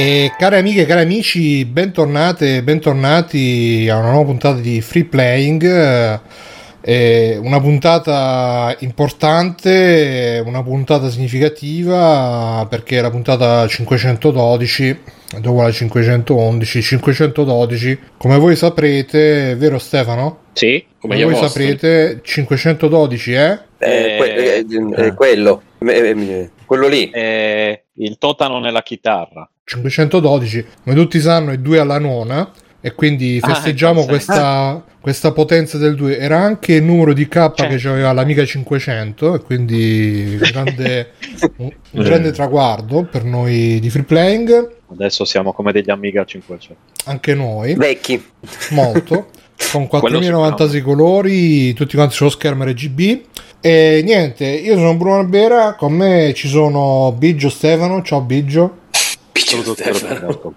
E cari amiche e cari amici, bentornate, bentornati a una nuova puntata di Free Playing. Eh, una puntata importante, una puntata significativa perché è la puntata 512 dopo la 511 512 come voi saprete vero Stefano? Sì, come, come voi vostri. saprete 512 è? Eh, que- eh, eh, quello eh, quello lì il totano nella chitarra 512 come tutti sanno è 2 alla nona e quindi ah, festeggiamo ah, questa, questa, potenza del 2 era anche il numero di K che aveva l'Amiga 500 e quindi grande, un, un grande traguardo per noi di free playing. Adesso siamo come degli Amiga 500 anche noi. Vecchi. Molto. Con 4096 colori tutti quanti sullo schermo RGB e niente io sono Bruno Albera con me ci sono Biggio Stefano. Ciao Biggio Biggio Stefano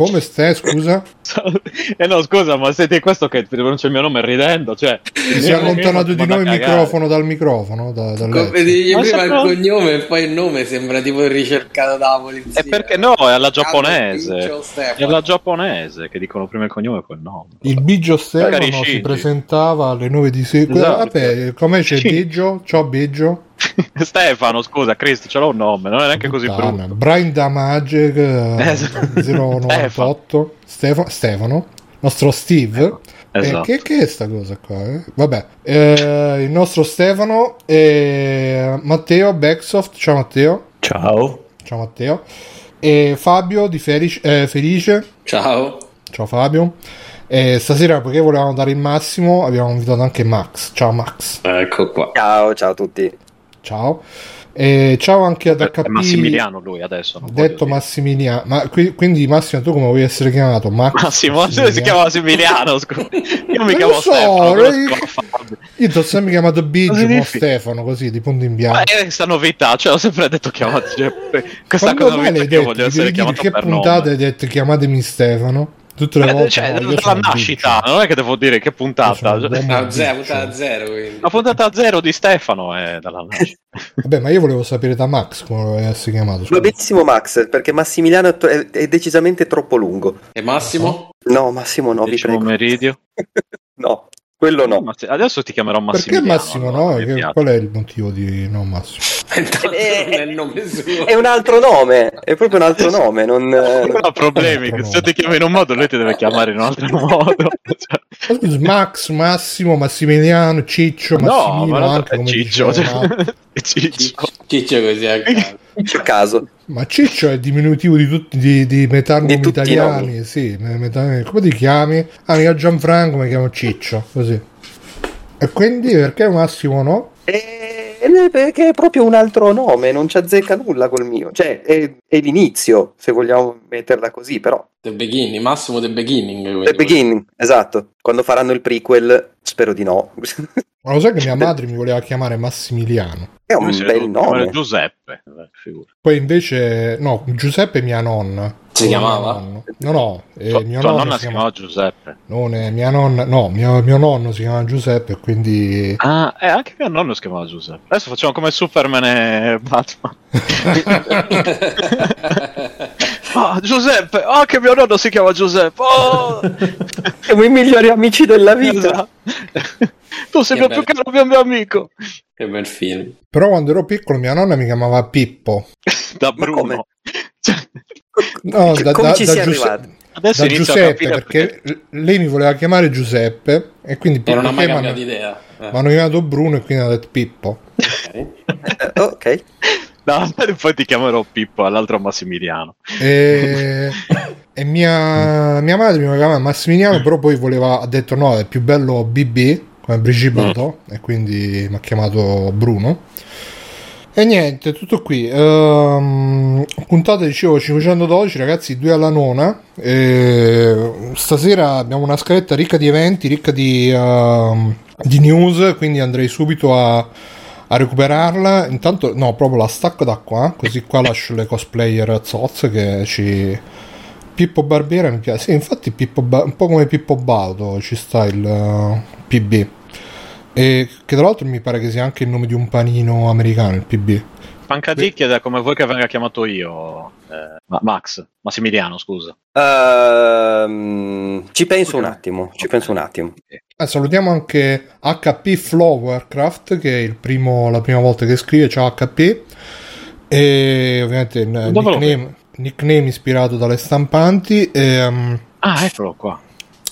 come stai, scusa? eh no, scusa, ma siete questo che pronuncia il mio nome ridendo, cioè... Si è allontanato di noi il microfono dal microfono, da, Come digli prima il cognome e poi il nome sembra tipo ricercato da polizia. E perché no, è alla giapponese. È alla giapponese che dicono prima il cognome e poi il nome. Il Biggio Stefano si presentava alle 9 di sera. Esatto. Vabbè, come c'è Biggio? Ciao Biggio. Stefano, scusa, Cristi, ce l'ho un nome, non è neanche così brutto. Brian Damage eh, 098 Stefano, Stefano, nostro Steve. Ecco. Esatto. Eh, che, che, è sta cosa qua? Eh? Vabbè, eh, il nostro Stefano e Matteo Backsoft. Ciao Matteo. Ciao. Ciao Matteo. E Fabio di Felice. Eh, Felice. Ciao. Ciao Fabio. E stasera, perché volevamo dare il massimo, abbiamo invitato anche Max. Ciao Max. Ecco qua. Ciao, ciao a tutti. Ciao. E ciao anche ad HP. È Massimiliano lui adesso. Detto Massimiliano. Ma qui, quindi Massimo, tu come vuoi essere chiamato? Max Massimo, si chiama Massimiliano. Scusa. Io mi chiamo so, Stefano. Io, io ti ho sempre chiamato Biggio o Stefano, così di punto in bianco. Ma è questa novità, cioè ho sempre detto chiamate. Cioè, questa Quando cosa novità che voglio essere chiamato Che puntate hai detto chiamatemi Stefano? Tutte le volte. Cioè, no, dalla nascita, non è che devo dire che puntata. No, zero, puntata zero. Quindi. La puntata zero di Stefano è dalla nascita. Vabbè, ma io volevo sapere da Max come essere chiamato. Va benissimo Max, perché Massimiliano è, è, decisamente troppo lungo. E Massimo? No, Massimo no, vi prego. Meridio? no. Quello no. Adesso ti chiamerò Massimiliano. Perché Massimo no? Che, qual è il motivo di no Massimo? È, è, è, un altro nome, è proprio un altro nome. Non, non ha problemi. Se ti chiami in un modo, lui ti deve chiamare in un altro modo. Scusa, Max, Massimo, Massimiliano, Ciccio, Massimiliano, no, ma anche come Ciccio. Ciccio. Ciccio. Ciccio così a caso. Ciccio caso. Ma Ciccio è il diminutivo di tutti di, di metà nomi italiani, sì, metà, come ti chiami? Ah, io Gianfranco mi chiamo Ciccio, così. E quindi perché Massimo no? Eh, perché è proprio un altro nome, non ci azzecca nulla col mio. Cioè, è, è l'inizio, se vogliamo metterla così, però. The beginning, Massimo The Beginning. The beginning, esatto. Quando faranno il prequel, spero di no. Ma lo sai che mia madre mi voleva chiamare Massimiliano? È un Come bel nome. Giuseppe. Poi invece, no, Giuseppe è mia nonna. Si chiamava? No, no, eh, tua, mio tua nonna si chiamava Giuseppe. Non è mia nonna, no, mio, mio nonno si chiama Giuseppe, quindi... Ah, eh, anche mio nonno si chiamava Giuseppe. Adesso facciamo come Superman e Batman. oh, Giuseppe, oh, che mio nonno si chiama Giuseppe. Oh! Siamo i migliori amici della vita. Esatto. Tu sei che più caro mio, mio amico. Che bel film. Però quando ero piccolo mia nonna mi chiamava Pippo. da Bruno. Cioè... No, da, da, da, Giuseppe. Adesso da Giuseppe perché, perché, lei mi voleva chiamare Giuseppe e quindi non ha mai cambiato idea. Eh. Mi hanno chiamato Bruno e quindi hanno detto Pippo. Ok. ok. No, poi ti chiamerò Pippo, all'altro Massimiliano. E, e mia, mia madre mi chiamava Massimiliano, però poi voleva, ha detto no, è più bello BB come Brigitte mm. E quindi mi ha chiamato Bruno. E niente, tutto qui. Um, puntata dicevo 512, ragazzi, due alla nona. E stasera abbiamo una scaletta ricca di eventi, ricca di, uh, di news, quindi andrei subito a, a, recuperarla. Intanto, no, proprio la stacco da qua, così qua lascio le cosplayer zozze che ci... Pippo Barbiera mi piace. Sì, infatti Pippo ba- un po' come Pippo Baudo ci sta il uh, PB. E che tra l'altro mi pare che sia anche il nome di un panino americano, il PB. Pancadì chiede come vuoi che venga chiamato io. Eh, Max, Massimiliano, scusa. Uh, ci penso un attimo, ci penso un attimo. Eh, salutiamo anche HP Flow Warcraft, che è primo, la prima volta che scrive, ciao HP. E ovviamente nickname, nickname, ispirato dalle stampanti. E, um, ah, eccolo qua.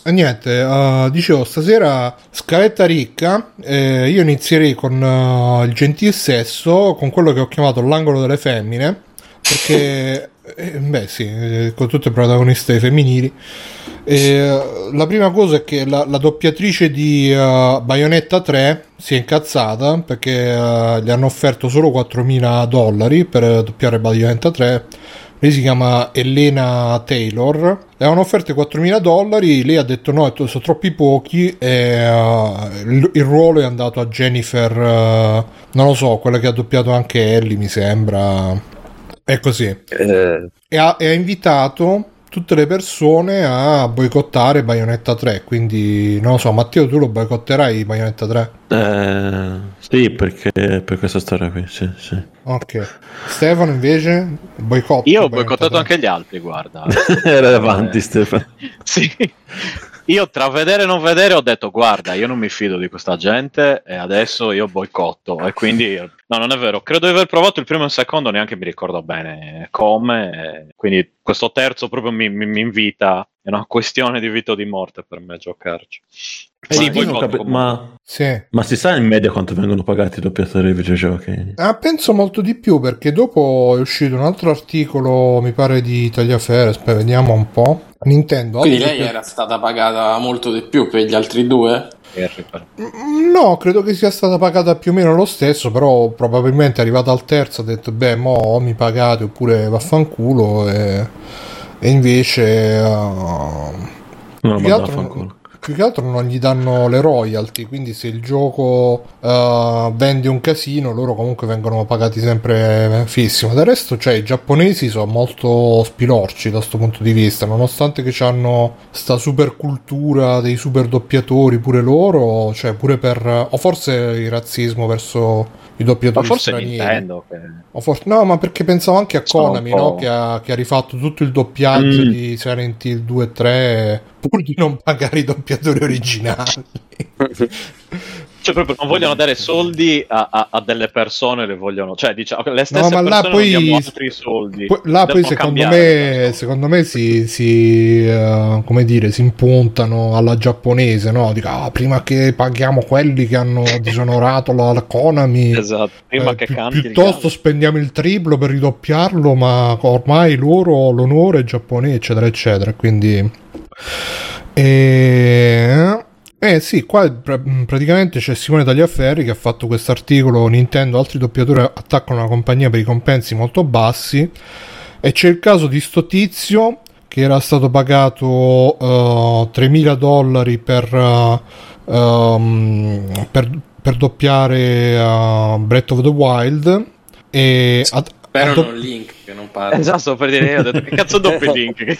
E niente, uh, dicevo, stasera scaletta ricca, eh, io inizierei con uh, il gentil sesso, con quello che ho chiamato l'angolo delle femmine, perché, eh, beh sì, eh, con tutte le protagoniste femminili. Eh, la prima cosa è che la, la doppiatrice di uh, Bayonetta 3 si è incazzata perché gli hanno offerto solo 4.000 dollari per doppiare Bayonetta 3 lei si chiama Elena Taylor, le avevano offerte 4.000 dollari, lei ha detto no, sono troppi pochi e uh, il, il, ruolo è andato a Jennifer, uh, non lo so, quella che ha doppiato anche Ellie mi sembra, è così. Eh. E, ha, e ha invitato tutte le persone a boicottare Bayonetta 3 quindi non lo so Matteo tu lo boicotterai Bayonetta 3? Eh, sì perché per questa storia qui sì, sì. ok Stefano invece boicotto io ho boicottato 3. anche gli altri guarda era avanti eh, Stefano sì io tra vedere e non vedere ho detto guarda io non mi fido di questa gente e adesso io boicotto e quindi no non è vero credo di aver provato il primo e il secondo neanche mi ricordo bene come quindi questo terzo proprio mi, mi, mi invita è una questione di vita o di morte per me giocarci eh, sì, poi capi- ma, sì. ma, si sa in media quanto vengono pagati i doppiatori dei videogiochi? Ah, penso molto di più perché dopo è uscito un altro articolo, mi pare di Tagliaferre, aspetta, vediamo un po'. Nintendo. Quindi lei era stata pagata molto di più per gli altri due? Mm, no, credo che sia stata pagata più o meno lo stesso, però probabilmente è arrivata al terzo ha detto beh, mo mi pagate oppure vaffanculo e, e invece... Uh, no, ma vaffanculo più che altro non gli danno le royalty, quindi se il gioco uh, vende un casino, loro comunque vengono pagati sempre fissimo. Del resto, cioè, i giapponesi sono molto spilorci da questo punto di vista, nonostante che hanno sta super cultura dei super doppiatori pure loro, cioè pure per... o forse il razzismo verso i doppiatori ma forse stranieri. Nintendo che... forse... no ma perché pensavo anche a Konami no? che, ha, che, ha, rifatto tutto il doppiaggio mm. di Silent Hill 2 e 3 pur di non pagare i doppiatori originali. Cioè proprio non vogliono dare soldi a, a, a delle persone le vogliono cioè diciamo le stesse no, ma poi, altri soldi. poi, là poi secondo me secondo me si, si uh, come dire si impuntano alla giapponese no? Dico ah, prima che paghiamo quelli che hanno disonorato la, la Konami esatto prima eh, che pi- piuttosto spendiamo il triplo per ridoppiarlo ma ormai loro l'onore è giapponese eccetera eccetera quindi e eh sì, qua praticamente c'è Simone Tagliaferri che ha fatto questo articolo Nintendo, altri doppiatori attaccano una compagnia per i compensi molto bassi. E c'è il caso di sto tizio che era stato pagato uh, 3.000 dollari per, uh, um, per, per, doppiare uh, Breath of the Wild. E ad, Spero do... non Link che non parla. Esatto, per dire, ho detto che cazzo doppio Link.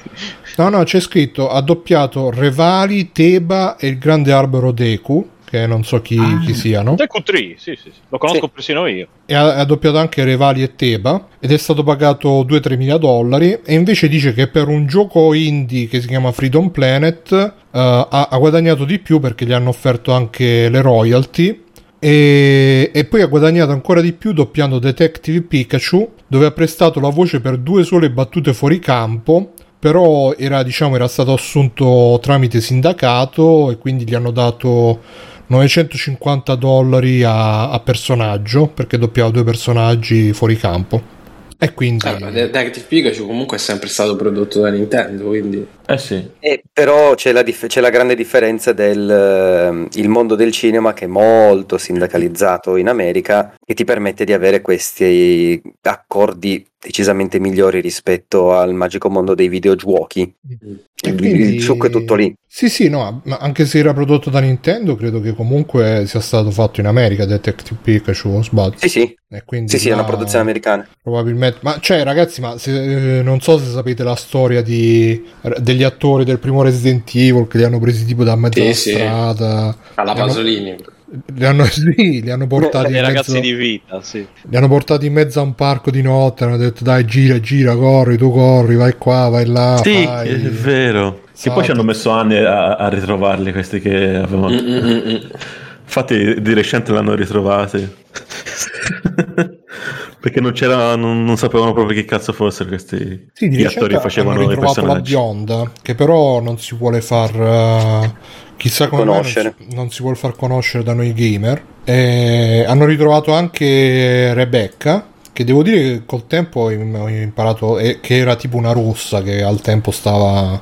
no, no, c'è scritto ha doppiato Revali, Teba e il grande albero Deku che non so chi, ah. chi siano. Deku 3, sì, sì, sì, lo conosco sì. persino io. E ha, ha, doppiato anche Revali e Teba ed è stato pagato 2-3 mila dollari e invece dice che per un gioco indie che si chiama Freedom Planet uh, ha, ha guadagnato di più perché gli hanno offerto anche le royalty e, e, poi ha guadagnato ancora di più doppiando Detective Pikachu, dove ha prestato la voce per due sole battute fuori campo. Però era, diciamo, era stato assunto tramite sindacato e quindi gli hanno dato 950 dollari a, a personaggio perché doppiava due personaggi fuori campo. E quindi... Ah, Detective Pikachu comunque è sempre stato prodotto da Nintendo, quindi... Eh sì. Eh, però c'è la, dif- c'è la, grande differenza del uh, mondo del cinema che è molto sindacalizzato in America che ti permette di avere questi accordi decisamente migliori rispetto al magico mondo dei videogiochi. Mm. Quindi, il succo è tutto lì. Sì, sì, no, ma anche se era prodotto da Nintendo, credo che comunque sia stato fatto in America Detective Pikachu, sbaglio. Sì, sì. sì, sì, è una produzione americana. Probabilmente. Ma cioè, ragazzi, ma se, eh, non so se sapete la storia di, degli attori del primo Resident Evil che li hanno presi tipo da mezza sì, strada. Alla Pasolini. Hanno... li hanno, sì, li hanno portati i ragazzi mezzo, di vita, sì. Li hanno portati in mezzo a un parco di notte, hanno detto dai gira, gira, corri, tu corri, vai qua, vai là. Sì, fai. è vero. Che poi ci hanno messo anni a, a ritrovarli questi che avevano... Mm-mm-mm. Infatti di recente l'hanno ritrovati. Perché non, c'era, non, non, sapevano proprio che cazzo fossero questi sì, gli attori facevano hanno i personaggi. la bionda, che però non si vuole far uh, chissà come. Non, non, si vuole far conoscere da noi gamer. E hanno ritrovato anche Rebecca, che devo dire che col tempo ho imparato eh, che era tipo una rossa che al tempo stava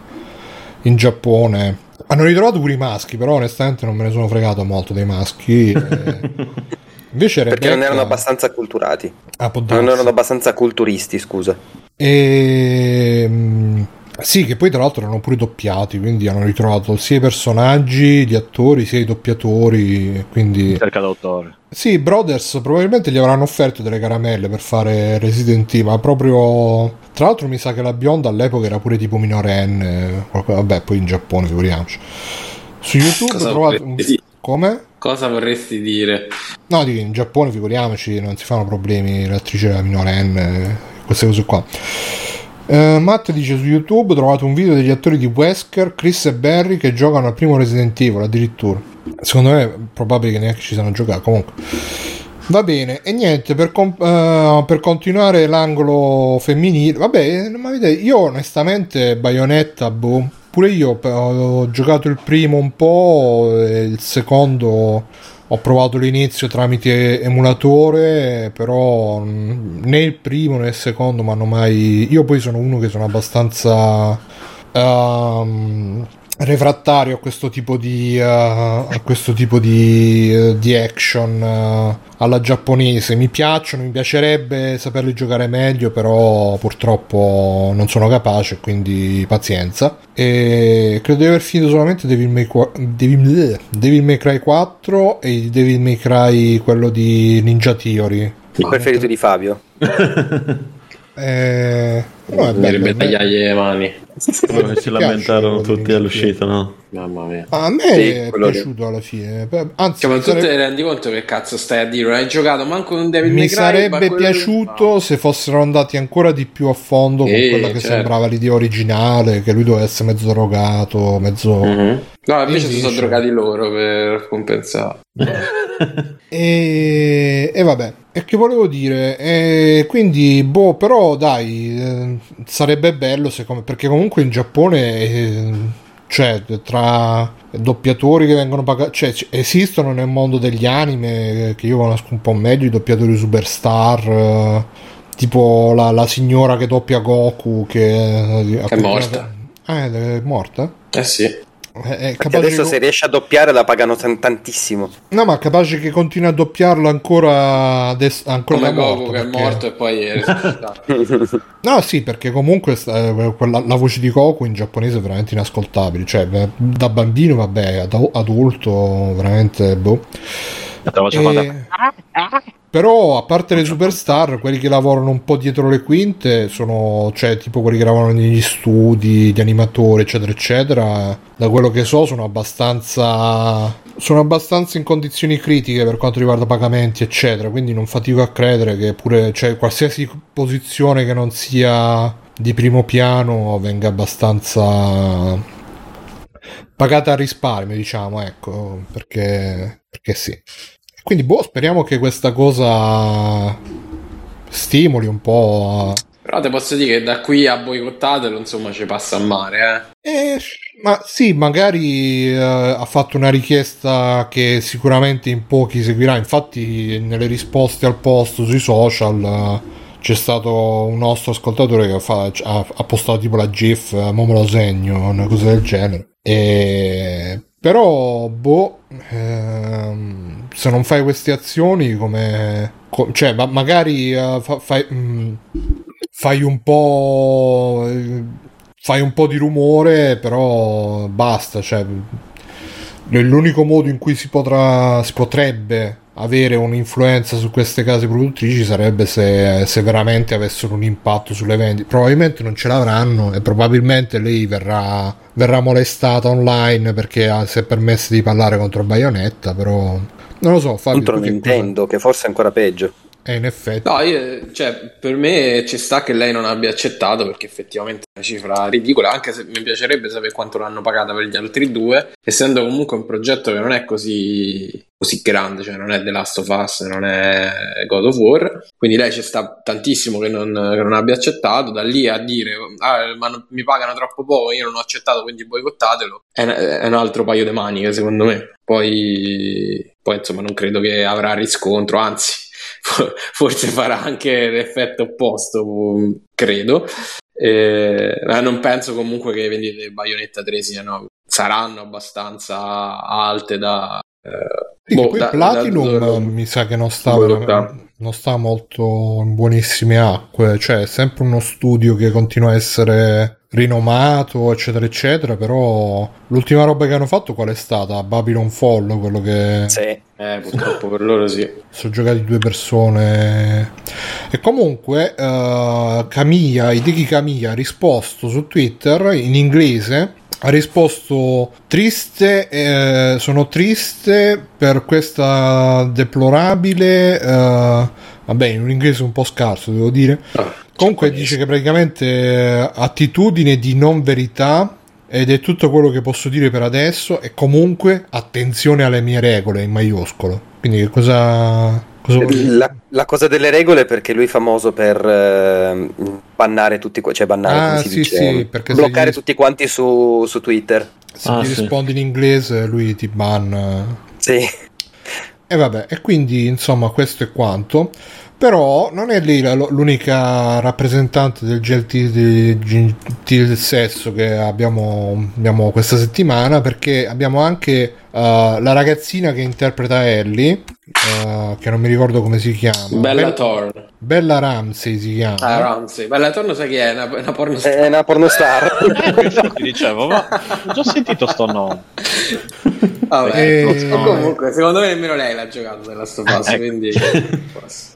in Giappone. Hanno ritrovato pure i maschi, però onestamente non me ne sono fregato molto dei maschi. E... Invece Rebecca... Perché non erano abbastanza culturati. Ah, non erano abbastanza culturisti, scusa. E... Sì, che poi tra l'altro erano pure doppiati, quindi hanno ritrovato sia i personaggi, gli attori, sia i doppiatori. Quindi... Cerca d'autore. Sì, Brothers probabilmente gli avranno offerto delle caramelle per fare Resident Evil, ma proprio... Tra l'altro mi sa che la bionda all'epoca era pure tipo minorenne, vabbè, poi in Giappone figuriamoci. Su YouTube ho trovato... Un... Come? Cosa vorresti dire? No, dico, in Giappone figuriamoci, non si fanno problemi l'attrice della minorenne, queste cose qua. Uh, Matt dice su YouTube ho trovato un video degli attori di Wesker, Chris e Barry che giocano al primo Resident Evil addirittura. Secondo me è probabile che neanche ci sanno giocare. Comunque. Va bene, e niente, per, comp- uh, per continuare l'angolo femminile, vabbè, ma vedete, io onestamente Bayonetta, boh, pure io ho giocato il primo un po', il secondo ho provato l'inizio tramite emulatore, però né il primo né il secondo mi hanno mai... Io poi sono uno che sono abbastanza... Um, refrattario a questo tipo di, uh, a questo tipo di, uh, di action uh, alla giapponese. Mi piacciono mi piacerebbe saperli giocare meglio però purtroppo non sono capace quindi pazienza. E credo di aver finito solamente Devil May, Devil, Devil May Cry 4 e Devil May Cry quello di Ninja Theory. Il preferito di Fabio eh, no, mi ribettagliare le mani come si lamentarono tutti all'uscita no? mamma mia a me sì, è piaciuto lì. alla fine anzi cioè, ma tu sarebbe... te rendi conto che cazzo stai a dire non hai giocato manco un Devil mi sarebbe piaciuto che... se fossero andati ancora di più a fondo con quella che certo. sembrava l'idea originale che lui dovesse essere mezzo drogato mezzo mm-hmm. no invece si sono drogati loro per compensare e... e vabbè e che volevo dire? E quindi, boh, però dai, eh, sarebbe bello come, perché comunque in Giappone, eh, cioè, tra doppiatori che vengono pagati, cioè, esistono nel mondo degli anime, che io conosco un po' meglio, i doppiatori superstar, eh, tipo la, la, signora che doppia Goku, che, che è morta. Eh, è morta? Eh sì. Eh, adesso che... se riesce a doppiare la pagano t- tantissimo. No, ma capace che continui a doppiarlo ancora, adesso, ancora Come Goku che perché... è morto e poi è No, sì, perché comunque eh, quella, la voce di Goku in giapponese è veramente inascoltabile. Cioè, da bambino, vabbè, da adulto, veramente boh. E... Però a parte le superstar, quelli che lavorano un po' dietro le quinte sono, cioè, tipo quelli che lavorano negli studi, gli animatori, eccetera, eccetera. Da quello che so, sono abbastanza. Sono abbastanza in condizioni critiche per quanto riguarda pagamenti, eccetera. Quindi non fatico a credere che pure, cioè, qualsiasi posizione che non sia di primo piano venga abbastanza pagata a risparmio, diciamo, ecco, perché, perché sì. Quindi, boh, speriamo che questa cosa stimoli un po'. A... Però te posso dire che da qui a boicottatelo, insomma, ci passa a mare, eh. eh ma sì, magari eh, ha fatto una richiesta che sicuramente in pochi seguirà. Infatti, nelle risposte al post sui social eh, c'è stato un nostro ascoltatore che fa, ha, ha, postato tipo la GIF, eh, mo me lo segno, una cosa del genere. E però, boh, ehm, se non fai queste azioni come... Co- cioè, ma magari uh, fa- fai, mm, fai un po'... fai un po' di rumore, però basta, cioè... L'unico modo in cui si, potrà, si potrebbe avere un'influenza su queste case produttrici sarebbe se, se veramente avessero un impatto sulle vendite. Probabilmente non ce l'avranno e probabilmente lei verrà, verrà molestata online perché ha, si è permessa di parlare contro Bayonetta, però non lo so. Fabio, Contro tu che Nintendo, che forse è ancora peggio. Cosa- Eh, in effetti. No, io- cioè, per me ci sta che lei non abbia accettato perché effettivamente è una cifra ridicola, anche se mi piacerebbe sapere quanto l'hanno pagata per gli altri due, essendo comunque un progetto che non è così, così grande, cioè non è The Last of Us, non è God of War, quindi lei ci sta tantissimo che non, che non abbia accettato, da lì a dire "Ah, ma non- mi pagano troppo poco, io non ho accettato quindi boicottatelo, è, è un altro paio di maniche secondo me. Poi, poi insomma non credo che avrà riscontro, anzi forse farà anche l'effetto opposto, credo. Eh, ma non penso comunque che le vendite di Bayonetta 3 siano, saranno abbastanza alte da... eh, Sì, boh, da- Platinum da- mi sa che non sta, boicottare. Non sta molto in buonissime acque, cioè è sempre uno studio che continua a essere rinomato, eccetera, eccetera, però l'ultima roba che hanno fatto qual è stata? Babylon Fall, quello che Sì. Eh, purtroppo per loro sì. sono giocati due persone. E comunque uh, Camilla, Hideki Camilla ha risposto su Twitter in inglese. Ha risposto triste, eh, sono triste per questa deplorabile, eh, vabbè in un inglese un po' scarso devo dire, Ah, Comunque dice che praticamente eh, attitudine di non verità ed è tutto quello che posso dire per adesso e comunque attenzione alle mie regole in maiuscolo. Quindi che cosa? La, la cosa delle regole è perché lui è famoso per eh, bannare tutti, qua- cioè bannare, Ah, come si sì, dice, sì, bloccare gli- tutti quanti su, su Twitter. Se Ah, ti sì. rispondi in inglese lui ti banna. Sì. E vabbè, e quindi insomma questo è quanto. Però non è lì la- l'unica rappresentante del gentil, gentil sesso che abbiamo, abbiamo questa settimana perché abbiamo anche uh, la ragazzina che interpreta Ellie, uh, che non mi ricordo come si chiama. Bella Bell- Thorn. Bella Ramsey si chiama. Ah, Ramsey. Bella Thorn sai chi è? Una, una porno È una pornostar. Ti dicevo, ma ho già sentito sto nome. Vabbè, Eh, e comunque, secondo me nemmeno lei l'ha giocato della Last of Us, Ecco. quindi.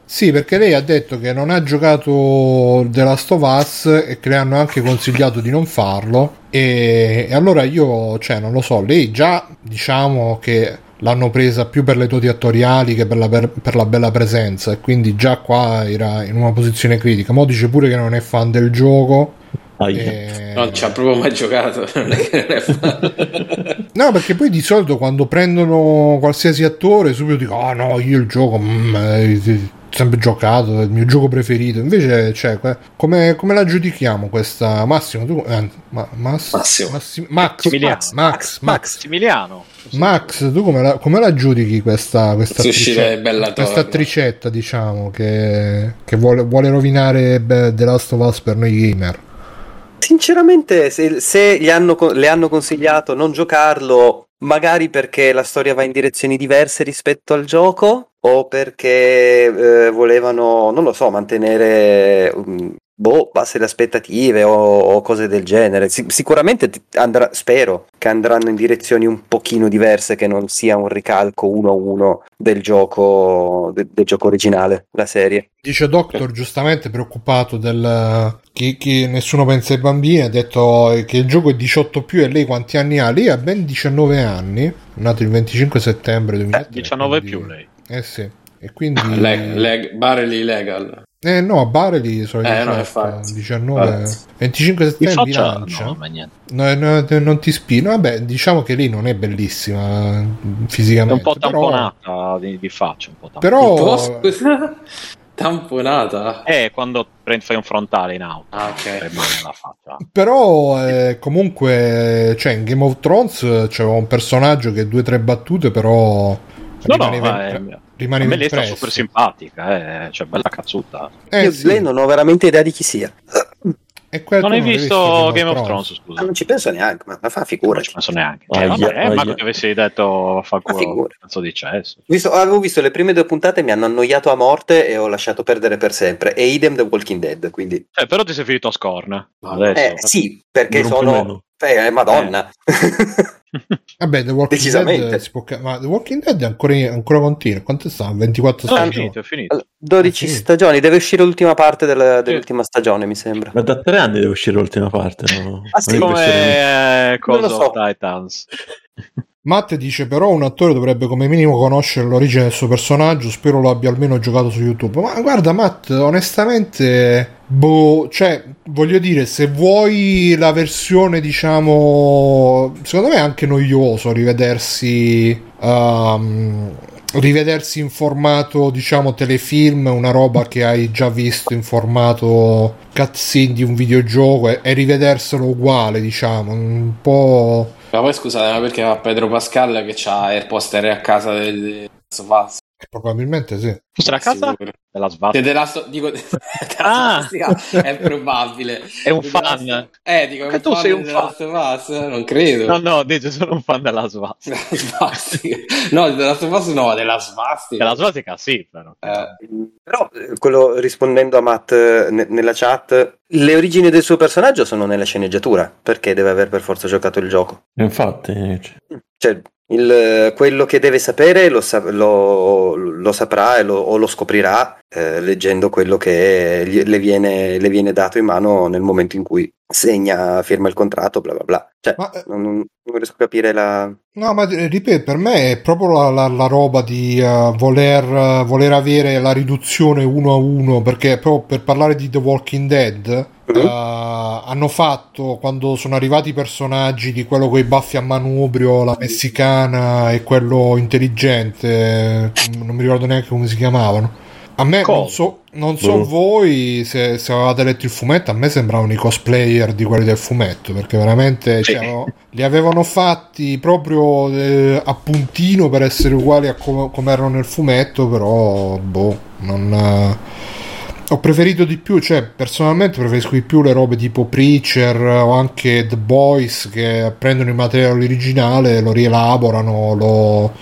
Sì, perché lei ha detto che non ha giocato The Last of Us e che le hanno anche consigliato di non farlo. E, e allora io, cioè, non lo so, lei già diciamo che l'hanno presa più per le doti attoriali che per la, per, per la bella presenza, e quindi già qua era in una posizione critica. Mo dice pure che non è fan del gioco. E- Non ci ha proprio mai giocato, non è che non è fan. No, perché poi di solito quando prendono qualsiasi attore subito dico, ah no, io il gioco, mm, eh, sempre giocato, è il mio gioco preferito. Invece, cioè, come, come la giudichiamo questa? Massimo, tu... eh, ma- Mass- Massimo. Massi- Max. Max, Max, Max. Max, tu come la, come la giudichi questa, questa, attrice- Bella questa attricetta, diciamo, che, che vuole, vuole rovinare beh, The Last of Us per noi gamer? Sinceramente, se, se gli hanno le hanno consigliato non giocarlo, magari perché la storia va in direzioni diverse rispetto al gioco, o perché eh, volevano, non lo so, mantenere um, boh, basse le aspettative o, o cose del genere. Si- sicuramente andrà, spero che andranno in direzioni un pochino diverse, che non sia un ricalco uno a uno del gioco, de- del gioco originale, la serie. Dice Doctor, giustamente preoccupato del che, che nessuno pensa ai bambini, ha detto che il gioco è 18 più e lei quanti anni ha? Lei ha ben 19 anni, nato il 25 settembre 2003. 19 quindi- più lei. Eh sì. E quindi... Leg, leg, barely legal. Eh no, a Barely sono Eh, no, 18, infatti. 19... Infatti. 25 Di settembre faccia lancia. no, ma niente. No, no, non ti spino. Vabbè, diciamo che lei non è bellissima eh, È fisicamente. un po' però- tamponata di, di faccia, un po' tamponata. Però. Tamponata. Eh, quando prendi fai un frontale in auto. Ah, ok. Rimane la faccia. Però eh, comunque, cioè, in Game of Thrones c'era un personaggio che due o tre battute, però No, no, rimaneva, ma è- impre- a rimaneva me lei super simpatica, eh, cioè bella cazzuta. Eh, Io sì. lei non ho veramente idea di chi sia. E non hai visto Game of Thrones, Ma scusa? non ci penso neanche, ma, ma fa Non figura. ci penso neanche. Aia, Eh, vabbè, eh, ma aia. che avessi detto fa culo, cazzo di cesso. Visto- avevo visto le prime due puntate, mi hanno annoiato a morte e ho lasciato perdere per sempre. E idem The Walking Dead, quindi... Eh, però ti sei finito a Scorn. Ah, Adesso. Eh, sì, perché Non sono... Eh, madonna. Vabbè, The Walking Decisamente. Dead può ma The Walking Dead è ancora, ancora continua. Quante sta? 24 No, è stagioni. finito, è finito. Allora, 12 Ah, sì. stagioni, deve uscire l'ultima parte del- dell'ultima stagione, mi sembra. Ma da tre anni deve uscire l'ultima parte. No? Ah, sì? È Come eh, Non lo Cosa so. of Titans. Matt dice però un attore dovrebbe come minimo conoscere l'origine del suo personaggio, spero lo abbia almeno giocato su YouTube. Ma guarda Matt, onestamente, boh, cioè, voglio dire, se vuoi la versione, diciamo, secondo me è anche noioso rivedersi... ehm, rivedersi in formato diciamo telefilm una roba che hai già visto in formato cutscene di un videogioco e, e rivederselo uguale diciamo un po' Ma poi scusate, ma perché va Pedro Pascal che ha AirPoster a casa del probabilmente sì. Fosse a casa? Sicuro. Della Svata. De- della sto- dico, Ah! è probabile. È un De- della fan. sto- Eh, dico, è Che un tu fan sei un of Us? Non credo. No, no, dice sono un fan della. Svastica. No, della Us no, della Svastica. Della Svatica sì, però. Eh, Però, eh, quello rispondendo a Matt eh, ne- nella chat, le origini del suo personaggio sono nella sceneggiatura, perché deve aver per forza giocato il gioco. Infatti, Cioè, il- quello che deve sapere lo, sa- lo- lo saprà e lo- o lo scoprirà eh, leggendo quello che le, viene, le viene dato in mano nel momento in cui segna, firma il contratto, bla bla bla. Cioè, Ma, eh, non, non riesco a capire la... No, ma eh, ripeto, per me è proprio la, la- la roba di eh, voler, eh, voler avere la riduzione uno a uno, perché proprio per parlare di The Walking Dead, Mhm. eh, hanno fatto, quando sono arrivati i personaggi di quello con i baffi a manubrio, la messicana e quello intelligente, non mi ricordo neanche come si chiamavano. A me non Cold. so, non so Boh. voi se, se avevate letto il fumetto, a me sembravano i cosplayer di quelli del fumetto, perché veramente Sì. cioè, no, li avevano fatti proprio eh, a puntino per essere uguali a come, come erano nel fumetto, però boh, non... eh, ho preferito di più, cioè personalmente preferisco di più le robe tipo Preacher o anche The Boys che prendono il materiale originale, lo rielaborano, lo,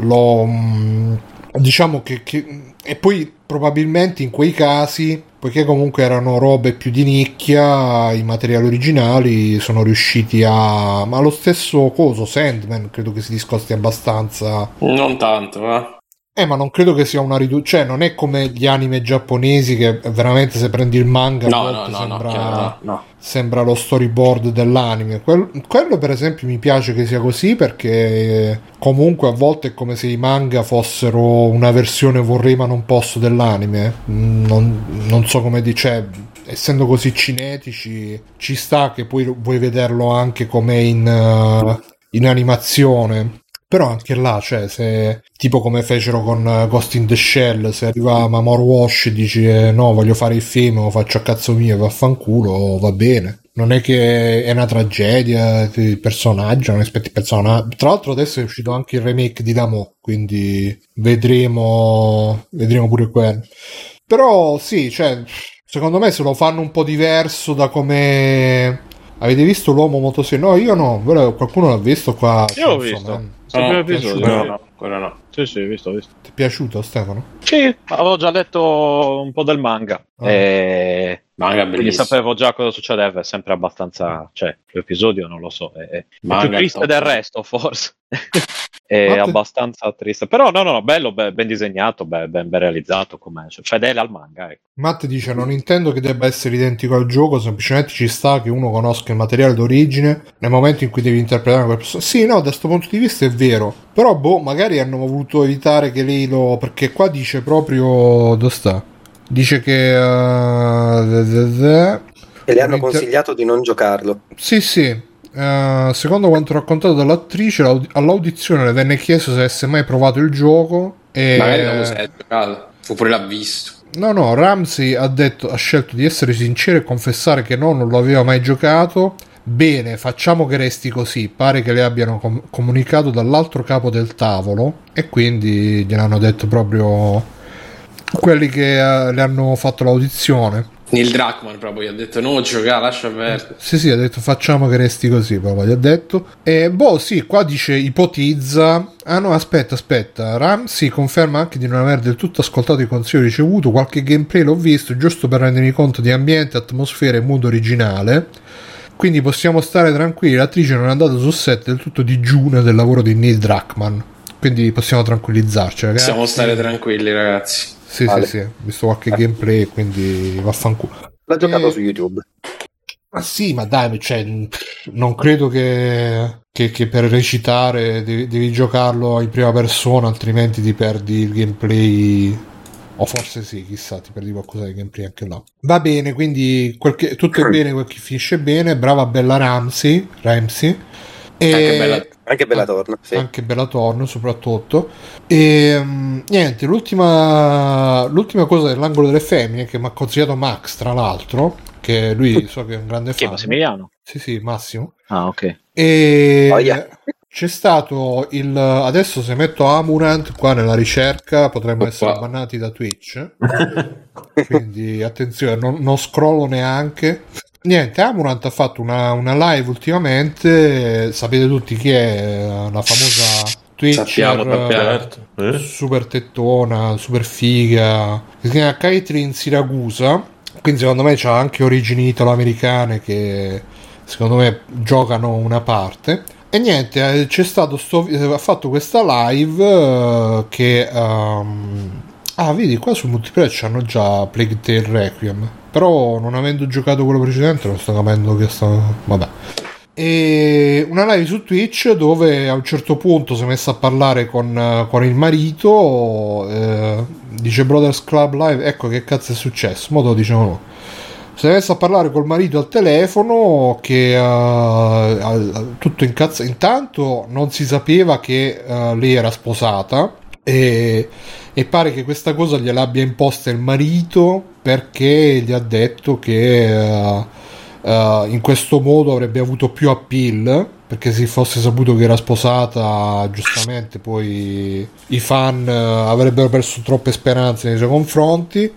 lo mm, diciamo che, che- e poi probabilmente in quei casi poiché comunque erano robe più di nicchia i materiali originali sono riusciti a ma lo stesso coso Sandman credo che si discosti abbastanza non tanto, eh. Eh ma non credo che sia una riduzione cioè non è come gli anime giapponesi che veramente se prendi il manga a No, no, volte no, no, sembra chiaro, no, sembra lo storyboard dell'anime. Quel- quello, per esempio, mi piace che sia così perché comunque a volte è come se i manga fossero una versione vorrei ma non posso dell'anime. Non, non so come dice. Essendo così cinetici, ci sta che poi vuoi vederlo anche come in, eh, in animazione. Però anche là, cioè, se tipo come fecero con eh, Ghost in the Shell, se arriva Mamoru Wash e dici eh, no, voglio fare il film, lo faccio a cazzo mio, vaffanculo, va bene. Non è che è una tragedia, il personaggio, non aspetti il personaggio. Tra l'altro adesso è uscito anche il remake di Damo, quindi vedremo, vedremo pure quello. Però sì, cioè, secondo me se lo fanno un po' diverso da come... Avete visto l'uomo motosegno? No, io no, qualcuno l'ha visto qua. Io l'ho visto. Ti Il primo No, episodio. no. no, quello no. Sì, sì, visto, visto. è piaciuto Stefano? Sì, avevo già letto un po' del manga. Ah. E Manga quindi bellissimo. sapevo già cosa succedeva. È sempre abbastanza. Cioè, l'episodio non lo so. È, è più triste top. del resto, forse. è Ma te- abbastanza triste. Però, no, no, no, bello, be- ben disegnato, be- ben, ben realizzato. Com'è. Cioè, fedele al manga. Ecco. Matt dice: Non intendo che debba essere identico al gioco, semplicemente ci sta che uno conosca il materiale d'origine nel momento in cui devi interpretare quel personaggio. Sì, no, da questo punto di vista è vero. Però, boh, magari hanno voluto evitare che lei lo. Perché qua dice proprio. Dove sta? Dice che. z- E le hanno consigliato di non giocarlo. Sì, sì. Eh, secondo quanto raccontato dall'attrice, l'aud- all'audizione le venne chiesto se avesse mai provato il gioco. E... Magari non lo sai giocato. Fu pure l'ha visto. No, no, Ramsey ha, detto, ha scelto di essere sincero e confessare che no, non lo aveva mai giocato. Bene, facciamo che resti così. Pare che le abbiano com- comunicato dall'altro capo del tavolo e quindi gliel'hanno detto proprio quelli che eh, le hanno fatto l'audizione. Neil Druckmann proprio gli ha detto no giocare, lascia perdere. Sì, sì, ha detto facciamo che resti così, proprio gli ha detto. E boh, sì, qua dice ipotizza. Ah no, aspetta, aspetta. Ramsey conferma anche di non aver del tutto ascoltato i consigli ricevuti. Qualche gameplay l'ho visto, giusto per rendermi conto di ambiente, atmosfera e mood originale. Quindi possiamo stare tranquilli, l'attrice non è andata sul set del tutto digiuna del lavoro di Neil Druckmann. Quindi possiamo tranquillizzarci, ragazzi. Possiamo stare tranquilli, ragazzi. Sì, Vale. sì, sì, ho visto qualche gameplay, quindi vaffanculo. L'ha giocato Eh, su YouTube. Ma sì, ma dai, cioè, non credo che, che- che per recitare devi, devi giocarlo in prima persona, altrimenti ti perdi il gameplay. O forse sì, chissà, ti perdi qualcosa di gameplay anche là. Va bene, quindi quel che- tutto è bene quel che finisce bene. Brava Bella Ramsey. Ramsey. E- Anche bella- Anche Bella Torna, sì. anche Bellatorn soprattutto e mm, niente l'ultima l'ultima cosa dell'angolo delle femmine che mi ha consigliato Max tra l'altro che lui so che è un grande Chi è fan Massimiliano? sì sì Massimo Ah, ok. e Oh, yeah. c'è stato il adesso se metto Amurant qua nella ricerca potremmo Oh, essere qua. bannati da Twitch quindi attenzione non, non scrollo neanche niente Amurant ha fatto una, una live ultimamente sapete tutti chi è la famosa Twitcher Sappiamo, sappiamo. Certo. Eh? super tettona, super figa. Si chiama Caitlyn Siracusa. Quindi secondo me c'ha anche origini italo-americane che secondo me giocano una parte. E niente, eh, c'è stato sto, eh, ha fatto questa live eh, che ehm, ah, vedi, qua sul multiplayer c'hanno già Plague Tale Requiem. Però non avendo giocato quello precedente non sto capendo che sta vabbè. E una live su Twitch dove a un certo punto si è messa a parlare con, con il marito. eh, dice Brothers Club Live. Ecco che cazzo è successo. Mo lo diciamo noi. Si è messa a parlare col marito al telefono che al- tutto incazza. Intanto non si sapeva che eh, lei era sposata e, e pare che questa cosa gliel'abbia imposta il marito perché gli ha detto che eh, eh, in questo modo avrebbe avuto più appeal perché se fosse saputo che era sposata giustamente poi i fan eh, avrebbero perso troppe speranze nei suoi confronti.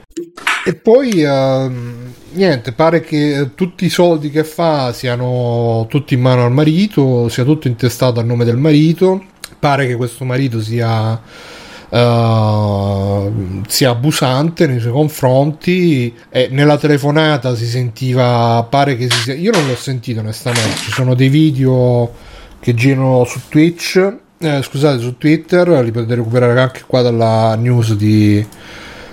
E poi ehm, niente pare che tutti i soldi che fa siano tutti in mano al marito sia tutto intestato a nome del marito pare che questo marito sia eh, sia abusante nei suoi confronti e nella telefonata si sentiva pare che si sia io non l'ho sentito onestamente. Ci sono dei video che girano su Twitch eh, scusate su Twitter li potete recuperare anche qua dalla news di,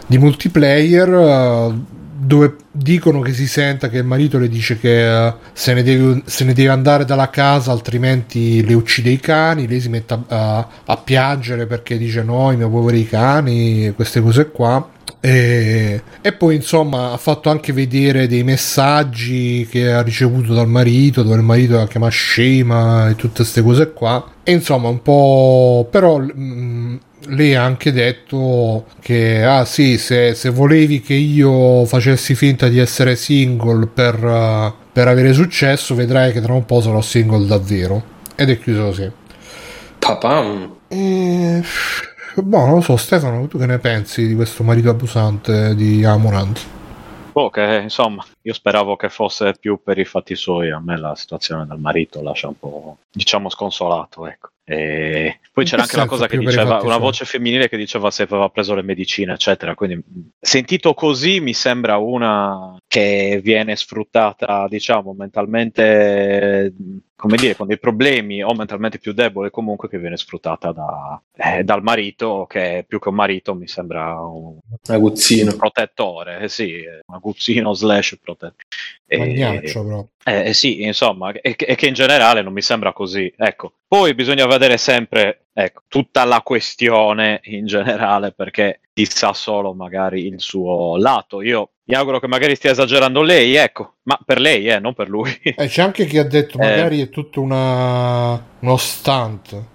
di multiplayer dove dicono che si senta che il marito le dice che eh, se, ne deve, se ne deve andare dalla casa altrimenti le uccide i cani lei si mette a, a- a piangere perché dice no i miei poveri cani queste cose qua. E, e poi insomma ha fatto anche vedere dei messaggi che ha ricevuto dal marito dove il marito la chiama scema e tutte queste cose qua. E insomma un po' però mm, lei ha anche detto che ah sì se, se volevi che io facessi finta di essere single per, eh, per avere successo vedrai che tra un po' sarò single davvero. Ed è chiuso così. Papam. e... boh non lo so Stefano tu che ne pensi di questo marito abusante di Amorant? Boh, che insomma, io speravo che fosse più per i fatti suoi. A me la situazione del marito lascia un po', diciamo, sconsolato, ecco. E poi c'era che anche la senso cosa che diceva, una voce femminile che diceva se aveva preso le medicine, eccetera. Quindi, sentito così, mi sembra una che viene sfruttata, diciamo, mentalmente, come dire, con dei problemi o mentalmente più debole, comunque che viene sfruttata da- eh, dal marito, che più che un marito mi sembra un, Aguzzino. protettore, eh sì, un aguzzino slash protettore. E- magnaccio però eh, sì, insomma, e, e che in generale non mi sembra così. Ecco, poi bisogna vedere sempre ecco, tutta la questione in generale perché si sa solo magari il suo lato. Io mi auguro che magari stia esagerando lei, ecco, ma per lei, eh, non per lui. Eh, c'è anche chi ha detto Eh. magari è tutto una... uno stunt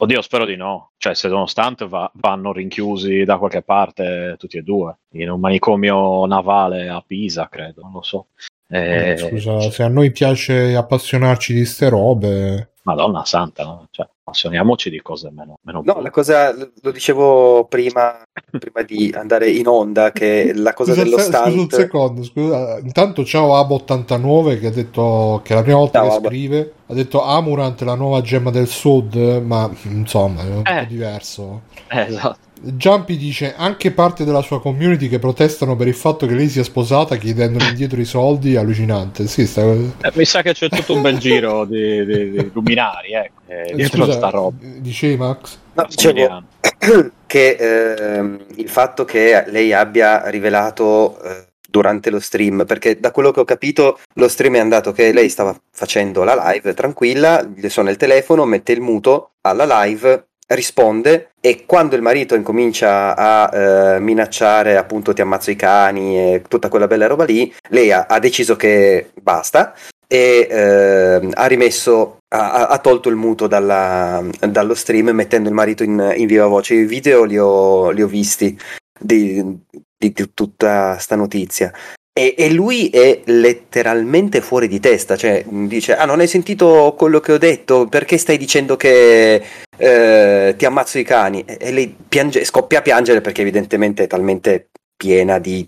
Oddio, spero di no. Cioè, se nonostante va- vanno rinchiusi da qualche parte tutti e due, in un manicomio navale a Pisa, credo, non lo so. Eh, scusa se a noi piace appassionarci di ste robe Madonna santa, no? cioè, appassioniamoci di cose meno, meno No, la cosa, lo dicevo prima, prima di andare in onda, che la cosa Scusa, dello se- scusa un secondo, scusa. Intanto ciao Abo89 che ha detto che è la prima volta Ciao, che Abo. scrive. Ha detto Amurant la nuova gemma del sud, ma insomma è un Eh. po' diverso. Eh, esatto. Jumpy dice anche parte della sua community che protestano per il fatto che lei sia sposata chiedendole indietro i soldi, allucinante. Sì, sta... eh, mi sa che c'è tutto un bel giro di, di, di luminari eh, eh, dietro Scusa, sta roba. Dicevi Max? No, dicevo che ehm, il fatto che lei abbia rivelato eh, durante lo stream, perché da quello che ho capito lo stream è andato che lei stava facendo la live tranquilla, le suona il telefono, mette il muto alla live, risponde e quando il marito incomincia a eh, minacciare appunto ti ammazzo i cani e tutta quella bella roba lì, lei ha, ha deciso che basta e eh, ha rimesso ha, ha, tolto il muto dalla, dallo stream mettendo il marito in, in viva voce. I video li ho, li ho visti di, di, di tutta sta notizia e, e, lui è letteralmente fuori di testa, cioè dice: Ah, non hai sentito quello che ho detto? Perché stai dicendo che eh, ti ammazzo i cani? E, e lei piange, scoppia a piangere perché, evidentemente, è talmente piena di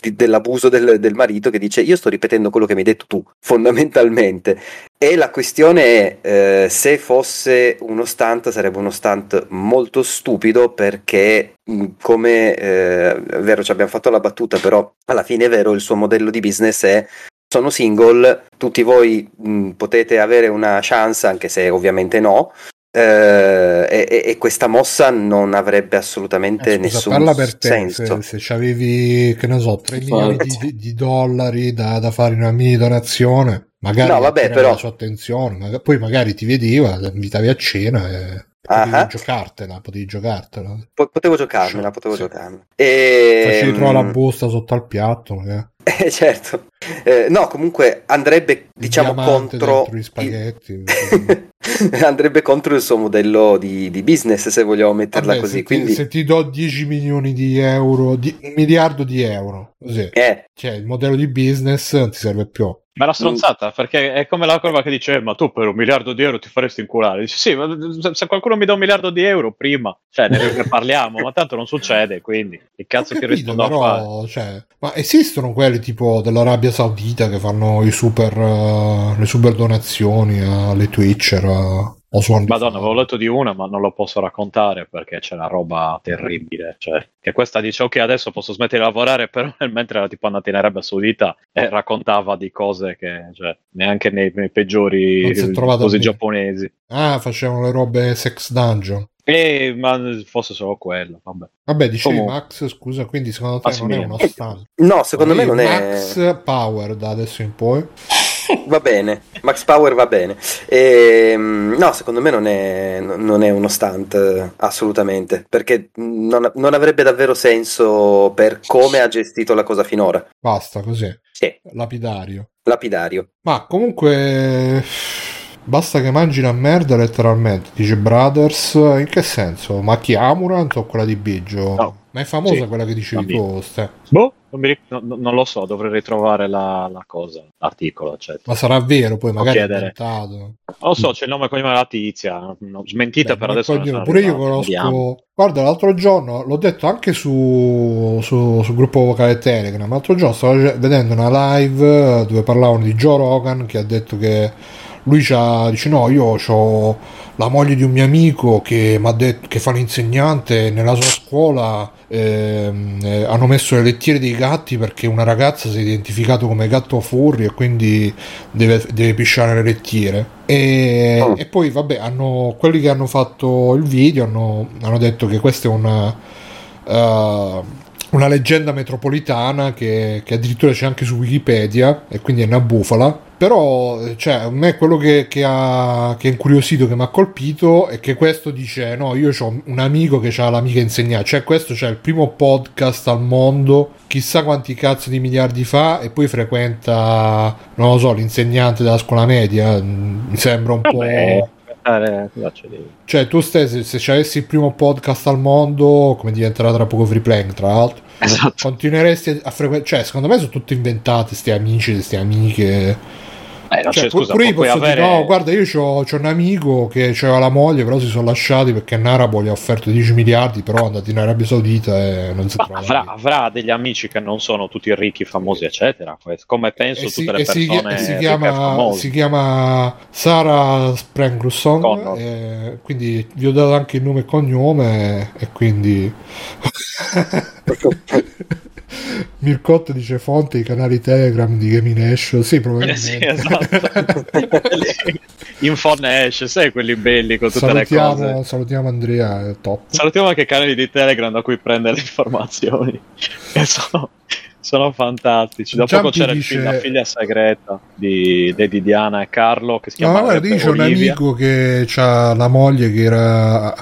dell'abuso del, del, marito che dice io sto ripetendo quello che mi hai detto tu fondamentalmente e la questione è eh, se fosse uno stunt sarebbe uno stunt molto stupido perché come eh, è vero ci abbiamo fatto la battuta però alla fine è vero il suo modello di business è sono single, tutti voi mh, potete avere una chance, anche se ovviamente no, eh, e, e, questa mossa non avrebbe assolutamente eh, scusa, nessun parla per te, senso. Se, se avevi, che ne so, 3 milioni di, di, dollari da, da, fare una mini donazione, magari no, vabbè, però... la sua attenzione, magari, poi magari ti vedeva, invitavi a cena e potevi uh-huh. giocartela, potevi giocartela. potevo giocarmela, potevo sì. giocarmela. E... Facevi trovare la busta sotto al piatto, magari. Eh, certo. Eh, no, comunque andrebbe, diciamo, contro... gli spaghetti. andrebbe contro il suo modello di, di business, se vogliamo metterla Vabbè, così. Se, Quindi... ti, se ti do 10 milioni di euro, di, un miliardo di euro, così. Eh. Cioè, il modello di business non ti serve più. Ma una stronzata, perché è come la curva che dice, eh, ma tu per un miliardo di euro ti faresti inculare. Dice, sì, ma se qualcuno mi dà un miliardo di euro prima, cioè ne parliamo, ma tanto non succede, quindi che cazzo capito, ti rispondo però? Cioè, ma esistono quelli tipo dell'Arabia Saudita che fanno i super, uh, le super donazioni alle Twitcher? Uh, Madonna, avevo letto di una, ma non lo posso raccontare perché c'è una roba terribile. Cioè, che questa dice: Ok, adesso posso smettere di lavorare, però mentre era tipo andata in Arabia Saudita e raccontava di cose che cioè, neanche nei, nei peggiori cose giapponesi. Ah, facevano le robe sex dungeon. Eh, ma fosse solo quello, vabbè. Vabbè, dicevi Comunque. Max, scusa, quindi secondo te non è uno stand? No, secondo me non Max è... Max Power da adesso in poi. va bene, Max Power va bene. E, no, secondo me non è, non è uno stunt assolutamente, perché non, non, avrebbe davvero senso per come ha gestito la cosa finora. Basta così. Sì. Lapidario. Lapidario. Ma comunque Basta che mangi una merda letteralmente, dice Brothers. In che senso? Ma chi Amurant o quella di Biggio? No. Ma è famosa Sì. quella che dicevi tu, Ste. Boh, non, ric- no- no- non lo so, dovrei ritrovare la, la cosa, l'articolo, eccetera. Ma sarà vero poi, magari è. Non lo so, c'è il nome cognome della tizia, smentita Beh, per adesso. sono Pure io conosco. vediamo. Guarda, l'altro giorno l'ho detto anche su, su- sul gruppo vocale Telegram. L'altro giorno stavo vedendo una live dove parlavano di Joe Rogan che ha detto che lui c'ha, dice no io ho la moglie di un mio amico che, detto, che fa l'insegnante nella sua scuola ehm, eh, hanno messo le lettiere dei gatti perché una ragazza si è identificato come gatto furry e quindi deve, deve pisciare le lettiere e, Oh. e poi vabbè hanno, quelli che hanno fatto il video hanno, hanno detto che questa è una eh, una leggenda metropolitana che, che addirittura c'è anche su Wikipedia e quindi è una bufala. Però cioè, a me quello che, che ha che è incuriosito che mi ha colpito è che questo dice no io ho un amico che ha l'amica insegnante. Cioè questo c'è il primo podcast al mondo chissà quanti cazzo di miliardi fa e poi frequenta non lo so l'insegnante della scuola media mi sembra un Vabbè, po' eh, cosa c'è di- Cioè, tu stessi, se ci avessi il primo podcast al mondo, come diventerà tra poco free playing, tra l'altro, Esatto. continueresti a frequentare. Cioè, secondo me sono tutti inventati, sti amici, queste amiche. Eh, non Cioè, c'è, pu- scusa, pure io posso avere... dire, no, guarda, io c'ho, c'ho un amico che aveva la moglie, però si sono lasciati perché Narabo gli ha offerto 10 miliardi, però è andato in Arabia Saudita e non si Ma trova. avrà, avrà degli amici che non sono tutti ricchi, famosi, eccetera. Come penso E si, tutte le e si- persone e si e chiama, si chiama Sara Sprengrusson, quindi vi ho dato anche il nome e cognome e quindi Mircotto dice fonte i canali Telegram di Gaming Ash sì Eh probabilmente sì, esatto. Infonash, sai quelli belli con tutte le salutiamo, cose. salutiamo Andrea è top Salutiamo anche i canali di Telegram da cui prende le informazioni. Sono, sono fantastici. Da poco Giampi c'era il dice- film, la figlia segreta di, di, di Diana e Carlo che si No, chiama ma guarda, io c'ho un Olivia. amico che ha la moglie che era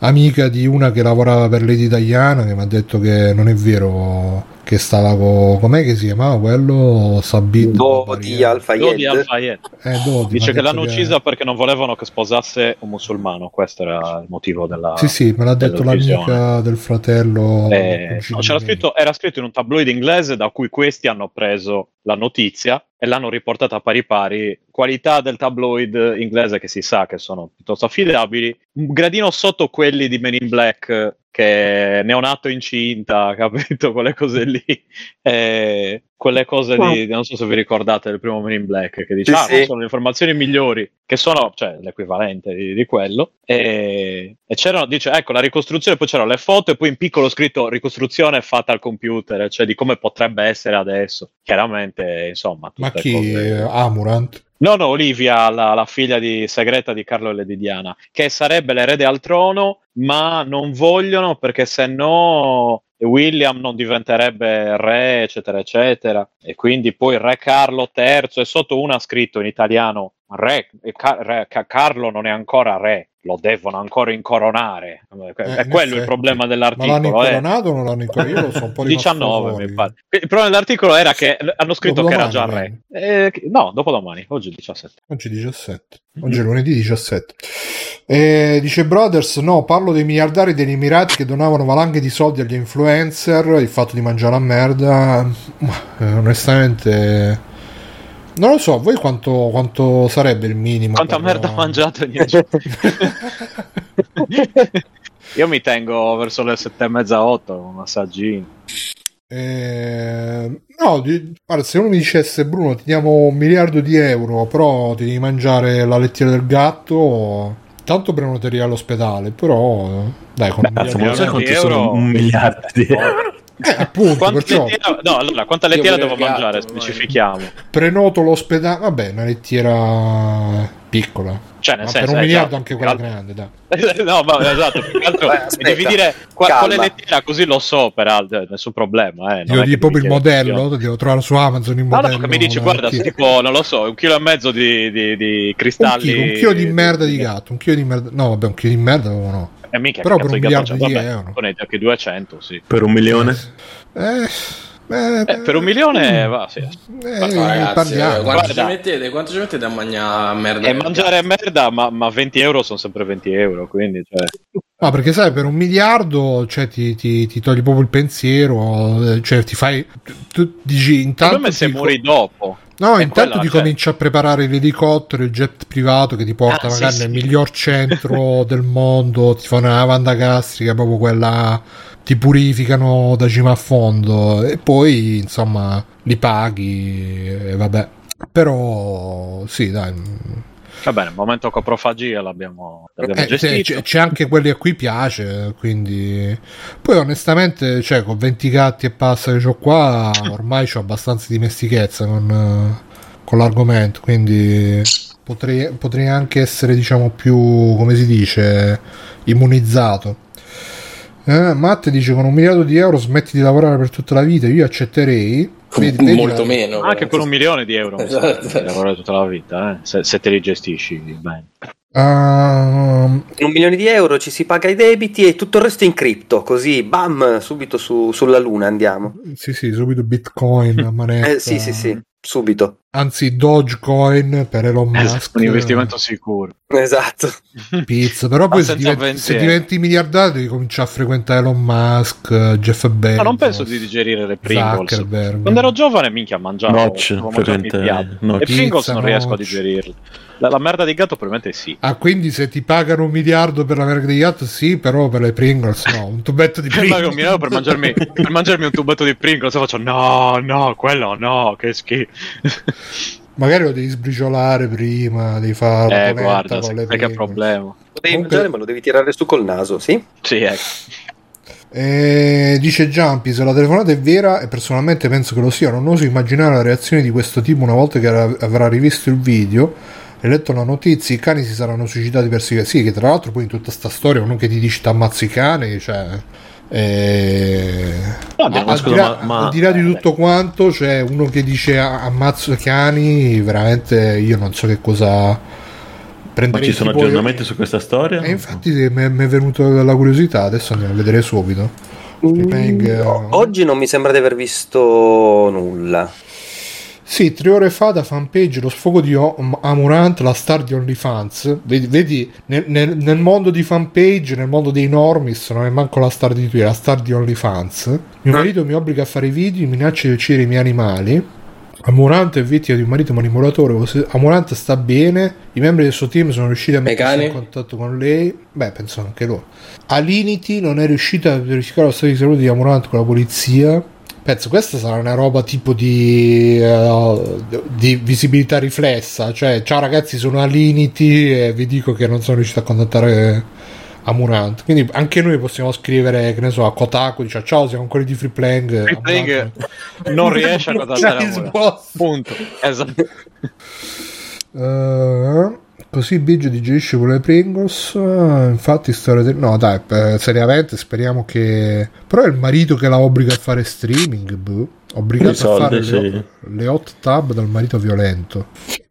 amica di una che lavorava per Lady Diana che mi ha detto che non è vero che stava con... com'è che si chiamava quello? Sabid Dodi Alfa Dodi Yed. Al-Fayed. Eh, Dodi, Dice che l'hanno uccisa perché non volevano che sposasse un musulmano. Questo era il motivo della. Sì, sì, me l'ha detto l'amica del fratello. Eh, no, c'era scritto, era scritto in un tabloid inglese da cui questi hanno preso la notizia e l'hanno riportata a pari pari. Qualità del tabloid inglese che si sa che sono piuttosto affidabili, un gradino sotto quelli di Men in Black che neonato incinta, capito? Quelle cose lì. Eh, quelle cose di, non so se vi ricordate del primo Men in Black che dice, Sì, ah, sì. no, sono le informazioni migliori, che sono, cioè, l'equivalente di, di quello. E, e c'erano, dice, ecco, la ricostruzione, poi c'erano le foto e poi in piccolo scritto ricostruzione fatta al computer, cioè di come potrebbe essere adesso. Chiaramente, insomma, Ma chi? cose- Amurant? No, no, Olivia, la, la figlia di segreta di Carlo e di Diana, che sarebbe l'erede al trono, ma non vogliono perché se no William non diventerebbe re, eccetera, eccetera. E quindi poi re Carlo III, e sotto una ha scritto in italiano, re, e Ca- re- Ca- Carlo non è ancora re, lo devono ancora incoronare. Eh, è quello il problema Ma l'hanno dell'articolo. eh. incoronato o non l'hanno incoronato? Io lo so un po' rimasto 19 fuori. mi pare. Il problema dell'articolo era che hanno scritto che era già re. Eh, no, dopodomani, oggi è 17. Oggi è 17. Oggi è lunedì 17. Eh, dice Brothers, no, parlo dei miliardari degli Emirati che donavano valanghe di soldi agli influencer, il fatto di mangiare la merda. Eh, onestamente... Non lo so, voi quanto, quanto sarebbe il minimo? Quanta per- merda ha mangiato? Io mi tengo verso le sette e mezza, otto, un assaggino. Eh, no, di- guarda, se uno mi dicesse Bruno ti diamo un miliardo di euro, però ti devi mangiare la lettiera del gatto, tanto prenoteria all'ospedale, però dai, con un Cazzo, miliardo di euro- un miliardo di euro? Eh, appunto, Quanta perciò lettiera, no, allora, quanta lettiera devo il gatto, mangiare? Specifichiamo. prenoto l'ospedale, vabbè, una lettiera piccola. Cioè, nel Ma senso, per un eh, miliardo già, anche quella che grande, dai. no, ma esatto, più che altro devi dire qua- calma. quale lettiera, così lo so, peraltro, nessun problema. Eh, Io di proprio il modello, devo trovare su Amazon il No, modello. no, che mi dici, guarda, lettiera. tipo, non lo so, un chilo e mezzo di, di, di un cristalli. chilo, un chilo di merda di gatto, un chilo di merda. No, vabbè, un chilo di merda no, no. Eh, mica, Però per un miliardo di Vabbè, euro. ponete anche 200, sì. Per un milione? Eh, eh, Eh, per un milione mm, va, sì. eh, no, ragazzi, parliamo. eh, quanto, ci Guarda. mettete, quanto ci mettete a mangiare merda? E mangiare merda, ma, ma 20 euro sono sempre 20 euro, quindi cioè, No, perché sai, per un miliardo cioè, ti, ti- ti togli proprio il pensiero, eh, cioè ti fai. Tu, tu dici intanto. è se ti- muori dopo. No, È intanto ti cioè- cominci a preparare l'elicottero, il jet privato che ti porta Ah, sì, magari sì. nel miglior centro del mondo, ti fa una lavanda gastrica, proprio quella ti purificano da cima a fondo e poi insomma li paghi e vabbè. Però sì, dai. Va bene, il momento coprofagia l'abbiamo, l'abbiamo Eh, gestito. c'è, c'è anche quelli a cui piace, quindi poi onestamente, cioè, con 20 gatti e passa che ho qua, ormai ho abbastanza dimestichezza con, con l'argomento, quindi potrei, potrei anche essere, diciamo, più, come si dice, immunizzato. Eh, Matt dice con un miliardo di euro smetti di lavorare per tutta la vita, io accetterei. Vedi- vedi Molto la- meno. Anche con un milione di euro mi sa Esatto. che lavorare tutta la vita, eh, se, se te li gestisci bene. In un milione di euro ci si paga i debiti e tutto il resto in cripto, così bam, subito su- sulla luna andiamo. sì, sì, subito Bitcoin, manetta. Eh, sì, sì, sì, subito. Anzi Dogecoin per Elon Musk. Esatto, un investimento sicuro. Esatto. Pizza, però poi se diventi, se diventi miliardario devi cominciare a frequentare Elon Musk, Jeff Bezos. Ma non penso di digerire le Pringles. Quando ero giovane, minchia, mangiavo. Notch, piatto. notch. E Pringles non riesco a notch. digerirle. La, la merda di gatto probabilmente sì. Ah, quindi se ti pagano un miliardo per la merda di yacht, sì, però per le Pringles no, un tubetto di Pringles. un miliardo per, mangiarmi, per mangiarmi un tubetto di Pringles e faccio no, no, quello no, che schifo. Magari lo devi sbriciolare prima, devi fare eh, guarda, con le sai che problema. Lo devi Comunque- mangiare, ma lo devi tirare su col naso, sì? Sì, ecco. Eh, dice Jumpy, se la telefonata è vera e personalmente penso che lo sia, non oso immaginare la reazione di questo tipo una volta che avrà rivisto il video e letto la notizia, i cani si saranno suicidati per sì, che tra l'altro poi in tutta sta storia uno che ti dice t'ammazzi i cani, cioè... eh, Vabbè, al, ma di là, ma- ma- al di là di tutto quanto c'è uno che dice "Ah, ammazzo cani, veramente io non so che cosa Ma ci sono aggiornamenti su questa storia? E infatti sì, mi è venuto la curiosità, adesso andiamo a vedere subito. Eh, No, oggi non mi sembra di aver visto nulla. Sì, tre ore fa da fanpage lo sfogo di Amurant, la star di OnlyFans. Vedi, vedi, nel, nel- nel mondo di fanpage, nel mondo dei normis, non è manco la star di Twitter, è la star di OnlyFans. Mio marito mi obbliga a fare video, minaccia di uccidere i miei animali. Amurant è vittima di un marito manipolatore. Amurant sta bene. I membri del suo team sono riusciti a mettersi in contatto con lei. Beh, penso anche loro. Alinity non è riuscita a verificare lo stato di salute di Amurant con la polizia. Penso questa sarà una roba tipo di, eh, di visibilità riflessa. Cioè, ciao ragazzi, sono Alinity e vi dico che non sono riuscito a contattare Amurant. Quindi anche noi possiamo scrivere, che ne so, a Kotaku, dice ciao, siamo quelli di Free Playing. Free Playing non riesce a contattare Amurant. Punto. Esatto. Eh, così Biggio digerisce con le Pringles. eh, infatti, storia del... no, dai, eh, seriamente speriamo che. Però è il marito che la obbliga a fare streaming. boh. Obbligato soldi, a fare sì. le, le hot tub dal marito violento.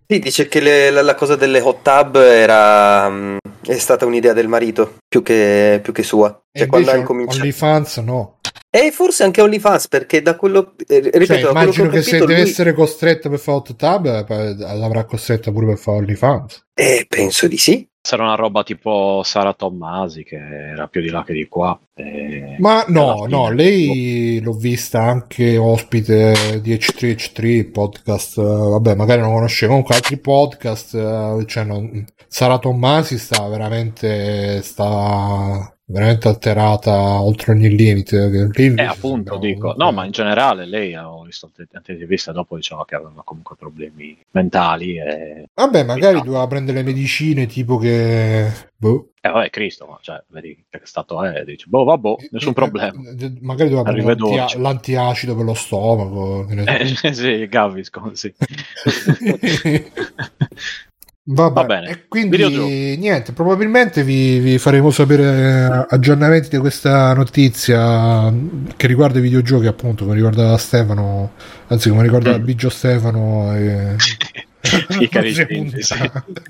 Sì, dice che le- la, la cosa delle hot tub era, mm, è stata un'idea del marito più che, più che sua. E Cioè, quando ha incominciato. OnlyFans no. E forse anche OnlyFans, perché da quello. eh, ripeto, Cioè, da quello immagino ho che se capito, deve lui- essere costretta per fare hot tub, eh, poi l'avrà costretta pure per fare OnlyFans. Eh, penso di sì. Sarà una roba tipo Sara Tommasi, che era più di là che di qua. e- Ma no, fine- no, lei l'ho vista anche ospite di H3H3 podcast, eh, vabbè, magari non conoscevo, comunque altri podcast, eh, cioè non- Sara Tommasi sta veramente, sta veramente alterata oltre ogni limite. che lei- Eh, appunto, no, dico. No, ma in generale lei, ho visto tante interviste dopo, diceva che aveva comunque problemi mentali e... Vabbè, magari No. doveva prendere le medicine tipo che... Boh. Eh, vabbè, Cristo, cioè, vedi che stato è, dici, boh, vabbè, nessun problema. Eh, Magari doveva prendere l'anti- l'antiacido per lo stomaco. Eh, sì, Gaviscon, sì. Vabbè, Va bene, e quindi niente, probabilmente vi, vi faremo sapere aggiornamenti di questa notizia che riguarda i videogiochi, appunto, come ricordava Stefano, anzi come ricordava Mm. Biggio Stefano. E... I cari Shinji, sì. puntate.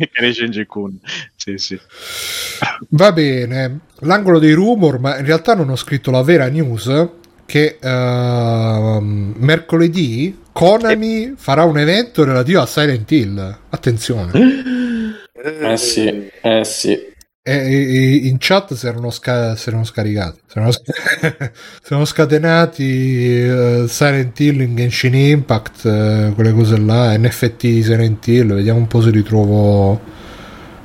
I cari Shinji Kun. Sì, sì. Va bene, l'angolo dei rumor, ma in realtà non ho scritto la vera news che ehm, mercoledì Konami farà un evento relativo a Silent Hill. Attenzione. Eh sì, eh sì. E, e- in chat si erano, sca- si erano scaricati, si erano, sc- si erano scatenati eh, Silent Hill in Genshin Impact, eh, quelle cose là, NFT Silent Hill, vediamo un po' se ritrovo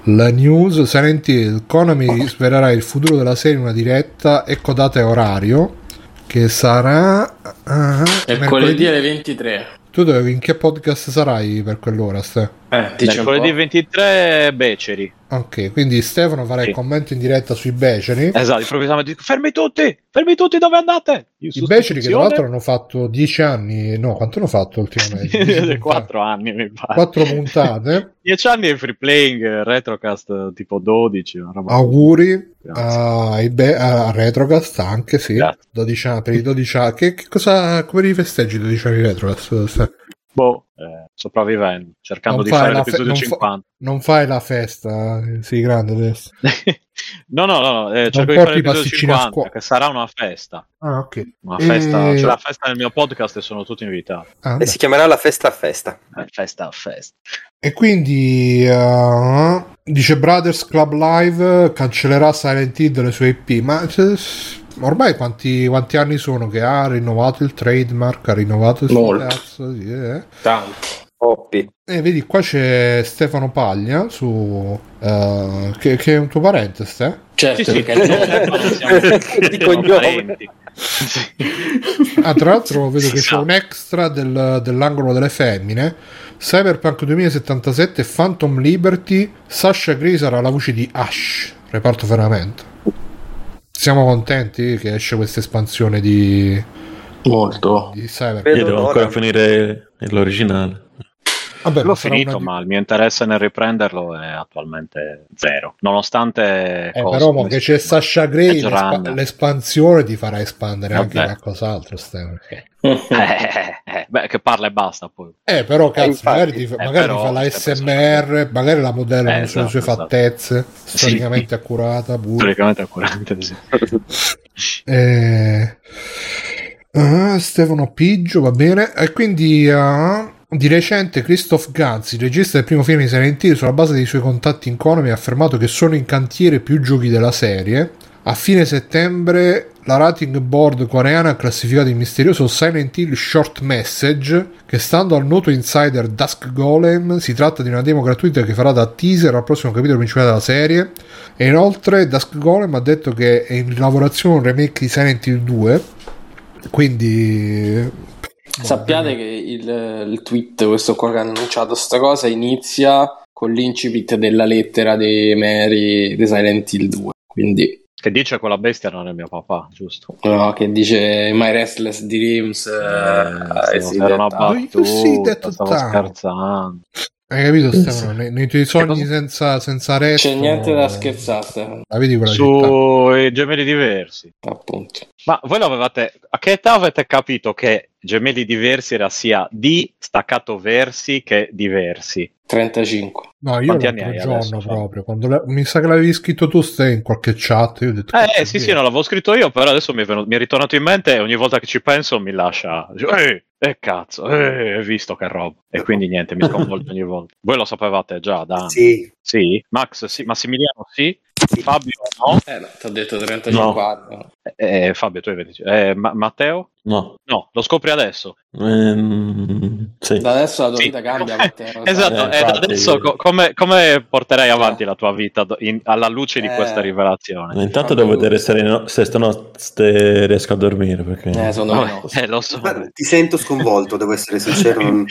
la news. Silent Hill, Konami svelerà il futuro della serie in una diretta, ecco data e orario, che sarà... ah, Mercoledì alle 23. Tu dove, in che podcast sarai per quell'ora, Ste? Eh, Mercoledì po'. 23 Beceri. Ok, quindi Stefano farà il Sì. commento in diretta sui beceri. Esatto, improvvisamente dico, fermi tutti, fermi tutti, dove andate? Io I beceri che tra l'altro hanno fatto 10 anni, no, quanto hanno fatto ultimamente? 10 puntate. 4 anni mi pare. Quattro puntate. 10 anni di free playing, retrocast tipo 12. una roba- Auguri Grazie. ai be- a Retrocast anche, sì. Grazie. 12 anni, per i 12 anni. Che, che cosa, come li festeggi i 12 anni di Retrocast? Boh, eh, sopravvivendo, cercando Non di fare la fe- l'episodio non fa- 50. Non fai la festa, eh, sei grande adesso. no, no, no, eh, cerco di porti fare l'episodio pasticcini a 50, scuola. che sarà una festa. Ah, ok. Una E- festa, c'è la festa nel mio podcast e sono tutti invitati. Ah, E si chiamerà la festa a festa. Eh, festa a festa. E quindi uh, dice Brothers Club Live cancellerà Silent Hill dalle sue IP. Ma ormai quanti, quanti anni sono che ha rinnovato il trademark? Ha rinnovato il suo cazzo? sì, eh. Tanto. Oppi. E vedi, qua c'è Stefano Paglia su eh, che, che è un tuo parente, Ste? Certo, Sì, sì, perché siamo- Di siamo parenti. Sì. Ah, tra l'altro vedo Si che c'è un extra del- dell'angolo delle femmine. Cyberpunk 2077 Phantom Liberty. Sasha Grey sarà la voce di Ash, reparto ferramenta. Siamo contenti che esce questa espansione di, molto. di Cyberpunk. Io devo ancora finire l'originale. Vabbè, L'ho finito, una ma il mio interesse nel riprenderlo è attualmente zero. Nonostante. Eh, cose però mo che c'è? Sasha l'espa- Runner. l'espansione ti farà espandere anche Vabbè. qualcos'altro. Stefano. Eh, eh, eh, beh, che parla e basta poi. Eh, però cazzo, infatti. magari, ti, fa- Eh, magari però, ti fa la SMR, magari la modellano Eh, sulle sue esatto, fattezze, Sì. storicamente accurata. pure. Storicamente accurante, sì. Eh, ah, Stefano Piggio, va bene. E quindi ah, di recente Christoph Gans, il regista del primo film di Silent Hill, sulla base dei suoi contatti in Konami, ha affermato che sono in cantiere più giochi della serie. A fine settembre la rating board coreana ha classificato il misterioso Silent Hill Short Message, che stando al noto insider Dusk Golem si tratta di una demo gratuita che farà da teaser al prossimo capitolo principale della serie. E inoltre Dusk Golem ha detto che è in lavorazione un remake di Silent Hill 2, quindi... Sappiate che il, il tweet, questo qua che ha annunciato sta cosa, inizia con l'incipit della lettera di Mary di Silent Hill 2. Quindi, Che dice quella bestia non è mio papà, giusto? no, che dice My Restless Dreams. eh, Eh, sì, era una battuta, stavo scherzando. Hai capito Stefano? Nei, nei tuoi sogni senza, senza resto... C'è niente da scherzare, Stefano, La vedi quella città? Sui gemelli diversi. appunto. Ma voi l'avevate. A che età avete capito che gemelli diversi era sia di staccato versi che diversi? 35. No, io Quanti l'altro giorno adesso, proprio, quando la- mi sa che l'avevi scritto tu stai in qualche chat, io ho detto... Eh, "Cazzo, sì, Dio". sì, non l'avevo scritto io, però adesso mi è, venuto- mi è ritornato in mente e ogni volta che ci penso mi lascia. dico, Eh, eh, cazzo, eh, hai visto che roba. E quindi niente, mi sconvolge ogni volta. Voi lo sapevate già da anni. Sì, Sì? Max, sì. Massimiliano, sì? Fabio, no? Eh no, ti ho detto 35 anni. Eh, Fabio, tu hai 20. Eh, Ma- Matteo? No. No, lo scopri adesso. Ehm, sì. Da adesso la tua Sì. vita cambia. Matteo, Esatto, Eh, e da infatti- adesso co- come, come porterai avanti Eh. la tua vita do- in- alla luce di Eh. questa rivelazione? Intanto devo vedere se, no- se stanotte riesco a dormire. Perché... Eh, secondo me no. Eh, lo so. Ti sento sconvolto, devo essere sincero. non-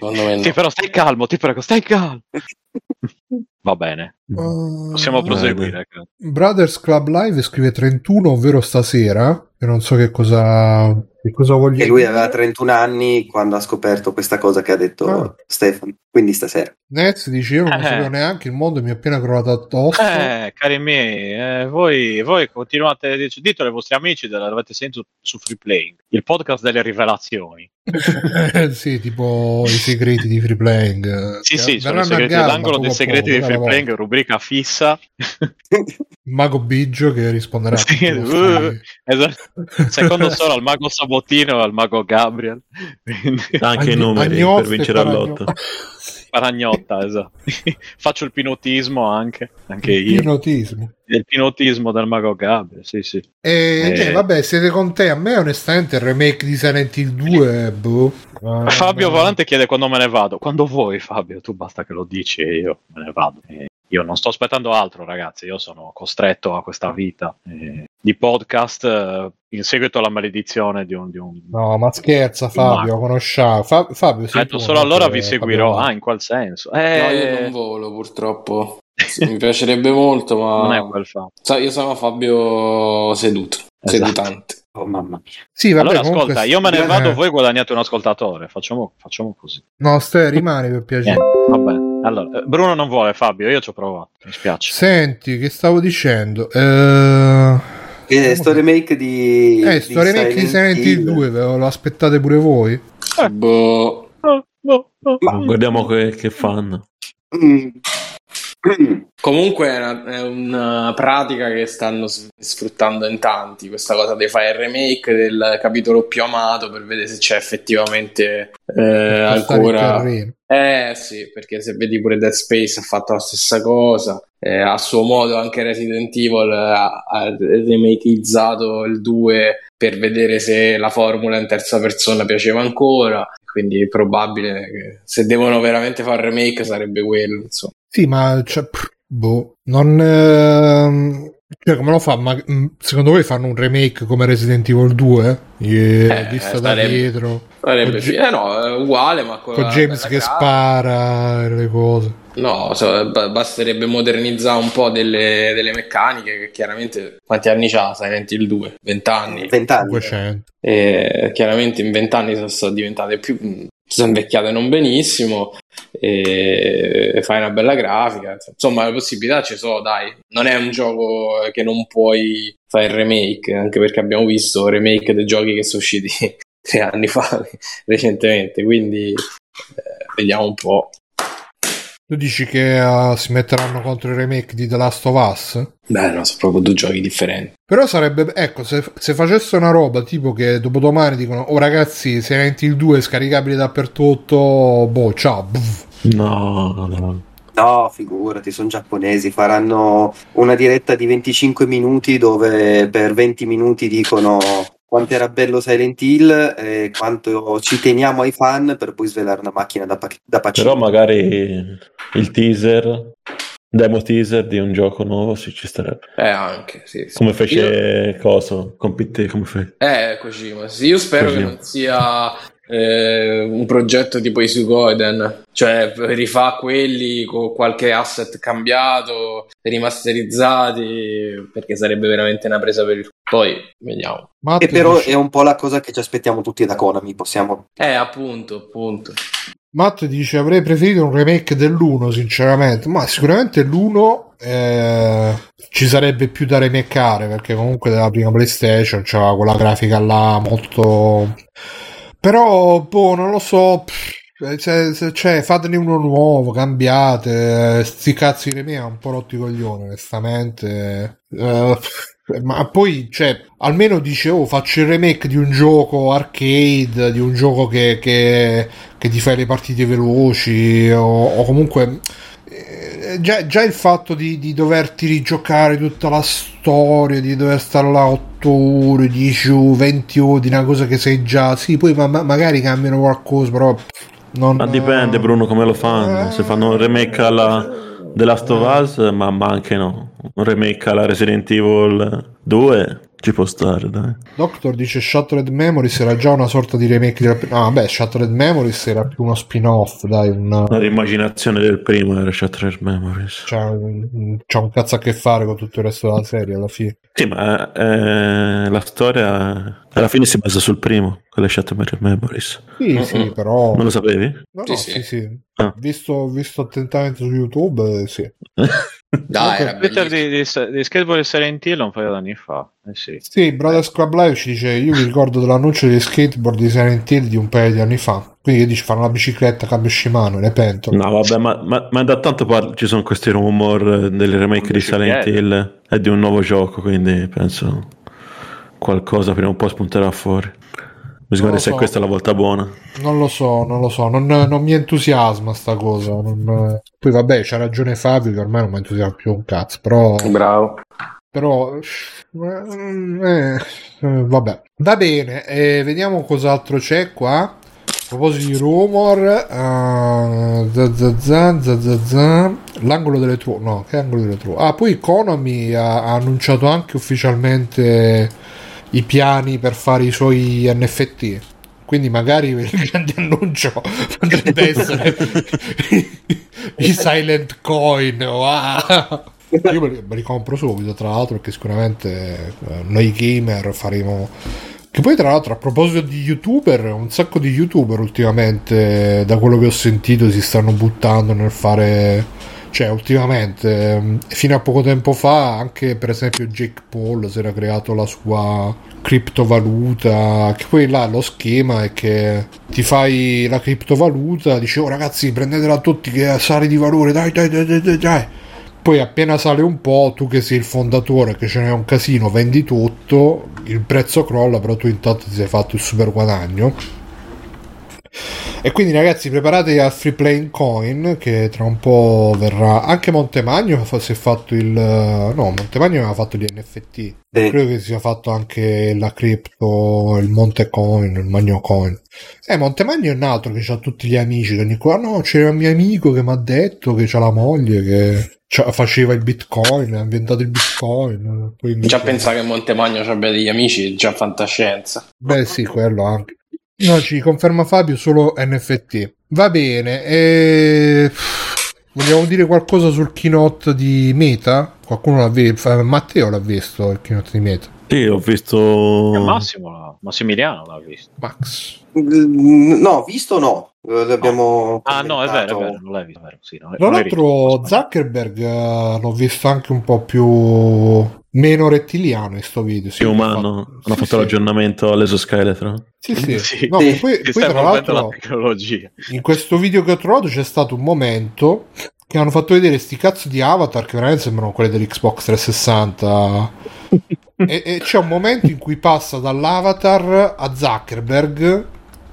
no. Sì, però stai calmo, ti prego, stai calmo. Va bene, Uh, possiamo proseguire. credo. Brothers Club Live scrive 31, ovvero stasera, e non so che cosa, che cosa voglia E lui dire. aveva 31 anni quando ha scoperto questa cosa che ha detto Ah. Stefano. Quindi stasera. Nez dice io non lo Eh. sapevo neanche, il mondo mi è appena crollato addosso. Eh, cari miei, eh, voi, voi continuate, dic- ditelo ai vostri amici, l'avete sentito su Free Playing, il podcast delle rivelazioni. sì, tipo i segreti di free playing. Sì, sì, sono segreti, l'angolo dei segreti poco, di Free Playing, rubrica fissa. Il mago Biggio che risponderà a Sì, uh, esatto. Secondo solo al mago Sabotino e al mago Gabriel. Anche i numeri Agnotte per vincere e all'otto. Paragno- Paragnotta, esatto. Faccio il pinotismo anche, anche io. Pinotismo. Il pinotismo del mago Gabriel, sì, sì. E Eh. niente, vabbè, siete con te. A me, onestamente, il remake di Silent Hill 2, boh. Ah, Fabio. Volante chiede quando me ne vado. Quando vuoi, Fabio, tu basta che lo dici e io me ne vado. E io non sto aspettando altro, ragazzi. Io sono costretto a questa vita eh, di podcast eh, in seguito alla maledizione di un. Di un... No, ma scherza, Fabio, conosciamo. Fa- Fabio, sei Detto solo allora vi seguirò. Fabio- Ah, in qual senso? No, io Eh, non volo purtroppo. Mi piacerebbe molto, ma non è quel fatto. Sa- io sono Fabio seduto, Esatto. sedutante. Oh mamma mia. Sì, vabbè, allora, comunque- ascolta, io me ne eh, vado, voi guadagnate un ascoltatore. Facciamo, facciamo così. No, stai, rimani per piacere. Eh, va bene. Allora, eh, Bruno non vuole, Fabio. Io ci ho provato. Mi spiace. Senti, che stavo dicendo? Eh, E sto remake di. eh sto remake di Silent Hill 2, ve lo aspettate pure voi? Boh. boh, boh. Ma- Guardiamo che, che fanno. Mm. Comunque è una, è una pratica che stanno sfruttando in tanti, questa cosa di fare remake del capitolo più amato per vedere se c'è effettivamente eh, ancora... Eh sì, perché se vedi pure Dead Space ha fatto la stessa cosa, eh, a suo modo anche Resident Evil ha, ha remakeizzato il 2 per vedere se la formula in terza persona piaceva ancora, quindi è probabile che se devono veramente fare remake sarebbe quello, insomma. Sì, ma cioè, pff, boh, non. ehm, cioè, come lo fa? Ma secondo voi fanno un remake come Resident Evil 2? Yeah, Eh, vista da sarebbe- dietro, Sarebbe Con eh no, è uguale, ma con, con la James che grafica. spara e le cose. No, so, ba- basterebbe modernizzare un po' delle, delle meccaniche che chiaramente quanti anni c'ha Silent Hill 2? 20 anni. 20 anni. 500. E chiaramente in 20 anni sono, sono diventate più sono invecchiate non benissimo e fai una bella grafica. Insomma le possibilità ci sono dai. Non è un gioco che non puoi fare remake anche perché abbiamo visto remake dei giochi che sono usciti tre anni fa recentemente. Quindi eh, vediamo un po' Tu dici che eh, si metteranno contro il remake di The Last of Us? beh no sono proprio due giochi differenti Però sarebbe, ecco, se, se facesse una roba tipo che dopodomani dicono, oh ragazzi, Silent Hill 2 è scaricabile dappertutto, boh, ciao. No, no, no. No, figurati, sono giapponesi, faranno una diretta di 25 minuti dove per 20 minuti dicono quanto era bello Silent Hill e quanto ci teniamo ai fan per poi svelare una macchina da, pa- da pacino. Però magari il teaser, demo teaser di un gioco nuovo sì, ci starebbe. eh anche sì, sì. Come Io- fece Coso, con PT, come fe... Eh, Kojima. Sì, io spero Kojima. che non sia eh, un progetto tipo i Sugoiden, cioè rifà quelli con qualche asset cambiato, rimasterizzati, perché sarebbe veramente una presa per il... Poi, vediamo. Matt E però è un po' la cosa che ci aspettiamo tutti da Konami, possiamo... Eh, appunto, appunto. Matt dice, avrei preferito un remake dell'1, sinceramente. Ma sicuramente l'1 eh, ci sarebbe più da remakeare, perché comunque della prima PlayStation c'era quella grafica là molto... Però, boh, non lo so... pff, se- cioè, fatene uno nuovo, cambiate. Sti cazzi di remake ha un po' rotti i coglioni, onestamente. Eh, ma poi, cioè, almeno dicevo, faccio il remake di un gioco arcade, di un gioco che, che, che ti fai le partite veloci, o, o comunque. eh, Già, già il fatto di, di doverti rigiocare tutta la storia, di dover stare là 8 ore, 10 ore, 20 ore di una cosa che sei già. Sì, poi ma- ma- magari cambiano qualcosa, però. Non, Ma dipende Bruno come lo fanno, se fanno un remake alla The Last of Us, ma, ma anche no, un remake alla Resident Evil 2 ci può stare, dai. Doctor dice Shattered Memories era già una sorta di remake della... No, vabbè, Shattered Memories era più uno spin-off, dai, una... La rimmaginazione del primo era Shattered Memories. C'ha, c'ha un cazzo a che fare con tutto il resto della serie alla fine. Sì, ma eh, la storia alla fine si basa sul primo, quella Shattered Memories. Sì, Mm-mm. sì, però... Non lo sapevi? No, Sì, no, sì. sì, sì. Ah. Visto, visto attentamente su YouTube, eh, sì. Dai, era Twitter di, di, di Skateboard e Silent Hill un paio d'anni fa. Eh sì. Sì, Brothers Club Live ci dice, io vi ricordo dell'annuncio di skateboard di Silent Hill di un paio di anni fa. Quindi io dice, fanno la bicicletta, cambio Shimano, ne pentole. No, vabbè, ma, ma, ma da tanto par- ci sono questi rumor del remake di Silent. Hill e di un nuovo gioco, quindi penso qualcosa prima o poi spunterà fuori. Bisogna vedere se so. questa è la volta buona. Non lo so, non lo so, non, non mi entusiasma sta cosa. non- Poi vabbè, c'ha ragione Fabio che ormai non mi entusiasma più un cazzo, però... Bravo. Però... eh, eh, vabbè. Va bene, eh, vediamo cos'altro c'è qua. A proposito di rumor, eh, za, za, za, za, za, za, l'angolo delle truppe, no, che angolo delle truppe? Ah, poi Konami ha, ha annunciato anche ufficialmente i piani per fare i suoi NFT. Quindi magari il grande annuncio potrebbe essere i silent coin. Wow. Io me li, compro subito, tra l'altro, perché sicuramente eh, noi gamer faremo. Che poi, tra l'altro, a proposito di youtuber, un sacco di youtuber ultimamente, da quello che ho sentito, si stanno buttando nel fare Cioè, ultimamente, ehm, fino a poco tempo fa, anche per esempio Jake Paul si era creato la sua criptovaluta. Che poi là lo schema è che ti fai la criptovaluta, dici, oh ragazzi, prendetela tutti che sale di valore, dai, dai, dai, dai. dai. Poi appena sale un po', tu che sei il fondatore, che ce n'è un casino, vendi tutto, il prezzo crolla, però tu intanto ti sei fatto il super guadagno. E quindi ragazzi preparatevi al free playing coin che tra un po' verrà. Anche Montemagno si è fatto il... No, Montemagno aveva fatto gli NFT. Sì. Credo che sia fatto anche la cripto, il Montecoin, il Magno Coin. Eh, Montemagno è un altro che ha tutti gli amici. Che ogni qua, no, c'era un mio amico che mi ha detto che c'ha la moglie che faceva il bitcoin, ha inventato il bitcoin. Invece- Già pensare che Montemagno abbia degli amici è già fantascienza. Beh, sì, quello anche. No, ci conferma Fabio solo NFT. Va bene. E... Vogliamo dire qualcosa sul keynote di Meta? Qualcuno l'ha visto? Matteo l'ha visto il keynote di Meta. Sì, ho visto... Massimo, Massimiliano l'ha visto. Max. Mm, No, visto no. Eh, L'abbiamo Ah, no, è vero, è vero, non l'hai visto. vero, sì, non- Tra l'altro. Zuckerberg eh, l'ho visto anche un po' più meno rettiliano in sto video. Sì, Più umano. fatto- Hanno sì, fatto sì. l'aggiornamento all'esoscheletro. Sì, sì. Sì. No, poi, poi tra l'altro la tecnologia. in questo video che ho trovato c'è stato un momento che hanno fatto vedere sti cazzo di avatar che veramente sembrano quelli dell'Xbox 360 e, e c'è un momento in cui passa dall'avatar a Zuckerberg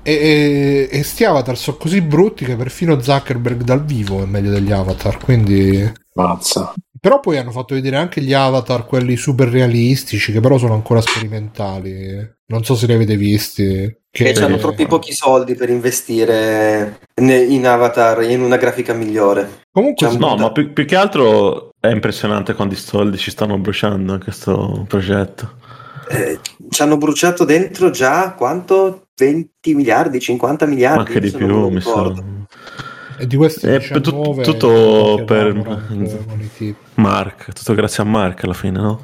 e, e, e sti avatar sono così brutti che perfino Zuckerberg dal vivo è meglio degli avatar quindi Mazza. però poi hanno fatto vedere anche gli avatar quelli super realistici che però sono ancora sperimentali non so se li avete visti Che che hanno troppi pochi soldi per investire in avatar e in una grafica migliore. comunque No, ma più, più che altro è impressionante quanti soldi ci stanno bruciando in questo progetto. Eh, ci hanno bruciato dentro già quanto? 20 miliardi, 50 miliardi? Ma anche di più, mi sa. ricordo. E di questi Eh, per tut- 19 tutto per- tipi. Mark, tutto grazie a Mark alla fine, no?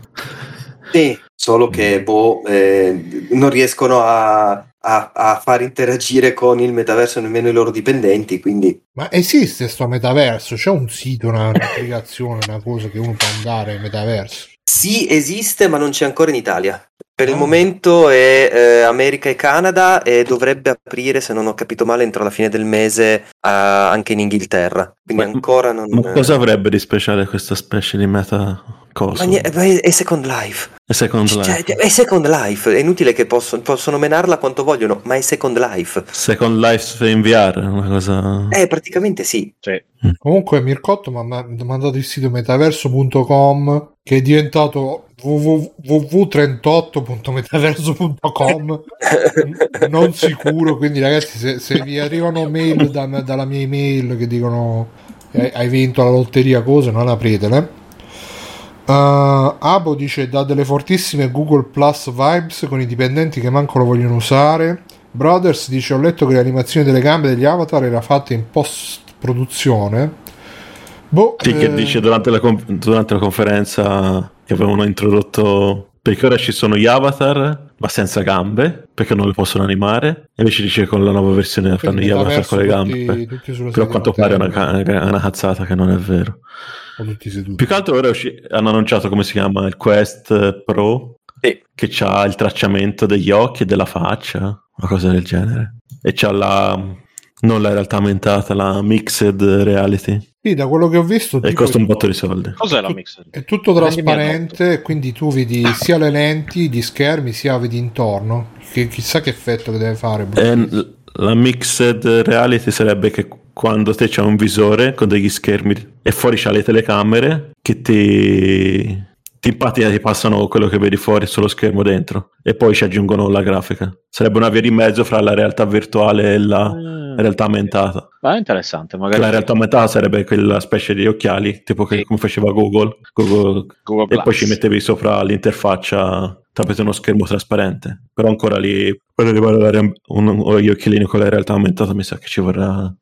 Sì, solo che boh, eh, non riescono a, a- a far interagire con il metaverso nemmeno i loro dipendenti, quindi Ma esiste sto metaverso? C'è un sito, una- un'applicazione, una cosa che uno può andare in metaverso? sì, esiste, ma non c'è ancora in Italia. Per il Ah. momento è eh, America e Canada e dovrebbe aprire, se non ho capito male, entro la fine del mese ah, anche in Inghilterra. Quindi Ma- ancora non... Ma cosa avrebbe di speciale questa specie di meta cosa? Ma è, è Second Life. E Second Cioè, Life. è Second Life. È inutile che possono, possono menarla quanto vogliono, ma è Second Life. Second Life in VR, una cosa... Eh, praticamente sì. Sì. Comunque Mircotto mi ha mandato il sito metaverso.com che è diventato www.38.metaverso.com non sicuro quindi ragazzi se, se vi arrivano mail da- dalla mia email che dicono eh, hai vinto la lotteria cose non apritele Uh, Abo dice da delle fortissime Google Plus vibes con i dipendenti che manco lo vogliono usare. Brothers dice ho letto che l'animazione delle gambe degli avatar era fatta in post produzione. Boh, Sì, che eh, dice durante la, con- durante la conferenza che avevano introdotto perché ora ci sono gli avatar ma senza gambe perché non li possono animare e invece dice con la nuova versione fanno gli avatar con le gambe tutti- tutti però a quanto pare è una, una cazzata che non è vero tutti seduti. più che altro ora usci- hanno annunciato come si chiama il Quest Pro Sì. che ha il tracciamento degli occhi e della faccia una cosa del genere e c'ha la non la realtà aumentata la mixed reality Sì, da quello che ho visto e costa un botto di soldi Cos'è la mixer? è tutto trasparente quindi tu vedi sia le lenti, gli schermi, sia vedi intorno. Che, chissà che effetto che deve fare. boh. E l- la mixed reality sarebbe che quando te c'è un visore con degli schermi e fuori c'ha le telecamere che ti, ti in pratica ti passano quello che vedi fuori sullo schermo dentro e poi ci aggiungono la grafica. Sarebbe una via di mezzo fra la realtà virtuale e la Mm. realtà aumentata. Ma è interessante, magari La realtà aumentata sarebbe quella specie di occhiali, tipo che Sì. come faceva Google, Google Google e Plus. poi ci mettevi sopra l'interfaccia tramite uno schermo trasparente. Però ancora lì, per arrivare gli occhialini con la realtà aumentata, mi sa che ci vorrà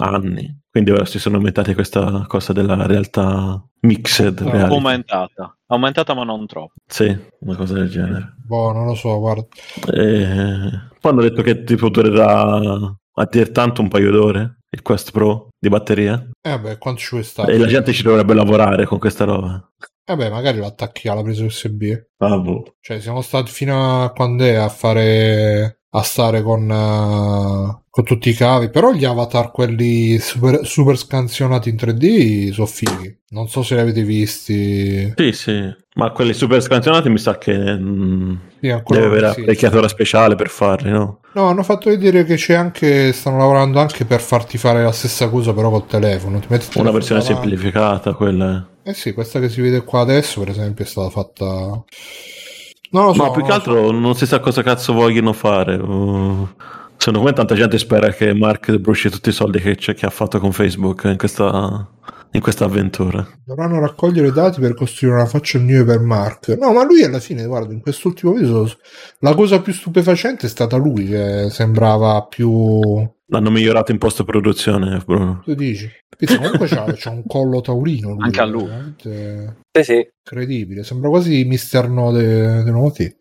anni. Quindi ora si sono inventati questa cosa della realtà mixed Ah, reality. aumentata. Aumentata ma non troppo. Sì, una cosa del genere. Boh, non lo so, guarda. E poi hanno detto che tipo durerà a dir tanto un paio d'ore. il Quest Pro di batteria. Eh beh, quanto ci vuoi stare? E la gente ci dovrebbe lavorare con questa roba. Eh beh, magari lo attacchi alla presa USB. Ah, boh. Cioè, siamo stati fino a quando è a fare a stare con, uh, con tutti i cavi. Però gli avatar, quelli super, super scansionati in 3D, sono fighi. Non so se li avete visti. Sì, sì. Ma quelli super scansionati mi sa che mm, Sì, deve avere sì. apparecchiatura speciale per farli, no? No, hanno fatto vedere che c'è anche. Stanno lavorando anche per farti fare la stessa cosa, però col telefono. Una versione davanti. semplificata, quella. Eh sì, questa che si vede qua adesso, per esempio, è stata fatta. Non lo so. Ma più che lo so. altro non si sa cosa cazzo vogliono fare. Uh, secondo me tanta gente spera che Mark bruci tutti i soldi che, c'è- che ha fatto con Facebook in questa, in questa avventura. Dovranno raccogliere dati per costruire una faccia new per Mark. No, ma lui alla fine, guarda, in quest'ultimo video la cosa più stupefacente è stata lui, che sembrava più... L'hanno migliorato in post produzione, Bruno. Tu dici? Pizza, comunque c'ha, c'ha un collo taurino. Lui, Anche a lui. Sì, sì. Incredibile, sembra quasi Mister No de, de Noti.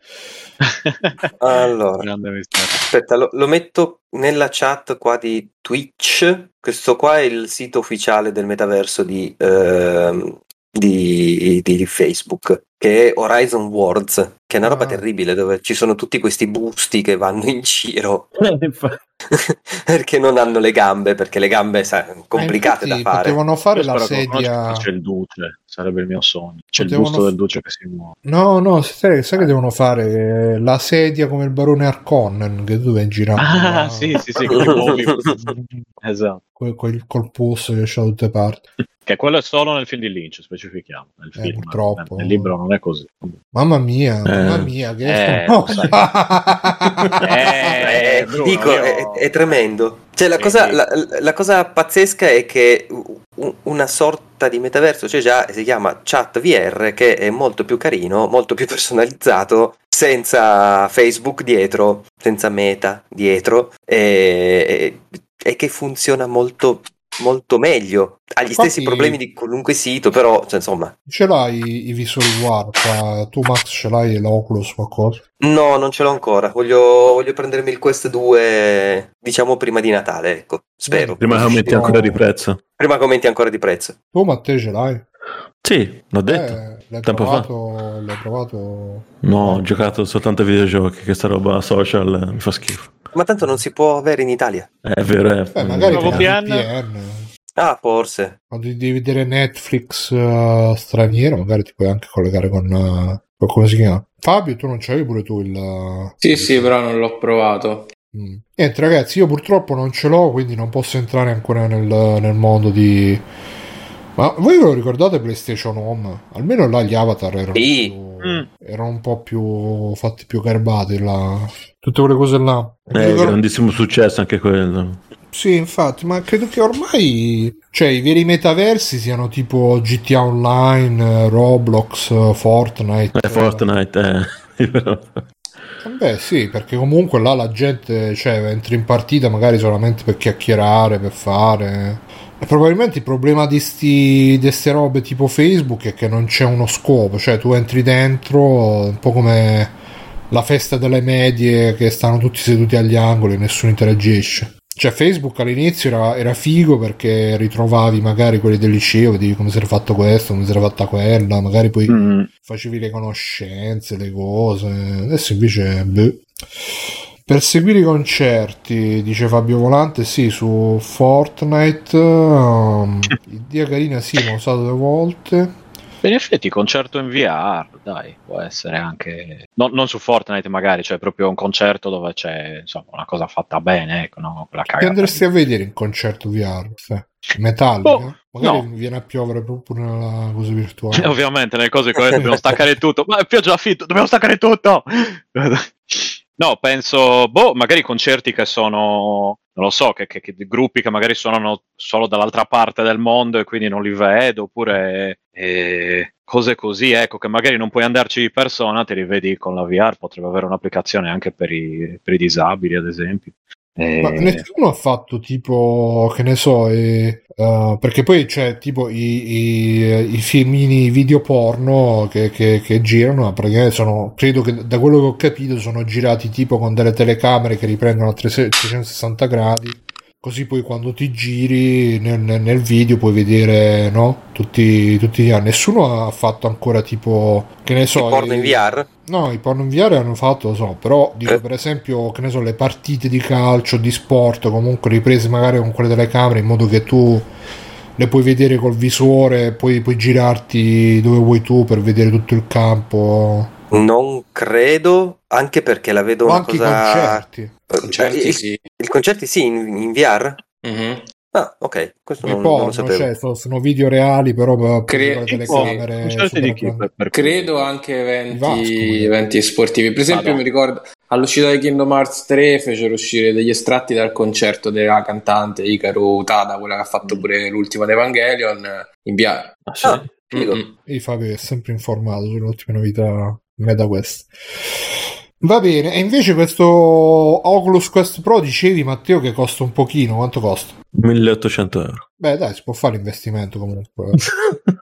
Allora, aspetta, lo, lo metto nella chat qua di Twitch. Questo qua è il sito ufficiale del metaverso di, ehm, di, di Facebook, che è Horizon Worlds, che è una roba Ah. terribile, dove ci sono tutti questi busti che vanno in giro perché non hanno le gambe, perché le gambe sai, complicate Eh, da fare. Potevano fare Io la sedia. C'è il duce, sarebbe il mio sogno. C'è il Potevano busto f- del duce che si muove. No, no, sai, sai che devono fare la sedia come il barone Harkonnen che tu vai in girando Ah, là, sì, sì, sì, che ti muovi. esatto. col, col, col che c'ha da tutte parti. Che quello è solo nel film di Lynch, specifichiamo. Nel Eh, film, purtroppo. Nel libro non è così. Mamma mia, mamma Eh. mia, che Eh. Eh, Bruno, dico, io- è, è tremendo. Cioè, la cosa, la, la cosa pazzesca è che una sorta di metaverso c'è già, si chiama Chat VR, che è molto più carino, molto più personalizzato, senza Facebook dietro, senza Meta dietro, e, e che funziona molto, molto meglio. Ha gli stessi Infatti- problemi di qualunque sito, però, cioè, insomma, Ce l'hai i visori Warp? Tu Max ce l'hai l'Oculus qualcosa? no, non ce l'ho ancora. Voglio, voglio prendermi il Quest 2, diciamo, prima di Natale, ecco, spero. Prima che aumenti ancora di prezzo. Prima che aumenti ancora di prezzo. Tu Matteo ce l'hai? Sì, l'ho detto. Eh, l'hai tempo fa. provato, l'hai provato No, ho giocato soltanto a videogiochi, che sta roba social eh, mi fa schifo. Ma tanto non si può avere in Italia. Eh, È vero, è. Beh, magari Nuovo con il VPN? VPN. Ah, forse. Quando devi vedere Netflix eh, straniero, magari ti puoi anche collegare con, eh, con- come si chiama? Fabio, tu non c'avevi pure tu il. Sì, sì, però non l'ho provato. Mm. Niente, ragazzi, io purtroppo non ce l'ho, quindi non posso entrare ancora nel, nel mondo di. Ma voi ve lo ricordate PlayStation Home? Almeno là gli avatar erano, Sì. più- Mm. erano un po' più fatti più garbati là. Tutte quelle cose là. È ricordo- grandissimo successo anche quello. Sì, infatti, ma credo che ormai, cioè, i veri metaversi siano tipo GTA Online, eh, Roblox, eh, Fortnite. Eh, Fortnite, eh. Eh, Beh, sì, perché comunque là la gente, cioè, entra in partita magari solamente per chiacchierare, per fare. E probabilmente il problema di sti, di ste robe tipo Facebook è che non c'è uno scopo, cioè tu entri dentro, un po' come la festa delle medie che stanno tutti seduti agli angoli e nessuno interagisce. Cioè Facebook all'inizio era, era figo perché ritrovavi magari quelli del liceo, vedevi come si era fatto questo, come si era fatta quella, magari poi Mm. facevi le conoscenze, le cose. Adesso invece, boh. Per seguire i concerti, dice Fabio Volante, sì, su Fortnite. Um, idea carina, sì, l'ho usato due volte. In effetti, concerto in VR, dai, può essere anche. no- non su Fortnite, magari, cioè proprio un concerto dove c'è insomma una cosa fatta bene, ecco, no? Quella Che cagata. andresti a vedere in concerto VR? Sì. Metallica? Oh, Magari no. viene a piovere proprio nella cosa virtuale. Eh, Ovviamente, nelle cose come dobbiamo staccare tutto. Ma è pioggia fitto, dobbiamo staccare tutto! No, penso, boh, magari concerti che sono, non lo so, che, che- che gruppi che magari suonano solo dall'altra parte del mondo e quindi non li vedo, oppure eh, cose così, ecco, che magari non puoi andarci di persona, te li vedi con la VR, potrebbe avere un'applicazione anche per i, per i disabili, ad esempio. Ma nessuno ha fatto tipo, che ne so, eh, eh, perché poi c'è tipo i, i, i filmini video porno che, che, che girano, praticamente sono, credo che da quello che ho capito sono girati tipo con delle telecamere che riprendono a 360 gradi così poi quando ti giri nel, nel- video puoi vedere no? tutti, tutti gli anni. Nessuno ha fatto ancora tipo, che ne so... Il porno in i- VR? No, i porno in VR hanno fatto, lo so, però dico Eh. per esempio, che ne so, le partite di calcio, di sport, comunque riprese magari con quelle telecamere in modo che tu le puoi vedere col visore, poi puoi girarti dove vuoi tu per vedere tutto il campo. Non credo, anche perché la vedo O una anche cosa... concerti, Concerti, Eh, il, sì. Il concerti sì, in, in VR? Mhm. Ah, ok, questo non, non lo sapevo. cioè, so- sono video reali, però per Cre- telecamere. Per- per- Credo anche eventi, Vasco, eventi sportivi. Per esempio, Vado. mi ricordo all'uscita di Kingdom Hearts 3 fecero uscire degli estratti dal concerto della cantante Hikaru Utada, quella che ha fatto pure l'ultima di Evangelion, in VR. Ah, sì? Ah. Mm-mm. E Fabio è sempre informato sulle ultime novità MetaQuest. Va bene, e invece questo Oculus Quest Pro dicevi Matteo che costa un pochino, quanto costa? 1800 euro. Beh dai, si può fare l'investimento comunque.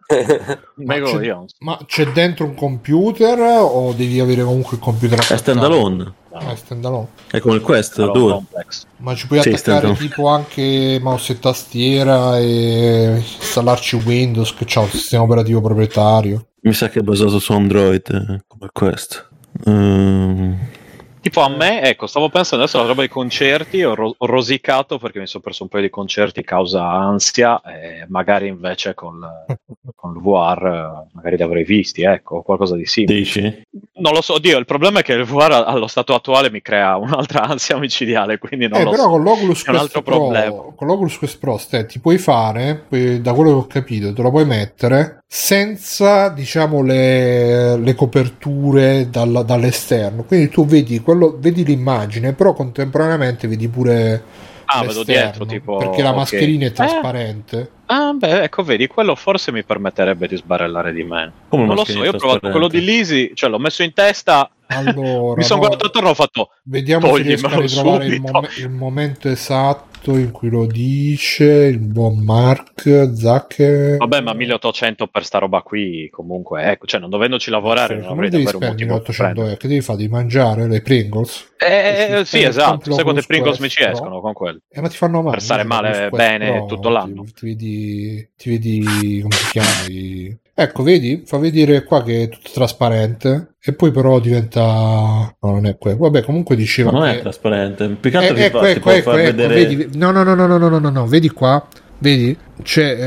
Mego c'è- io. Ma c'è dentro un computer o devi avere comunque il computer È attaccato? standalone. Ah, è standalone. È come il Quest Allora, 2. complex. Ma ci puoi Sì, attaccare tipo anche mouse e tastiera e installarci Windows che c'ha un sistema operativo proprietario. Mi sa che è basato su Android eh, come Quest. 嗯 Tipo a me, ecco, stavo pensando adesso alla roba dei concerti, ho, ro- ho rosicato perché mi sono perso un paio di concerti causa ansia e magari invece con, con il VR magari li avrei visti, ecco, qualcosa di simile. dici? Non lo so, Dio, il problema è che il VR allo stato attuale mi crea un'altra ansia omicidiale, quindi non Eh, lo però so. con l'Oculus È un Quest altro Pro, problema. con l'Oculus Quest Pro Ste, ti puoi fare, puoi- da quello che ho capito, te lo puoi mettere senza, diciamo, le, le coperture dalla- dall'esterno. Quindi tu vedi, quello, vedi l'immagine, però contemporaneamente vedi pure Ah, vedo dietro, tipo... perché la mascherina è Eh, trasparente. Ah, beh, ecco, vedi, quello forse mi permetterebbe di sbarellare di meno. Come Non lo so, io ho provato quello di Lisi, cioè l'ho messo in testa, Allora, mi sono no, guardato attorno e ho fatto... Vediamo se riesco a ritrovare il, mom- il momento esatto in cui lo dice il buon Mark Zucker. Vabbè, ma 1800 per sta roba qui, comunque, ecco, cioè non dovendoci lavorare, non Come avrei davvero un motivo per 1800 prendere. euro? Che devi fare? Devi mangiare le Pringles? Eh, Sì, sì, sì, esatto, sai quante Pringles mi ci escono con quelli? Eh, ma ti fanno male. Per stare male bene tutto l'anno. Ti, ti vedi, ti vedi, come si chiama? Ecco, vedi? Fa vedere qua che è tutto trasparente e poi però diventa... No, non è quello. Vabbè, comunque diceva... No, non che... è trasparente. Peccato eh, che ecco, fa, ecco, ecco, ecco, vedere... Vedi... No, no, no, no, no, no, no, no, vedi qua vedi, c'è,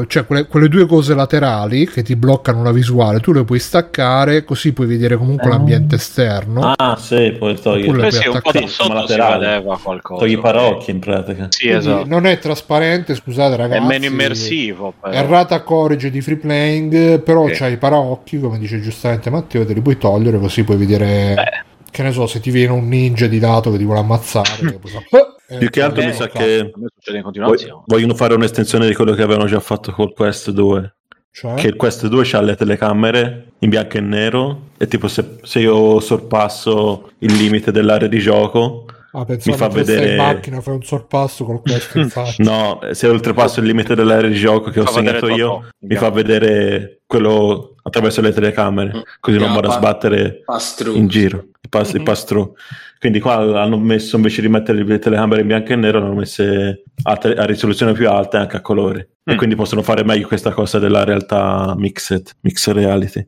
eh, c'è quelle, quelle due cose laterali che ti bloccano la visuale, tu le puoi staccare, così puoi vedere comunque Ah. l'ambiente esterno. Ah, sì, poi togli, Oppure Eh puoi sì, un po' si laterale. qualcosa. togli i parocchi in pratica. Sì, esatto. non è trasparente, scusate È ragazzi. meno immersivo, però. Errata corrige di free playing, però Ok. c'hai i paraocchi, come dice giustamente Matteo, te li puoi togliere così puoi vedere, Beh. Che ne so, se ti viene un ninja di lato che ti vuole ammazzare. che eh, Più che altro eh, mi sa ok. che vog- vogliono fare un'estensione di quello che avevano già fatto col Quest 2. Cioè? Che il Quest 2 ha le telecamere in bianco e nero e tipo se, se io sorpasso il limite dell'area di gioco Ah, mi fa vedere- in macchina, fai un sorpasso con questo in faccia. No, se oltrepasso il limite dell'area di gioco che ho Fa vedere segnato io, mi fa vedere quello attraverso le telecamere, così non Yeah, vado a sbattere in giro, il pass, il pass through. Quindi qua hanno messo invece di mettere le telecamere in bianco e nero, hanno messe a, te- a risoluzione più alta e anche a colore. E Mm. quindi possono fare meglio questa cosa della realtà mixed, mixed reality.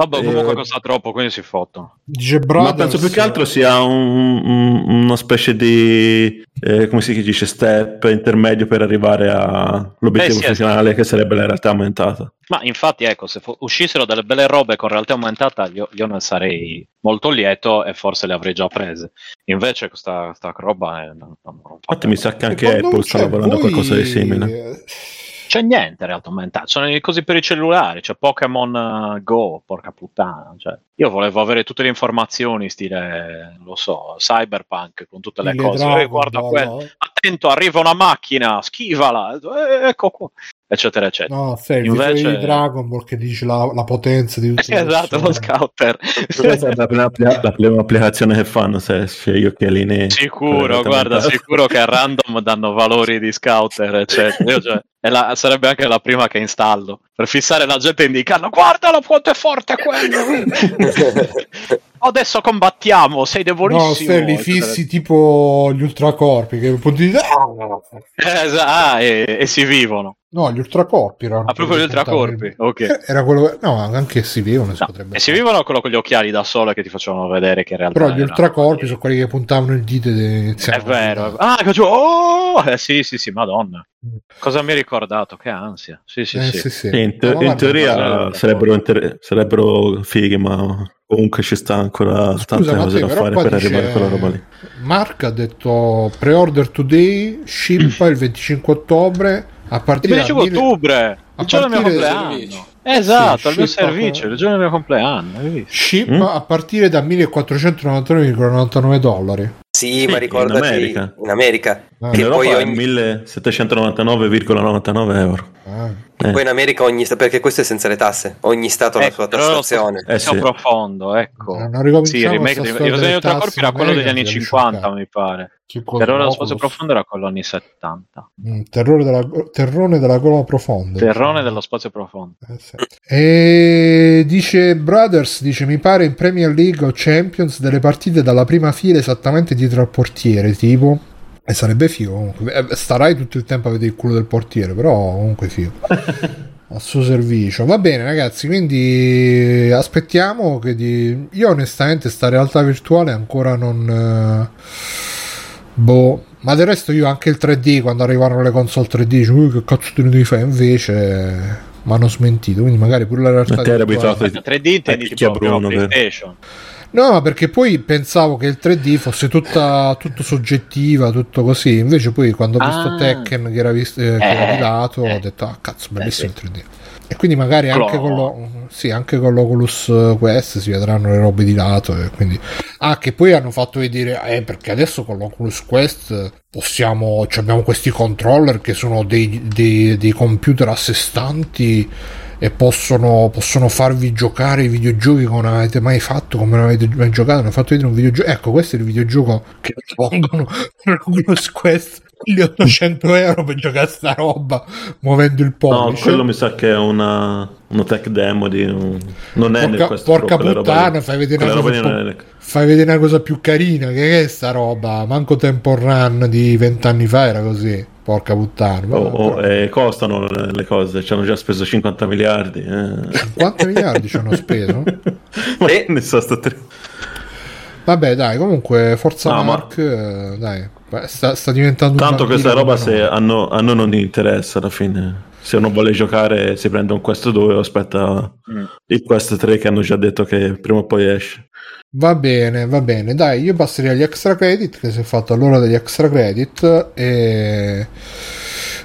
Vabbè, comunque Eh, costa troppo, quindi si fottono. Dice Ma penso più che altro sia un- un- una specie di eh, come si dice step intermedio per arrivare all'obiettivo Eh, sì, finale che sarebbe la realtà aumentata. Ma infatti, ecco, se fu- uscissero delle belle robe con realtà aumentata, io, io ne sarei molto lieto e forse le avrei già prese. Invece, questa, questa roba è. non- non- Infatti mi sa che anche Apple sta lavorando a qualcosa di simile. C'è niente in realtà aumentato, sono le cose per i cellulari, c'è Pokémon eh, Go, porca puttana. Cioè, io volevo avere tutte le informazioni, stile, non lo so, Cyberpunk con tutte le Stile cose. Dragon Eh, guarda Ball, quello, attento, arriva una macchina, schivala, eh, ecco qua, eccetera, eccetera. No, sei il Invece- di Dragon Ball che dice la, la potenza di tutti esatto, lo scouter. Questa è la prima, la prima applicazione che fanno se esce gli occhialini. Sicuro, guarda, sicuro che a random danno valori di scouter, eccetera. Io, cioè, la- sarebbe anche la prima che installo per fissare la gente indicando guardalo quanto è forte quello. adesso combattiamo, sei debolissimo. No, stai li fissi tipo gli ultracorpi che punti di... Eh, esa- ah, e, e si vivono. No, gli ultracorpi erano. Ah, proprio gli ultracorpi, ok. Era quello No, anche si vivono si No, potrebbe e si vivono quello con gli occhiali da sole che ti facevano vedere che in realtà Però gli ultracorpi sono quelli che puntavano il dito e È vero. Ah, che. Oh! Eh, sì, sì, sì, madonna. Cosa mi hai ricordato? Che ansia. Sì, sì, Eh, sì. sì, in, te- in teoria sarebbero, inter- sarebbero fighi, ma comunque ci sta ancora tante Scusa, cose Matteo, da fare per dice- arrivare a quella roba lì. Mark ha detto pre-order today, ship il 25 ottobre a Il partire da 25 mille- ottobre, a partire- compleanno. Esatto, Sì, il mio ship a- servizio, il giorno del mio compleanno. Ship Mm? a partire da 1499,99 dollari. Sì, Sì, ma ricordati in America. in America. Ah. Che In poi, ogni- 1799,99 euro. Ah. Eh. poi in America ogni sta- perché questo è senza le tasse, ogni stato ha la Ecco, sua però lo tassazione. Eh, sì. È profondo, ecco. Eh, non Sì, il remake di Ultracorpi tasse era quello degli anni che 50, scioccato. mi pare. Terrore Oculus. spazio profondo era quello anni 70. Mm, terrore della, terrone della gola profonda. Terrone dello spazio profondo. Eh, sì. E dice Brothers, dice mi pare in Premier League o Champions delle partite dalla prima fila esattamente dietro al portiere, tipo. E sarebbe figo comunque. Eh, Starai tutto il tempo a vedere il culo del portiere, però comunque figo. a suo servizio. Va bene, ragazzi. Quindi aspettiamo che di. Io, onestamente, sta realtà virtuale ancora non. eh, Boh. Ma del resto, io anche il 3D, quando arrivarono le console 3D, dicevo, "Uh, che cazzo te ne devi fare? Invece. Mi hanno smentito. Quindi, magari pure la realtà Ma te eri abituato 3D intendi tipo Bruno? PlayStation. No, perché poi pensavo che il 3D fosse tutta, tutto soggettiva, tutto così. Invece, poi quando ho visto Ah. Tekken che era, visto, eh, che era Eh, di lato, eh. ho detto, ah, cazzo, bellissimo Eh, il 3D. E quindi magari anche con, lo, sì, anche con l'Oculus Quest si vedranno le robe di lato. E quindi... Ah, che poi hanno fatto vedere, eh, perché adesso con l'Oculus Quest possiamo, cioè abbiamo questi controller che sono dei, dei- dei computer a sé stanti e possono, possono farvi giocare i videogiochi che non avete mai fatto, come non avete mai giocato. Hanno fatto vedere un videogioco. Ecco, questo è il videogioco che pongono l'Oculus Quest gli 800 euro per giocare a sta roba muovendo il No, pollice. quello mi sa che è una, una tech demo di un... Non è nel porca, questo porca robe puttana, fai vedere, una cosa, po'- fai vedere una cosa più carina. Che, che è sta roba? Manco Temple Run di vent'anni fa era così. Porca puttana. Oh, oh, eh, costano le le cose, ci hanno già speso 50 miliardi. Eh. 50 miliardi ci hanno speso? Ma che ne so, sta tre- Vabbè, dai, comunque Forza No, ma- Mark, eh, dai, beh, sta, sta diventando un Tanto questa roba se a, no- a noi non interessa alla fine. Se uno vuole giocare si prende un Quest 2 o aspetta Mm. il Quest 3 che hanno già detto che prima o poi esce. Va bene, va bene. Dai, io passerei agli extra credit, che si è fatto all'ora degli extra credit. E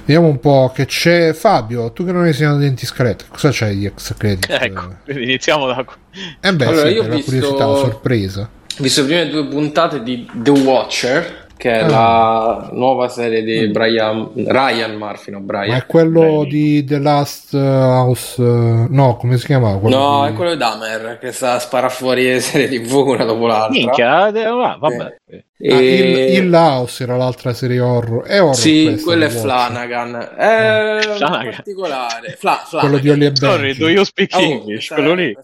vediamo un po' che c'è. Fabio, tu che non hai segnato denti scalette, cosa c'hai di extra credit? Ecco, iniziamo da qua. Eh beh, Allora, sì, io ho visto- curiosità, sorpresa. Ho visto le prime due puntate di The Watcher, che è Ah. la nuova serie di Brian, Ryan Murphy, no Brian. Ma è quello Brainy. di The Last House. eh, No, come si chiamava? Quello No, di- è quello di Dahmer, che sta a sparare fuori le serie tv una dopo l'altra. Minchia, eh, ah, vabbè. Ah, E- il, il House era l'altra serie horror. È horror Sì, questa, quello è. Flanagan. È Flanagan. particolare. Fla- Quello Flanagan. di Holly e Sorry, do you speak Oh, English? Quello lì.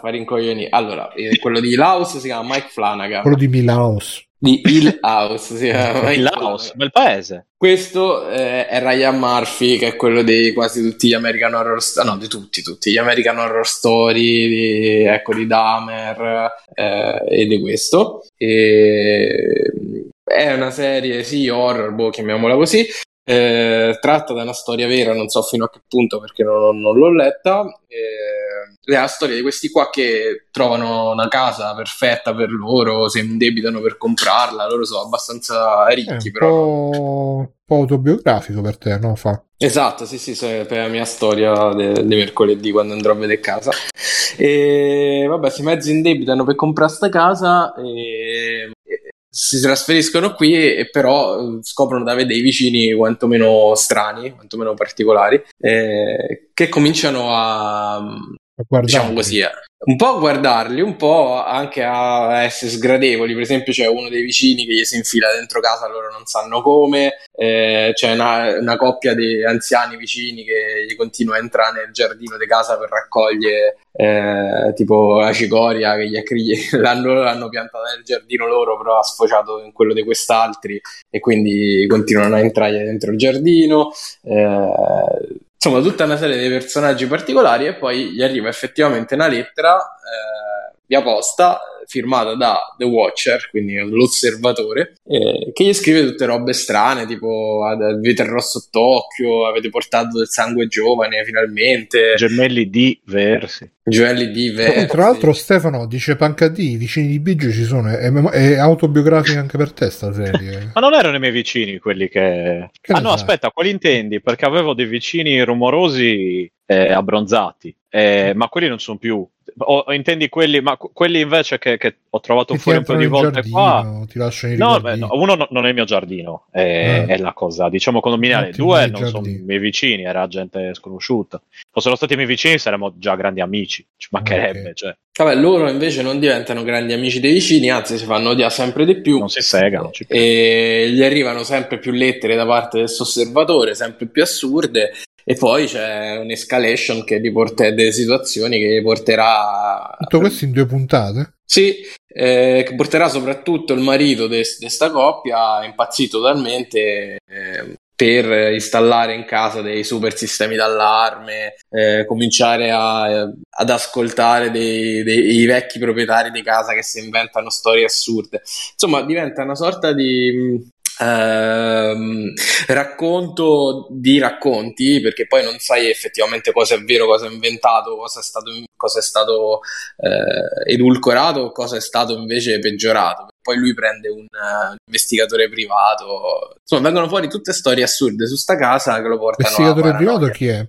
fare incoglioni. Allora, eh, quello di Laos si chiama Mike Flanagan. Quello di Milhouse. Di Hill House si chiama Laos, Flanagan. bel paese. Questo eh, è Ryan Murphy, che è quello di quasi tutti gli American Horror Story, no, di tutti, tutti gli American Horror Story, di, ecco, di Dahmer eh, e di questo. E, è una serie, sì, horror, boh, chiamiamola così, eh, tratta da una storia vera, non so fino a che punto perché non, non l'ho letta. Eh, è la storia di questi qua che trovano una casa perfetta per loro, si indebitano per comprarla, loro sono abbastanza ricchi, un però. po', un po' autobiografico per te, no? Fa. Esatto, sì, sì, per la mia storia di mercoledì quando andrò a vedere casa. E vabbè, si mezzi indebitano per comprare sta casa e si trasferiscono qui e però eh, scoprono avere dei vicini quantomeno strani, quantomeno particolari, eh, che cominciano a. diciamo così, eh. un po' a guardarli, un po' anche a essere sgradevoli. Per esempio, c'è uno dei vicini che gli si infila dentro casa, loro non sanno come. Eh, c'è una, una coppia di anziani vicini che gli continua a entrare nel giardino di casa per raccogliere eh, tipo la cicoria che gli accri- l'hanno, l'hanno piantata nel giardino loro, però ha sfociato in quello di quest'altri e quindi continuano a entrare dentro il giardino. Eh, insomma, tutta una serie di personaggi particolari e poi gli arriva effettivamente una lettera eh, via posta firmata da The Watcher, quindi l'osservatore, eh, che gli scrive tutte robe strane, tipo vi terrò sott'occhio, avete portato del sangue giovane finalmente. Gemelli diversi. Gemelli diversi. Tra l'altro Stefano dice Pancadì, i vicini di Biggio ci sono, è, è autobiografica anche per te sta serie. Ma non erano i miei vicini quelli che... Che ah no, sai? aspetta, quali intendi? Perché avevo dei vicini rumorosi eh, abbronzati, eh, ma quelli non sono più... O, o intendi quelli, ma que- quelli invece che, che ho trovato Che fuori un po' di volte qua... giardino, i No, beh, no, uno no- non è il mio giardino, è, Eh. è la cosa, diciamo, condominiale. Ottimo, Due non sono i miei vicini, era gente sconosciuta. Fossero stati i miei vicini saremmo già grandi amici, ci mancherebbe, Ok. cioè, Vabbè, loro invece non diventano grandi amici dei vicini, anzi si fanno odiare sempre di più. non si segano. ci- e gli arrivano sempre più lettere da parte del suo osservatore, sempre più assurde, e poi c'è un'escalation che li porta delle situazioni che porterà. Tutto questo in due puntate? Sì, eh, che porterà soprattutto il marito di questa coppia impazzito talmente eh, per installare in casa dei super sistemi d'allarme, eh, cominciare a- ad ascoltare dei, dei- vecchi proprietari di casa che si inventano storie assurde. Insomma, diventa una sorta di ehm, racconto di racconti, perché poi non sai effettivamente cosa è vero, cosa è inventato, cosa è stato, cosa è stato eh, edulcorato, cosa è stato invece peggiorato. Poi lui prende un eh, investigatore privato. Insomma, vengono fuori tutte storie assurde su sta casa che lo portano Investigatore a privato paranoia. chi è?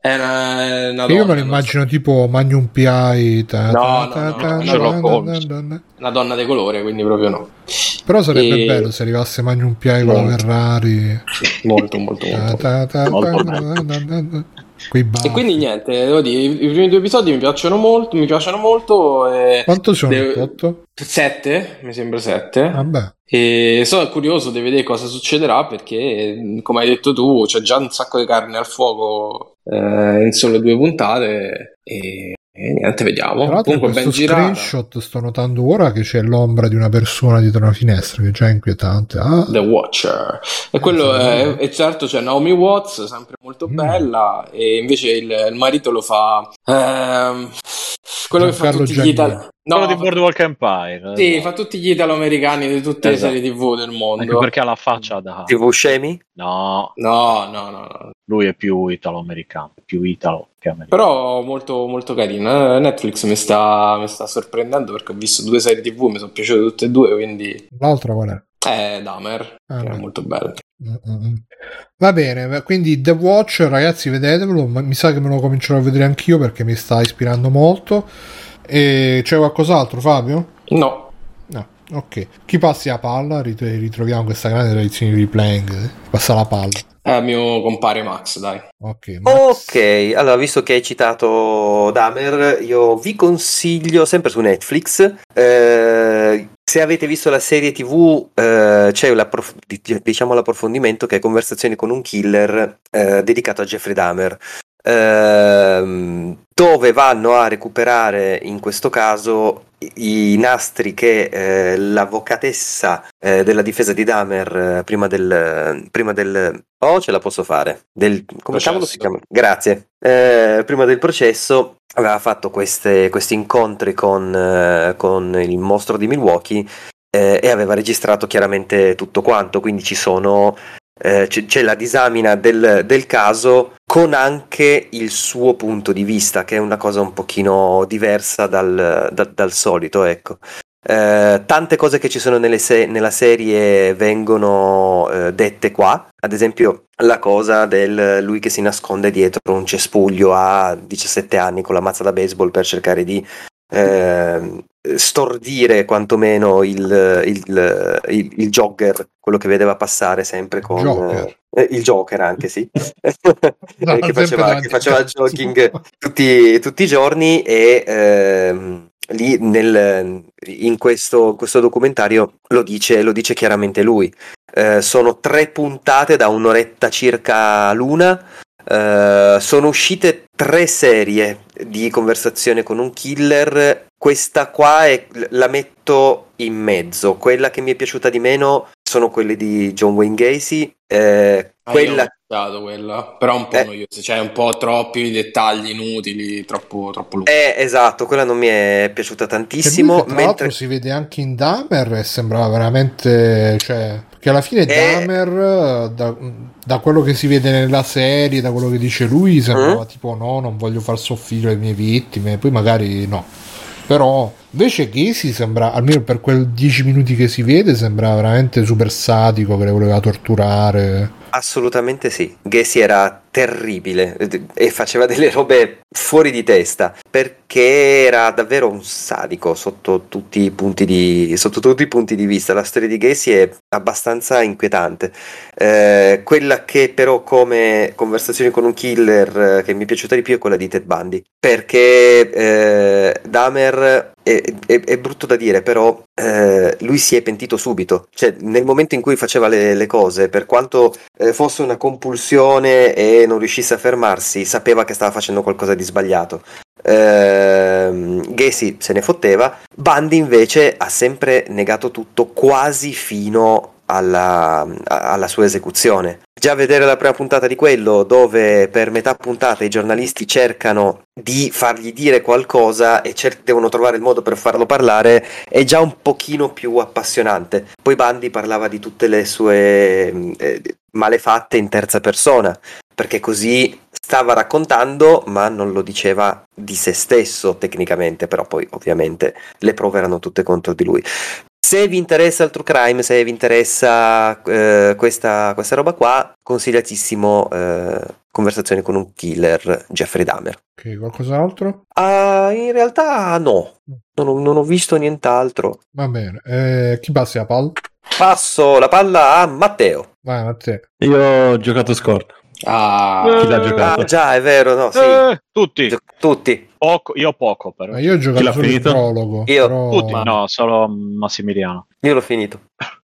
È una, Che io me donna, lo immagino tipo Magnum PI. ta- No, ta- no, ta- no, ta- so, una donna di colore, quindi proprio no. Però sarebbe E- bello se arrivasse Magnum PI con la. Ferrari. Molto, molto, molto. E quindi niente, devo dire, i, primi due episodi mi piacciono molto, mi piacciono molto. E... Quanto sono? Devo- 8? Sette, mi sembra sette. Vabbè. E sono curioso di vedere cosa succederà perché, come hai detto tu, c'è già un sacco di carne al fuoco eh, in solo due puntate e, e niente, vediamo. Tra l'altro in Comunque girata. screenshot sto notando ora che c'è l'ombra di una persona dietro una finestra, che è già inquietante. Ah, The Watcher. E quello è, e certo c'è Naomi Watts, sempre molto Mm. bella, e invece il, il marito lo fa ehm, quello che fa Giancarlo tutti gli Giannini. Italiani. Quello No, di Boardwalk Empire. sì, esatto. fa tutti gli italo-americani di tutte Esatto. le serie TV del Anche mondo. perché ha la faccia da... TV scemi? No, No, no, no, no. lui è più italo-americano, più italo che americano. Però molto, molto carino. Eh, Netflix mi sta, mi sta sorprendendo perché ho visto due serie TV, mi sono piaciute tutte e due, quindi l'altra qual è? è Dahmer, Ah, che è molto bello. Va bene, quindi The Watch, ragazzi, vedetevelo. ma Mi sa che me lo comincerò a vedere anch'io perché mi sta ispirando molto. E c'è qualcos'altro, Fabio? No, No, ok. Chi passi la palla? Rit- ritroviamo questa grande tradizione di replaying. eh. Passa la palla. è mio compare Max, dai. Ok, Max. Ok, allora visto che hai citato Dahmer, io vi consiglio sempre su Netflix. eh, se avete visto la serie TV, eh, c'è l'approf- di- diciamo l'approfondimento che è Conversazioni con un killer eh, dedicato a Jeffrey Dahmer. Dove vanno a recuperare in questo caso i, nastri che eh, l'avvocatessa eh, della difesa di Dahmer eh, prima del, prima del oh ce la posso fare. Del come cavolo si chiama? Grazie. Eh, prima del processo aveva fatto queste- questi incontri con, eh, con il mostro di Milwaukee eh, e aveva registrato chiaramente tutto quanto. Quindi ci sono c'è, c'è la disamina del, del caso con anche il suo punto di vista, che è una cosa un pochino diversa dal, da- dal solito, ecco. Eh, tante cose che ci sono se- nella serie vengono eh, dette qua, ad esempio la cosa del lui che si nasconde dietro un cespuglio a 17 anni con la mazza da baseball per cercare di ehm, stordire quantomeno il, il, il, il jogger, quello che vedeva passare sempre con Joker. Eh, il Joker anche sì, No, Eh, che, faceva, che faceva il jogging tutti, tutti i giorni e ehm, lì nel, in questo, questo documentario lo dice, lo dice chiaramente lui. Eh, sono tre puntate da un'oretta circa l'una. Eh, sono uscite tre serie di conversazione con un killer. Questa qua è, la metto in mezzo. Quella che mi è piaciuta di meno sono quelle di John Wayne Gacy. Eh, Ah, quella quella, però un po' Eh. noiosa, cioè un po' troppi dettagli inutili, troppo, troppo lungo. Eh, esatto, quella non mi è piaciuta lui, tantissimo. che tra l'altro Mentre si vede anche in Dahmer e sembrava veramente cioè perché alla fine Eh. Dahmer da, da quello che si vede nella serie da quello che dice lui sembrava Mm. tipo no non voglio far soffrire le mie vittime poi magari no però invece Casey sembra almeno per quel 10 minuti che si vede sembra veramente super sadico che le voleva torturare assolutamente sì, Gacy era terribile e faceva delle robe fuori di testa perché era davvero un sadico sotto tutti i punti di, i punti di vista. La storia di Gacy è abbastanza inquietante. Eh, quella che però come conversazioni con un killer eh, che mi è piaciuta di più è quella di Ted Bundy perché eh, Dahmer è, è- è brutto da dire però eh, lui si è pentito subito. Cioè nel momento in cui faceva le, le cose per quanto eh, fosse una compulsione e non riuscisse a fermarsi sapeva che stava facendo qualcosa di sbagliato. Ehm, Gacy se ne fotteva. Bundy invece ha sempre negato tutto quasi fino alla, alla sua esecuzione. Già vedere la prima puntata di quello, dove per metà puntata i giornalisti cercano di fargli dire qualcosa e cer- devono trovare il modo per farlo parlare, è già un pochino più appassionante. Poi Bundy parlava di tutte le sue eh, malefatte in terza persona, perché così stava raccontando, ma non lo diceva di se stesso tecnicamente, però poi ovviamente le prove erano tutte contro di lui. Se vi interessa il true crime, se vi interessa eh, questa, questa roba qua, consigliatissimo eh, Conversazioni con un killer, Jeffrey Dahmer. ok qualcos'altro Ah, in realtà no, non ho, non ho visto nient'altro. va bene eh, chi passi la palla? Passo la palla a Matteo. vai a te Io ho giocato Scorta. Ah, Chi l'ha Eh, giocato? Ah, già, è vero, no, sì. Eh, tutti. Gio- Tutti. Poco, io poco però. Ma io ho giocato solo il finito? prologo Io. però- Tutti, no, solo Massimiliano. Io l'ho finito.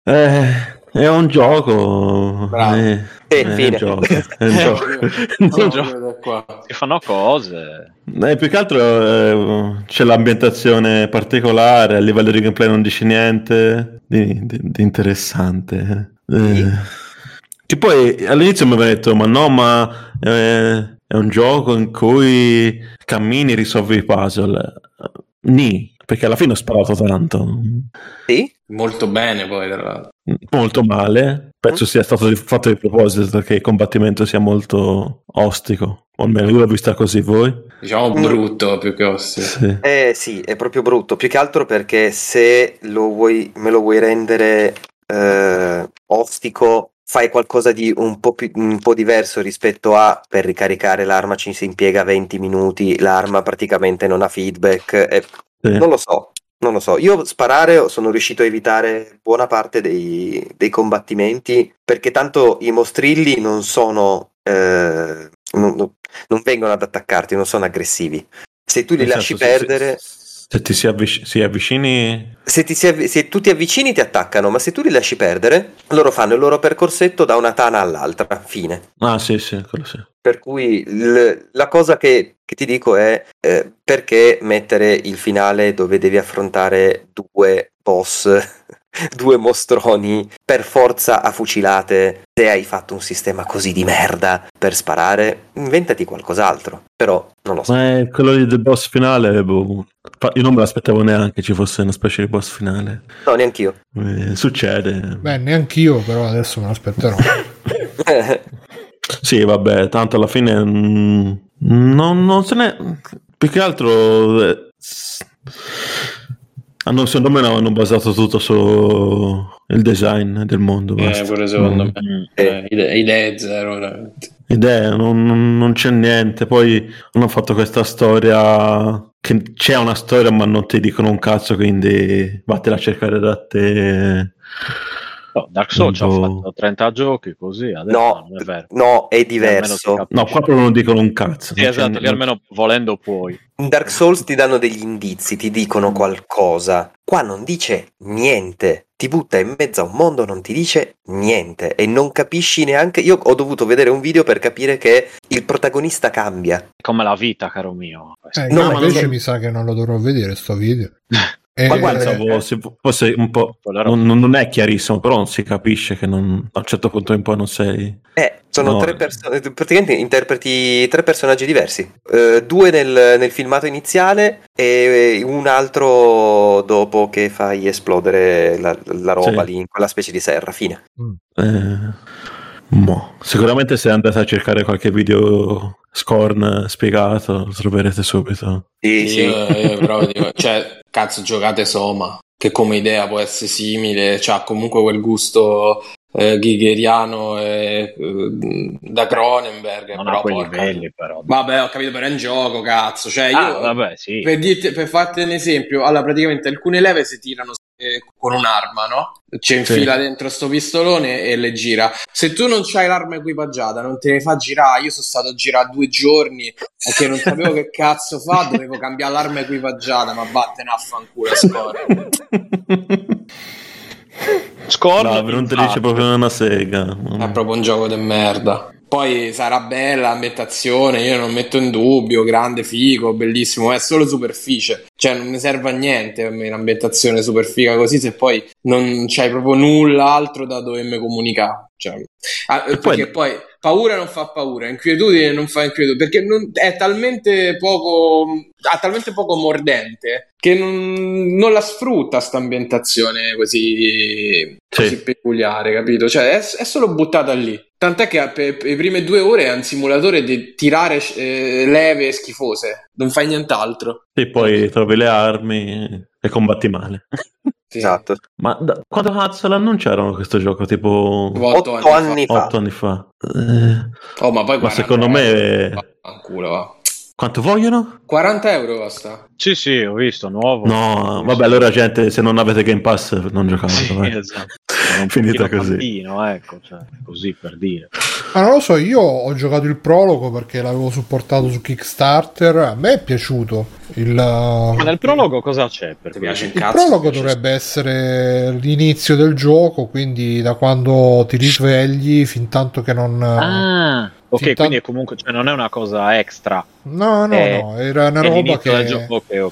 Eh, è un gioco. Bravo. eh, Sì, è un fine. gioco. È un gioco. No. Si fanno cose. Eh, più che altro eh, c'è l'ambientazione particolare, a livello di gameplay non dice niente di, di- di interessante. Eh, Che poi all'inizio mi aveva detto, ma no, ma eh, è un gioco in cui cammini e risolvi i puzzle. Ni, perché alla fine ho sparato tanto. Sì? Molto bene poi, tra l'altro. Molto male. Penso sia stato fatto di proposito che il combattimento sia molto ostico. O almeno io l'ho vista così, voi? Diciamo Mm. brutto più che ostico. Sì. Eh sì, è proprio brutto. Più che altro perché se lo vuoi, me lo vuoi rendere eh, ostico, fai qualcosa di un po', più, un po' diverso rispetto a per ricaricare l'arma ci si impiega 20 minuti, l'arma praticamente non ha feedback. eh, Sì. non lo so, non lo so. Io sparare sono riuscito a evitare buona parte dei, dei combattimenti perché tanto i mostrilli non sono. eh, non, non- vengono ad attaccarti, non sono aggressivi. Se tu li Nel lasci se- perdere, Se, se ti si, avvic- si avvicini, se, ti si avvi- se tu ti avvicini ti attaccano, ma se tu li lasci perdere, loro fanno il loro percorsetto da una tana all'altra, fine. ah sì, sì, quello sì. Per cui il- la cosa che, che ti dico è eh, perché mettere il finale dove devi affrontare due boss, due mostroni per forza a fucilate, se hai fatto un sistema così di merda per sparare, inventati qualcos'altro. Però non lo so. Ma è quello del boss finale, boh, io non me l'aspettavo neanche ci fosse una specie di boss finale. No, neanch'io. Eh, succede. beh neanch'io però adesso me lo aspetterò Sì, vabbè, tanto alla fine mm, non, non se ne... Più che altro... eh, s- hanno, secondo me hanno basato tutto sul design del mondo. Eh, basta. pure secondo Mm. me. Eh. Eh, ide- idee zero, veramente. Idee, non, non- non c'è niente. Poi hanno fatto questa storia che c'è una storia ma non ti dicono un cazzo, quindi vattela a cercare da te. No, Dark Souls ci ha po'. fatto 30 giochi così, adesso No, non è vero. no, è diverso. No, qua proprio non dicono un cazzo. Sì, esatto, lì almeno volendo puoi. In Dark Souls ti danno degli indizi, ti dicono qualcosa. Qua non dice niente. Ti butta in mezzo a un mondo, non ti dice niente. E non capisci neanche. Io ho dovuto vedere un video per capire che il protagonista cambia. È come la vita, caro mio. Eh, No, ma invece so- mi sa che non lo dovrò vedere sto video. Eh, Ma guarda, Pensavo se fosse un po'. Non, non è chiarissimo, però non si capisce che non- a un certo punto in poi non sei. Eh, sono No. tre persone. Praticamente interpreti tre personaggi diversi. Eh, due nel, nel filmato iniziale e un altro dopo che fai esplodere la, la roba Sì. lì in quella specie di serra. Fine. Eh, mo. Sicuramente se andate a cercare qualche video scorn spiegato, lo troverete subito. Sì, sì. Io, io dico, cioè, cazzo, giocate Soma, che come idea può essere simile, c'ha comunque quel gusto eh, ghigheriano e, eh, da Cronenberg, Non però porca- livelli, però. Vabbè, ho capito, però è un gioco, cazzo. Cioè, io, Ah, vabbè, sì. per, dirti, per farti un esempio, allora praticamente alcune leve si tirano eh, con un'arma, no? Ci infila dentro sto pistolone e le gira. Se tu non c'hai l'arma equipaggiata, non te ne fa girare. Io sono stato a girare due giorni perché non sapevo che cazzo fa, dovevo cambiare l'arma equipaggiata, ma vattene a fanculo, scorre. Scorn, No, non te dice proprio una sega. È proprio un gioco di merda. Poi sarà bella l'ambientazione, io non metto in dubbio, grande figo, bellissimo, è solo superficie, cioè non mi serve a niente a me l'ambientazione super figa così se poi non c'hai proprio nulla altro da dovermi comunicare. Cioè, ah, perché poi paura non fa paura, inquietudine non fa inquietudine, perché non- è talmente poco, ha talmente poco mordente che non, non la sfrutta sta ambientazione così, Sì. così peculiare, capito? Cioè è, è solo buttata lì. Tant'è che per, per le prime due ore è un simulatore di tirare eh, leve schifose, non fai nient'altro. E poi trovi le armi e combatti male. Sì. Esatto. Ma da- quando cazzo l'annunciarono questo gioco? Tipo Tipo Otto anni fa. otto anni fa. Eh, Oh, ma poi Ma 40 secondo me- euro. Fanculo, va. Quanto vogliono? 40 euro costa. Sì, sì, ho visto, nuovo. No, vabbè, allora gente, se non avete Game Pass non giocate. Sì, vai. esatto. Un Finita così. tantino, ecco, cioè, così per dire. Ma non lo so, io ho giocato il prologo perché l'avevo supportato su Kickstarter. A me è piaciuto. Il, Ma nel prologo cosa c'è? Per piace il il cazzo? prologo piace- dovrebbe essere l'inizio del gioco, quindi da quando ti risvegli fin tanto che non... Ah, ok, Fin tan- quindi comunque cioè, non è una cosa extra. No, no, è- no, era una roba che gioco. Ok, ok.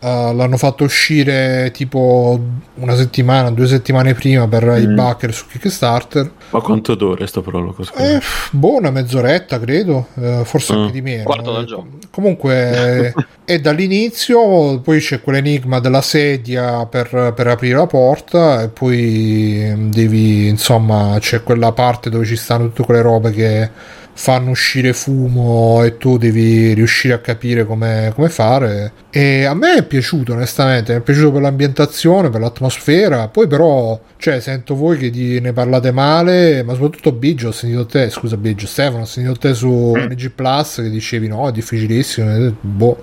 eh, l'hanno fatto uscire tipo una settimana, due settimane prima per i Mm. backer su Kickstarter. Ma quanto dura sto prologo? Eh, boh, una mezz'oretta credo, eh, forse Mm. anche di meno. Quarto del Eh, gioco. Comunque è dall'inizio, poi c'è quell'enigma della sedia per, per aprire la porta e poi mm, devi, insomma, c'è quella parte dove ci stanno tutte quelle robe che fanno uscire fumo e tu devi riuscire a capire come, come fare. E a me è piaciuto onestamente, mi è piaciuto per l'ambientazione, per l'atmosfera, poi però, cioè, sento voi che di- ne parlate male, ma soprattutto Biggio, ho sentito te, scusa Biggio, Stefano, ho sentito te su NG Plus che dicevi no, è difficilissimo, boh.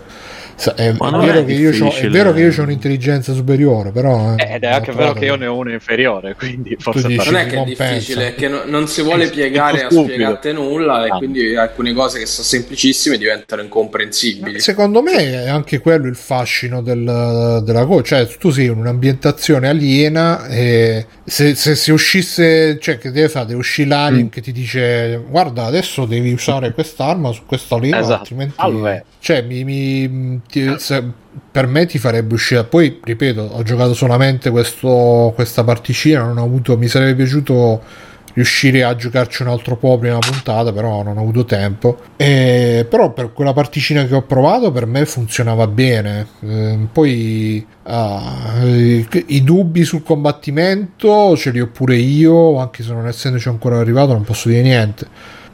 Sa- È, Ma è vero è che io c'ho- è vero che io ho un'intelligenza superiore, però... eh, Ed è anche vero che io ne ho uno inferiore, quindi forse dici- Non è che è difficile, è che no- non si vuole È piegare a spiegarti nulla e Ah. quindi alcune cose che sono semplicissime diventano incomprensibili. Secondo me è anche quello il fascino del- della cosa, cioè tu sei in un'ambientazione aliena e se, se si uscisse, cioè che deve fare? Deve uscire l'alien Mm. che ti dice guarda adesso devi usare quest'arma su questa leva, Esatto. altrimenti... Allora. Cioè mi, mi- ti- per me ti farebbe uscire, poi ripeto, ho giocato solamente questo, questa particina, non ho avuto, mi sarebbe piaciuto riuscire a giocarci un altro po' prima puntata, però non ho avuto tempo. E, però per quella particina che ho provato per me funzionava bene. Eh, poi ah, i, i dubbi sul combattimento ce li ho pure io, anche se non essendoci ancora arrivato non posso dire niente.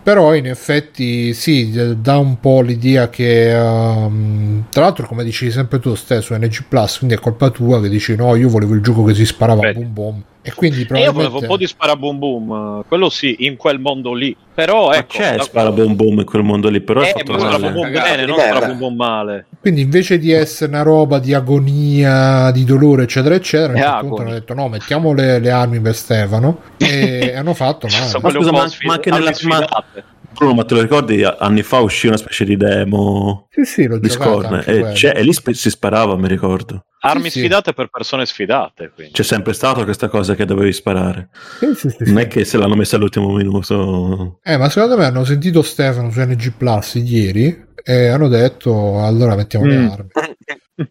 Però in effetti sì, dà un po' l'idea che ehm, tra l'altro come dicevi sempre tu stesso NG Plus, quindi è colpa tua che dici no, io volevo il gioco che si sparava Vedi. boom boom e quindi E io probabilmente volevo un po' di sparaboom boom, eh, quello sì, in quel mondo lì. Però Ma ecco, c'è da- spara boom boom in quel mondo lì, però è Eh, fatto ma male. sparaboom Cagata bene, non merda. sparaboom boom male. Quindi invece di essere una roba di agonia, di dolore, eccetera, eccetera, a un certo punto hanno detto no, mettiamo le, le armi per Stefano e hanno fatto male. un scusa, ma- sfida- ma anche nella- ma- sfidate. Bruno, ma te lo ricordi? Anni fa uscì una specie di demo Sì, sì, l'ho di Scorn e, e lì sp- si sparava, mi ricordo. Armi Sì, sì. sfidate per persone sfidate. Quindi. C'è sempre stata questa cosa che dovevi sparare. Sì, sì, sì, Non sì. è che se l'hanno messa all'ultimo minuto. Eh, ma secondo me hanno sentito Stefano su NG Plus ieri e hanno detto allora mettiamo Mm. le armi.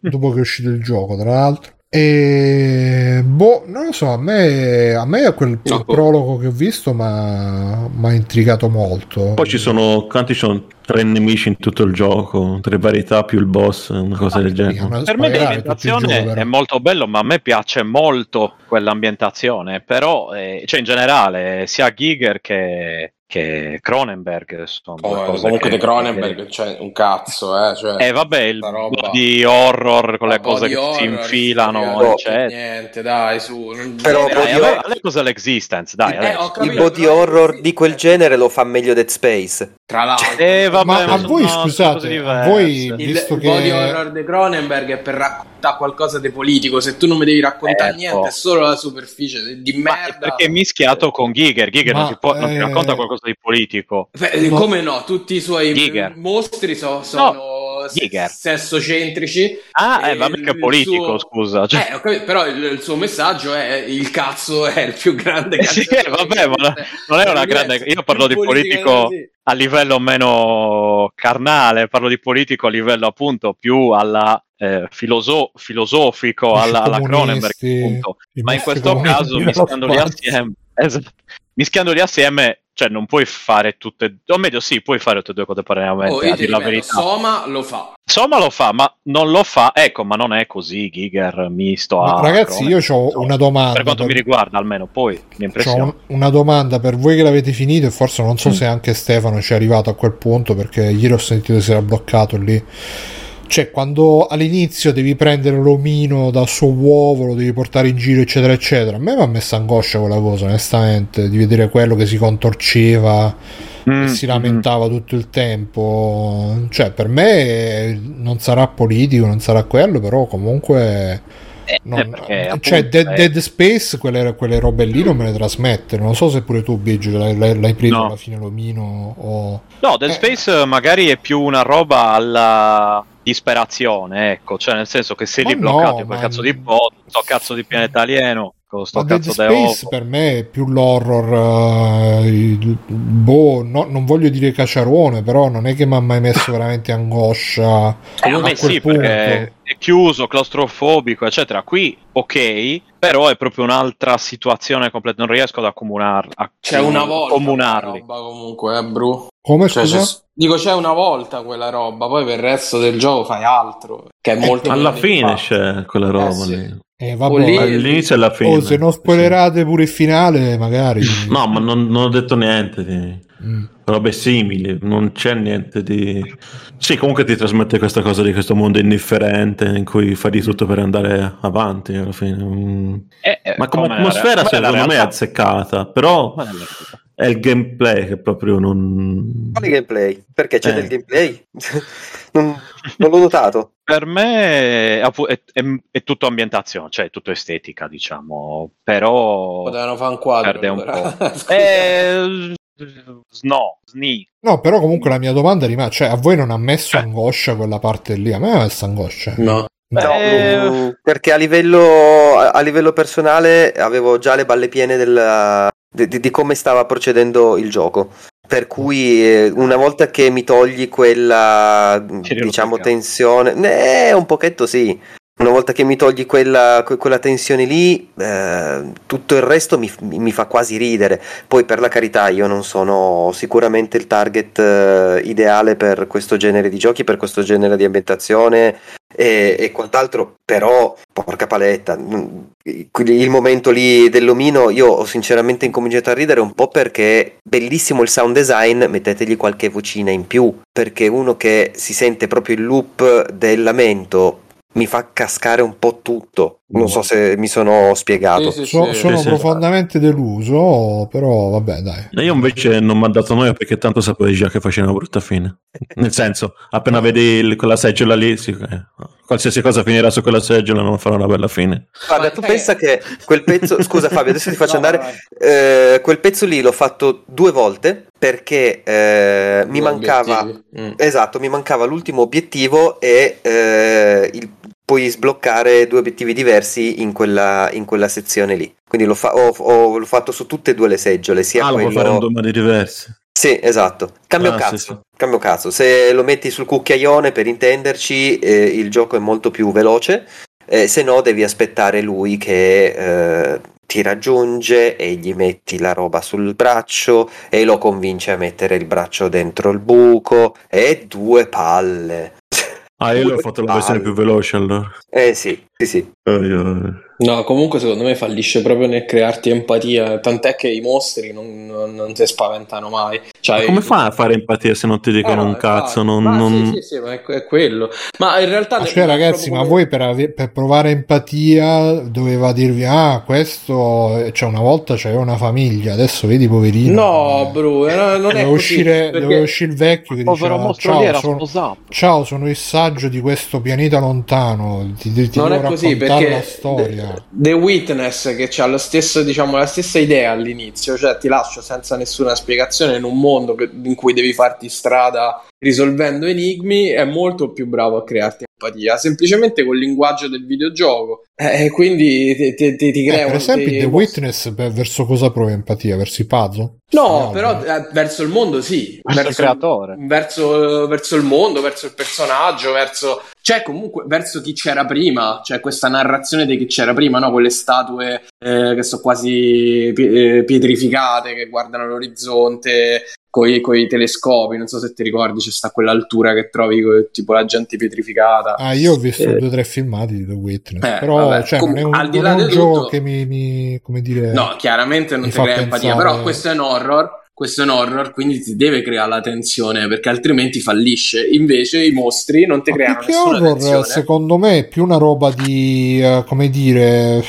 Dopo che è uscito il gioco, tra l'altro. E boh, non lo so, a me, a me quel No, boh. prologo che ho visto mi ha intrigato molto. Poi ci sono quanti ci sono tre nemici in tutto il gioco, tre varietà più il boss, una cosa del Sì, genere. Per me l'ambientazione è molto bello, ma a me piace molto quell'ambientazione. Però, eh, cioè in generale, sia Giger che, che Cronenberg sono cose comunque che- di Cronenberg, cioè un cazzo, eh. Cioè, Eh vabbè, il roba- di horror con le Ma cose che si infilano, sì, eccetera. Niente, dai, su. non- Però Eh, dai, body horror- a me cos'è l'existence? Dai, Eh, ho Il capito, body però- horror di quel genere lo fa meglio Dead Space. Tra l'altro, Eh, vabbè, Ma a sono- voi, scusate, voi- il visto il che- body horror di Cronenberg è per raccontare qualcosa di politico. Se tu non mi devi raccontare Ecco. niente, è solo la superficie di Ma merda. perché è mischiato con Giger. Giger Ma, non, ti può- non ti eh, racconta qualcosa di politico. Beh, No. Come no? Tutti i suoi Giger. mostri so- sono se- Giger. sessocentrici. Ah, eh, vabbè, che è politico, suo- scusa. Cioè, Eh, capito, però il, il suo messaggio è il cazzo è il più grande Eh sì, cazzo vabbè, ma no- non è una grande- io parlo di politico- a livello meno carnale, parlo di politico a livello appunto più alla eh, filoso- filosofico, alla, alla Cronenberg, appunto. Ma in questo caso, mischiandoli assieme, esatto, mischiandoli assieme, cioè non puoi fare tutte, o meglio, sì, puoi fare tutte e due contemporaneamente, Oh, io a dire la verità. Soma lo fa. Insomma, lo fa, ma non lo fa, ecco, ma non è così Giger misto Ma a ragazzi, io ho una domanda. Per quanto mi riguarda, almeno poi mi C'ho impressiona. un- una domanda per voi che l'avete finito e forse non so Mm. se anche Stefano ci è arrivato a quel punto perché ieri ho sentito che si era bloccato lì. Cioè, quando all'inizio devi prendere l'omino dal suo uovo, lo devi portare in giro, eccetera, eccetera. A me mi ha messo angoscia quella cosa, onestamente, di vedere quello che si contorceva Mm, e si mm. lamentava tutto il tempo. Cioè, per me non sarà politico, non sarà quello, però comunque. Eh, non- eh, perché, cioè, appunto, Dead, è- Dead Space, quelle, quelle robe lì non me le trasmette. Non so se pure tu, Biggio, l'hai, l'hai- l'hai preso No. alla fine l'omino o. No, Dead Eh. Space magari è più una roba alla disperazione, ecco, cioè nel senso che lì Ma bloccato no, in quel cazzo di sto cazzo di pianeta alieno, con sto Ma Dead cazzo di Space ovo. per me è più l'horror. eh, il- boh, no- non voglio dire caciarone, però non è che mi ha mai messo veramente angoscia. Eh, a me sì, punto. perché è chiuso, claustrofobico, eccetera. Qui, ok, però è proprio un'altra situazione completa, non riesco ad accomunar- a C'è una volta comunarli. quella roba comunque, eh, Bru. Come Cioè, scusa? c'è- dico c'è una volta quella roba, poi per il resto del gioco fai altro. Che è molto Alla fine c'è quella roba Eh, sì. lì. Eh, vabbè. lì- All'inizio e alla fine. Oh, se non spoilerate pure il finale, magari. Sì. No, ma non, non ho detto niente di Mm. robe simili, non c'è niente di... Sì, comunque ti trasmette questa cosa di questo mondo indifferente in cui fai di tutto per andare avanti alla fine. Mm. Eh, eh, Ma come come atmosfera come secondo me è azzeccata, però è il gameplay che proprio non... Quale gameplay? Perché c'è Eh. del gameplay? non, non l'ho notato. Per me è, è- è- è tutto ambientazione, cioè è tutto estetica, diciamo, però Potevano fare un quadro. perde un allora. po'. Eh, no, sni. No, però comunque la mia domanda rimane: cioè, a voi non ha messo Eh. angoscia quella parte lì? A me ha messo angoscia. No. No, Eh, perché a livello, a livello personale avevo già le balle piene della- di, di- di come stava procedendo il gioco. Per cui eh, una volta che mi togli quella diciamo tensione, eh, un pochetto sì. Una volta che mi togli quella, que- quella tensione lì, eh, tutto il resto mi, mi fa quasi ridere. Poi per la carità io non sono sicuramente il target eh, ideale per questo genere di giochi, per questo genere di ambientazione e, e quant'altro, però porca paletta, mm, il momento lì dell'omino io ho sinceramente incominciato a ridere un po' perché bellissimo il sound design, mettetegli qualche vocina in più, perché uno che si sente proprio il loop del lamento mi fa cascare un po' tutto. Non so se mi sono spiegato. Sì, sì, So- sì. sono sì. profondamente deluso, però vabbè, dai. Io invece non mi ha dato noia perché tanto sapevo già che faceva una brutta fine. Nel senso, appena vedi il- quella seggiola lì, sì, eh, qualsiasi cosa finirà su quella seggiola non farà una bella fine. Guarda, tu pensa che quel pezzo. Scusa, Fabio, adesso ti faccio No, andare. Eh, quel pezzo lì l'ho fatto due volte perché eh, mi mancava. Mm. Esatto, mi mancava l'ultimo obiettivo e eh, il- puoi sbloccare due obiettivi diversi in quella, in quella sezione lì. Quindi l'ho, fa- ho- ho- l'ho fatto su tutte e due le seggiole, sia ah, lo puoi quello... fare in due modi diversi. Sì, esatto. Cambio Ah, cazzo. sì, sì. Cambio cazzo. Se lo metti sul cucchiaione per intenderci, eh, il gioco è molto più veloce. eh, se no, devi aspettare lui che eh, ti raggiunge e gli metti la roba sul braccio e lo convince a mettere il braccio dentro il buco. E due palle. Ah, io l'ho fatto la versione più veloce allora. Eh sì, sì, sì. Ai, ai. No, comunque secondo me fallisce proprio nel crearti empatia, tant'è che i mostri non, non, non ti spaventano mai. Cioè, Ma come fa a fare empatia se non ti dicono Eh, un cazzo? Non, Ma non- Sì, sì, sì, ma è, è quello. Ma in realtà... Ma cioè, ragazzi, proprio ma come- voi per, ave- per provare empatia doveva dirvi: Ah, questo, cioè, una volta c'aveva una famiglia, adesso vedi, poverino. No, bro, eh, no, non è doveva uscire, perché- doveva uscire il vecchio che Povero diceva: mostro lì ciao sono, sposato. ciao, sono il saggio di questo pianeta lontano. Ti, ti non devo è così raccontare perché la storia. The, The Witness che ha lo stesso, diciamo, la stessa idea all'inizio, cioè ti lascio senza nessuna spiegazione in un mondo che- in cui devi farti strada risolvendo enigmi, è molto più bravo a crearti empatia, semplicemente col linguaggio del videogioco. Eh, E quindi ti, ti- ti- ti Eh, crea per un- esempio, ti- The Witness per- verso cosa prova empatia? Verso i puzzle? No, però eh, verso il mondo sì, Verso il creatore. verso, verso il mondo, verso il personaggio, verso cioè comunque verso chi c'era prima, cioè questa narrazione di chi c'era prima, no? Quelle statue eh, che sono quasi eh, pietrificate, che guardano l'orizzonte coi, coi telescopi, non so se ti ricordi, c'è sta quell'altura che trovi co- tipo la gente pietrificata. Ah, io ho visto Eh. due o tre filmati di The Witness, Eh, però vabbè, cioè, com- non è un, al di non là è un di gioco tutto- che mi, mi- come dire, No, chiaramente non ti crea empatia, pensare- però questo è un horror. Questo è un horror, quindi ti deve creare la tensione perché altrimenti fallisce. Invece i mostri non ti Ma creano nessuna horror, tensione. secondo me, è più una roba di, eh, come dire,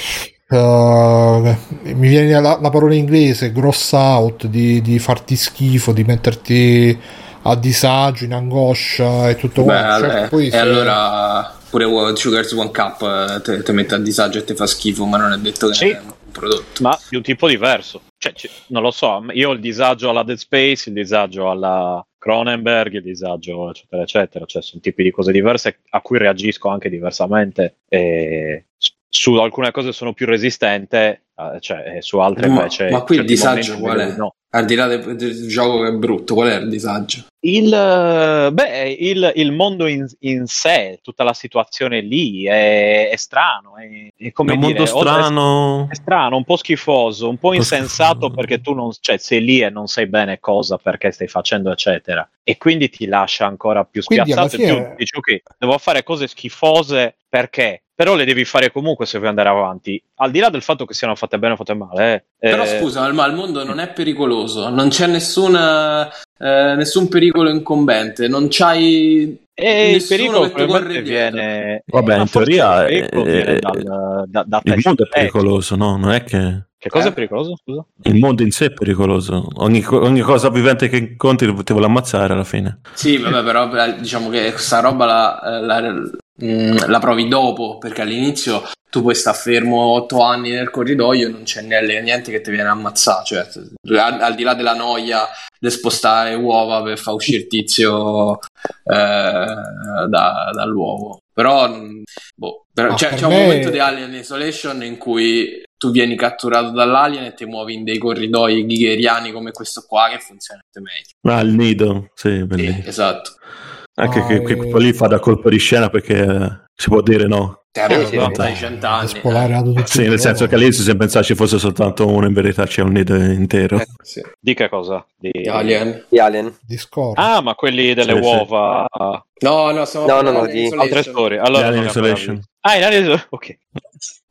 eh, mi viene la, la parola inglese, gross out, di, di farti schifo, di metterti a disagio, in angoscia e tutto quanto. Cioè, eh, poi e se- allora pure Sugar's One Cup eh, te, te mette a disagio e ti fa schifo, ma non è detto che Sì. è un prodotto. ma di un tipo diverso. Cioè, ci- non lo so, io ho il disagio alla Dead Space, il disagio alla Cronenberg, il disagio, eccetera, eccetera. Cioè, sono tipi di cose diverse a cui reagisco anche diversamente. E su alcune cose sono più resistente, eh, cioè, e su altre Ma, invece. ma qui il disagio qual è? no. Al di là del, del gioco che è brutto, qual è il disagio? Il, eh, beh, il, il mondo in, in sé, tutta la situazione lì è, è strano. È, è come È un dire, mondo o- è- strano. È strano, un po' schifoso, un po' insensato perché tu non, cioè, sei lì e non sai bene cosa, perché stai facendo, eccetera. E quindi ti lascia ancora più Quindi, spiazzato. e fine- più dici, ok, devo fare cose schifose perché? Però le devi fare comunque se vuoi andare avanti. Al di là del fatto che siano fatte bene o fatte male. eh. Però Eh, scusa, ma il mondo non è pericoloso, non c'è nessuna, eh, nessun pericolo incombente, non c'hai E il nessuno pericolo probabilmente viene. Vabbè, in teoria, il eh, eh, dal- da, da te Il mondo è pericoloso, no? Non è che. Che cosa Eh? è pericoloso? Scusa? Il mondo in sé è pericoloso. Ogni, ogni cosa vivente che incontri ti vuole ammazzare alla fine. Sì, vabbè, però eh, diciamo che questa roba la, eh, la- mm, la provi dopo, perché all'inizio tu puoi stare fermo otto anni nel corridoio e non c'è niente che ti viene a ammazzare, cioè, al, al di là della noia di spostare uova per far uscire il tizio eh, da- dall'uovo. Però, mm, boh, però c'è, per c'è un me- momento di Alien Isolation in cui tu vieni catturato dall'alien e ti muovi in dei corridoi ghigheriani come questo qua che funziona meglio. Ah, il nido, sì, Sì, esatto. Anche Ah, che, che eh. quello lì fa da colpo di scena perché eh, si può dire no. Avevo sì, fatto sì. ai cent'anni. Spoilerato tutto Sì, il nel senso che all'inizio si pensava ci fosse soltanto uno, in verità c'è un nido intero. Eh, sì. Di che cosa? Di... Alien. Gli Alien. Discord. Ah, ma quelli delle Sì, sì. uova. No, no, stiamo No, no, no, di di-. Altre storie. Allora, Alien Isolation. Ah, in Alien Isolation. Ok.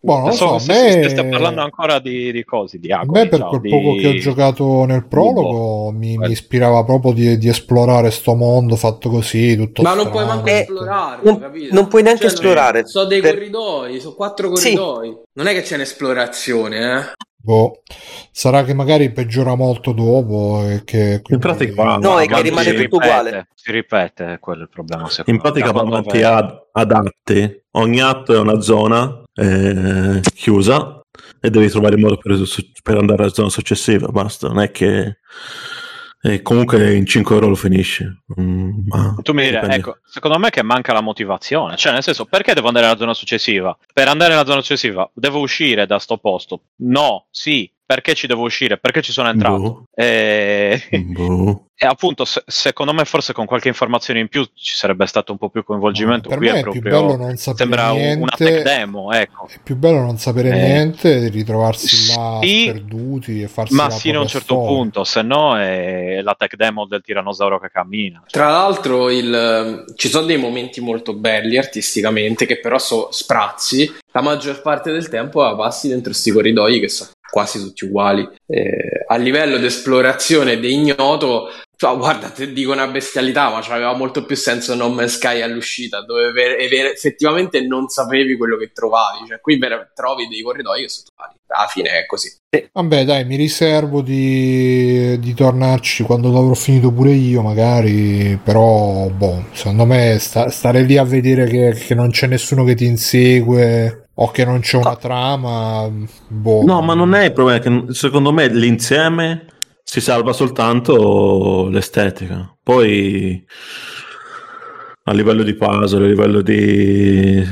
Boh, non Pensavo so, se me- stesse parlando ancora di, di cose, di A Agony, me per no, quel di- poco che ho giocato nel prologo mi, mi ispirava proprio di, di esplorare sto mondo fatto così, tutto Ma non strano. puoi manco Eh, esplorarlo, non- capito? non puoi neanche Cioè, esplorare. So dei Per- corridoi, sono quattro Sì. corridoi. Non è che c'è un'esplorazione, eh. Boh. Sarà che magari peggiora molto dopo e che In pratica No, va è che rimane si tutto ripete, uguale. Si ripete, quello è il problema. In pratica quando ad, ad atti, ogni atto è una zona eh, chiusa e devi trovare il modo per, per andare alla zona successiva, basta, non è che e comunque in 5 ore lo finisci. Mm, ma Tu mi dipende. ecco, secondo me che manca la motivazione, cioè nel senso, perché devo andare nella zona successiva? Per andare nella zona successiva devo uscire da sto posto? No, sì, perché ci devo uscire? Perché ci sono entrato? Boh. E, Boh. e appunto, se- secondo me forse con qualche informazione in più ci sarebbe stato un po' più coinvolgimento. per Qui me è è più proprio... bello non sapere Sembra niente. una tech demo, ecco. È più bello non sapere Eh. niente, di ritrovarsi là Sì, perduti e farsi Ma fino a un certo storia. punto, se no è la tech demo del tirannosauro che cammina. Tra l'altro, il- ci sono dei momenti molto belli artisticamente, che però sono sprazzi. La maggior parte del tempo la passi dentro questi corridoi che sono quasi tutti uguali. Eh, a livello di esplorazione di ignoto, cioè, guarda, ti dico una bestialità, ma aveva molto più senso No Man's Sky all'uscita, dove ver- ver- effettivamente non sapevi quello che trovavi. Cioè, qui ver- trovi dei corridoi che sono uguali. Alla fine è così. Vabbè, dai, mi riservo di, di tornarci quando l'avrò finito pure io, magari. Però, boh, secondo me sta- stare lì a vedere che, che non c'è nessuno che ti insegue o che non c'è una trama. Boh. No, ma non è il problema, che secondo me l'insieme si salva soltanto l'estetica. Poi a livello di puzzle, a livello di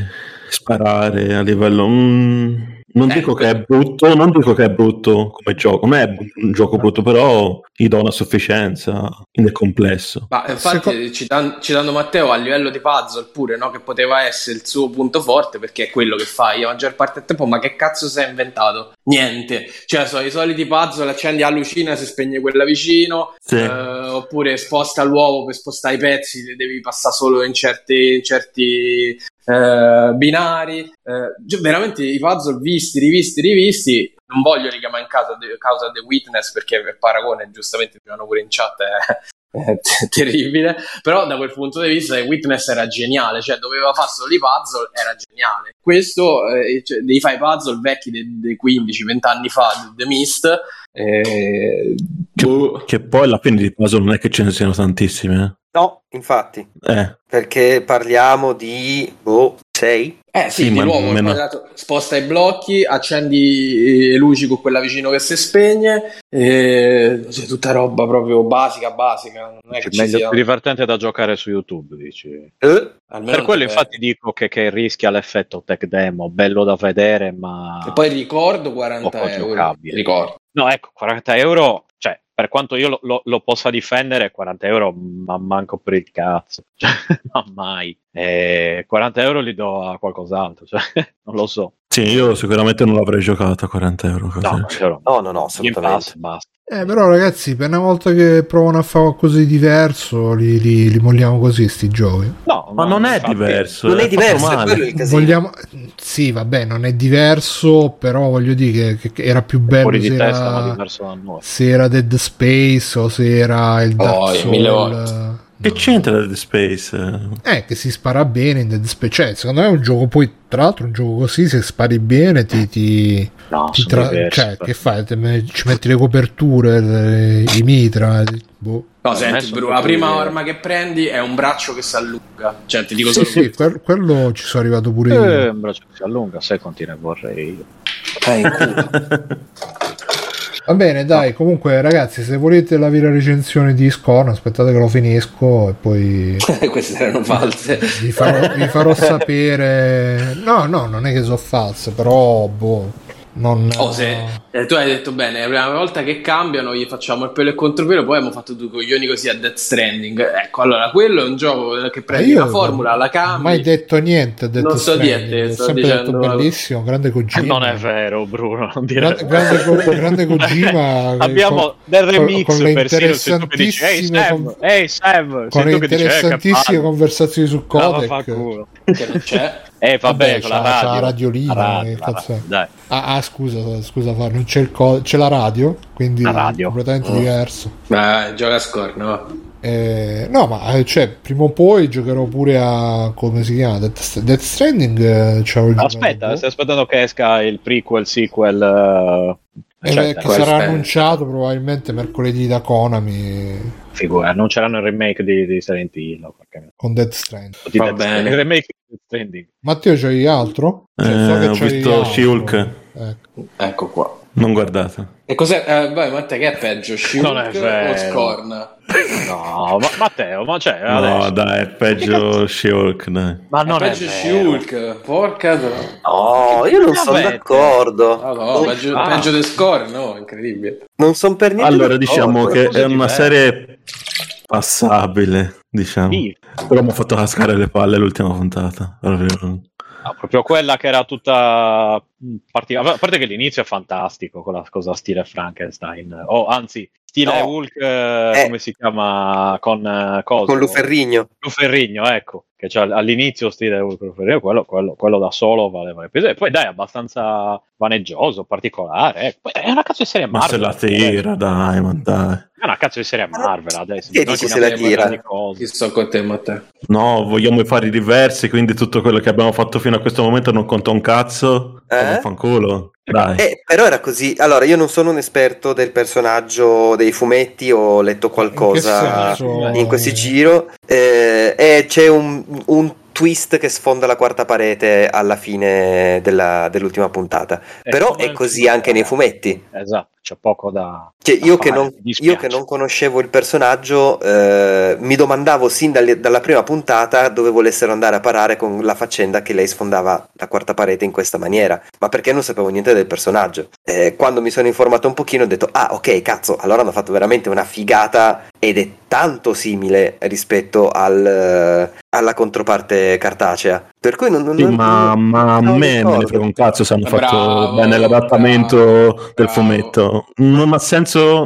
sparare, a livello... mm, non Eh, dico che è brutto, non dico che è brutto come gioco, non è un gioco brutto, però gli do una sufficienza nel complesso. Ma infatti, Seco- citan- citando Matteo, a livello di puzzle pure, no, che poteva essere il suo punto forte, perché è quello che fai la maggior parte del tempo, ma che cazzo si è inventato? Niente. Cioè, sono i soliti puzzle, accendi la lucina, si spegne quella vicino, Sì. eh, oppure sposta l'uovo per spostare i pezzi, li devi passare solo in certi, in certi eh, binari. Eh, gi- veramente i puzzle visti, rivisti, rivisti. Non voglio richiamare in causa, de- causa The Witness perché il paragone, giustamente, dicevano pure in chat, è, è t- terribile. Però da quel punto di vista, The Witness era geniale, cioè doveva fare solo i puzzle, era geniale. Questo, eh, cioè, devi fare i puzzle vecchi dei, dei 15-20 anni fa, The Mist. eh, boh. Che poi alla fine di puzzle non è che ce ne siano tantissime. No, infatti, Eh. Eh, perché parliamo di boh, 6? Eh sì, Sì, di nuovo meno- sposta i blocchi, accendi le luci con quella vicino che si spegne, e cioè, tutta roba proprio basica, basica. Non è che ci meglio sia... più divertente da giocare su YouTube, dici. Eh? Per quello ti infatti dico che, che rischia l'effetto tech demo, bello da vedere, ma... E poi ricordo 40 Poco euro. giocabile. Ricordo. No, ecco, 40 euro, cioè, per quanto io lo, lo- lo possa difendere, 40 euro ma manco per il cazzo, cioè, ma mai. Eh, 40 euro li do a qualcos'altro, cioè, non lo so. Sì, io sicuramente non l'avrei giocato a 40 euro. così. No, 40 euro. No, no, no, Game assolutamente. Pass, basta. Eh, però ragazzi, per una volta che provano a fare qualcosa di diverso, li, li- li molliamo così sti giochi. No, Ma no, non è infatti- diverso. Non è fatto diverso, è. Vogliamo... Sì, vabbè, non è diverso, però voglio dire che, che era più bello Fuori se testa, ma era, diverso da noi. se era Dead Space o se era il Dark Oh, Soul. Che No. c'entra Dead Space? Eh, che si spara bene in Dead Space. Cioè, secondo me è un gioco poi, tra l'altro, un gioco così, se spari bene ti... ti... No, ti tra- cioè, però. che fai? Te me- Ci metti le coperture, le- i mitra, boh. No, senti, Bru, la prima arma che prendi è un braccio che si allunga. Cioè, ti dico Sì, solo sì, quel- quello ci sono arrivato pure io. Eh, un braccio che si allunga, sai quanti ne vorrei io. Eh, in culo. Va bene, dai, comunque ragazzi, se volete la vera recensione di Scorn, aspettate che lo finisco e poi Queste erano false. vi farò, vi farò sapere. No, no, non è che sono false, però boh, Non, Oh, se eh, tu hai detto bene, la prima volta che cambiano gli facciamo il pelo e il contropelo, poi abbiamo fatto due coglioni così a Death Stranding. Ecco, allora quello è un gioco che prendi la formula, la Non ho mai detto niente. Death Non so Stranding. dire, Ho sto sempre detto dicendo- bellissimo, grande Kojima. Non è vero, Bruno. Non dire Grande, grande, grande Kojima. Abbiamo con- del remix con le interessantissime Sam, con- ehi Sam, con le "Eh, interessantissime palle". conversazioni su Codec. vaffanculo. Che non c'è. Eh vabbè, Vabbè, con la radio. la radiolina, La radio, che la è? radio, Dai. Ah, ah, scusa, scusa, non c'è, il co- c'è la radio, quindi La radio. completamente Oh. diverso. Ma gioca a score, no? Eh, no, ma eh, cioè, prima o poi giocherò pure a come si chiama Death, Death Stranding. Eh, c'avevo giocato Aspetta, stai aspettando che esca il prequel, sequel. eh, Eh, eccetera. che sarà aspetta. annunciato probabilmente mercoledì da Konami Figura, annunceranno il remake di, di Silent Hill. o qualche- con Death Stranding. di Va Death bene. Stranding, Il remake Stranding. Matteo, c'hai altro? Cioè, Eh, so che ho c'hai visto altro. She-Hulk. Ecco. Ecco qua. Non guardate. E cos'è? Eh, vai, Matteo, che è peggio? Non è o Scorn? No, ma, Matteo, ma cioè, No, adesso- dai, è peggio She-Hulk, dai. ma non è è, peggio. Shulk. Porca tro- No, io non sono d'accordo. Ah, no, peggio, Ah. peggio di Scorn, no? Incredibile. Non sono per niente Allora, d'accordo. diciamo che è una serie passabile, diciamo. Sì. Però mi ha fatto cascare le palle l'ultima puntata. Proprio- No, proprio quella che era tutta particolare. A parte che l'inizio è fantastico con la cosa stile Frankenstein, o anzi, stile No. Hulk, eh, Eh. come si chiama con eh, coso? Con Luferrigno. Luferrigno, ecco, che c'ha all'inizio stile Hulk Luferrigno, quello, quello, quello da solo valeva l'episodio. E poi dai, è abbastanza vaneggioso, particolare. eh. Poi È una cazzo di serie Ma se Marvel. la tira, dai, ma dai. È una cazzo di serie Marvel adesso. Che dici se la tira? Chi sto con te, Matteo? No, vogliamo i fari diversi, quindi tutto quello che abbiamo fatto fino a questo momento non conta un cazzo. Eh? Fanculo. Eh, però era così. Allora, io non sono un esperto del personaggio dei fumetti, ho letto qualcosa In in questi giro. eh, e c'è un, un twist che sfonda la quarta parete alla fine della- dell'ultima puntata. È però è così film, anche nei eh. fumetti. Esatto, c'è poco da. Cioè, io, da che fare, non, mi dispiace. io che non conoscevo il personaggio, eh, mi domandavo sin dalle- dalla prima puntata dove volessero andare a parare con la faccenda che lei sfondava la quarta parete in questa maniera, ma perché non sapevo niente del personaggio. Eh, quando mi sono informato un pochino ho detto, ah ok, cazzo, allora hanno fatto veramente una figata ed è tanto simile rispetto al, eh, alla controparte cartacea. Per cui non... non- Sì, non- ma, non- ma a non me me ne ricordo. frega un cazzo se hanno fatto Bravo, bene l'adattamento bravo, del bravo. fumetto. Non ha senso.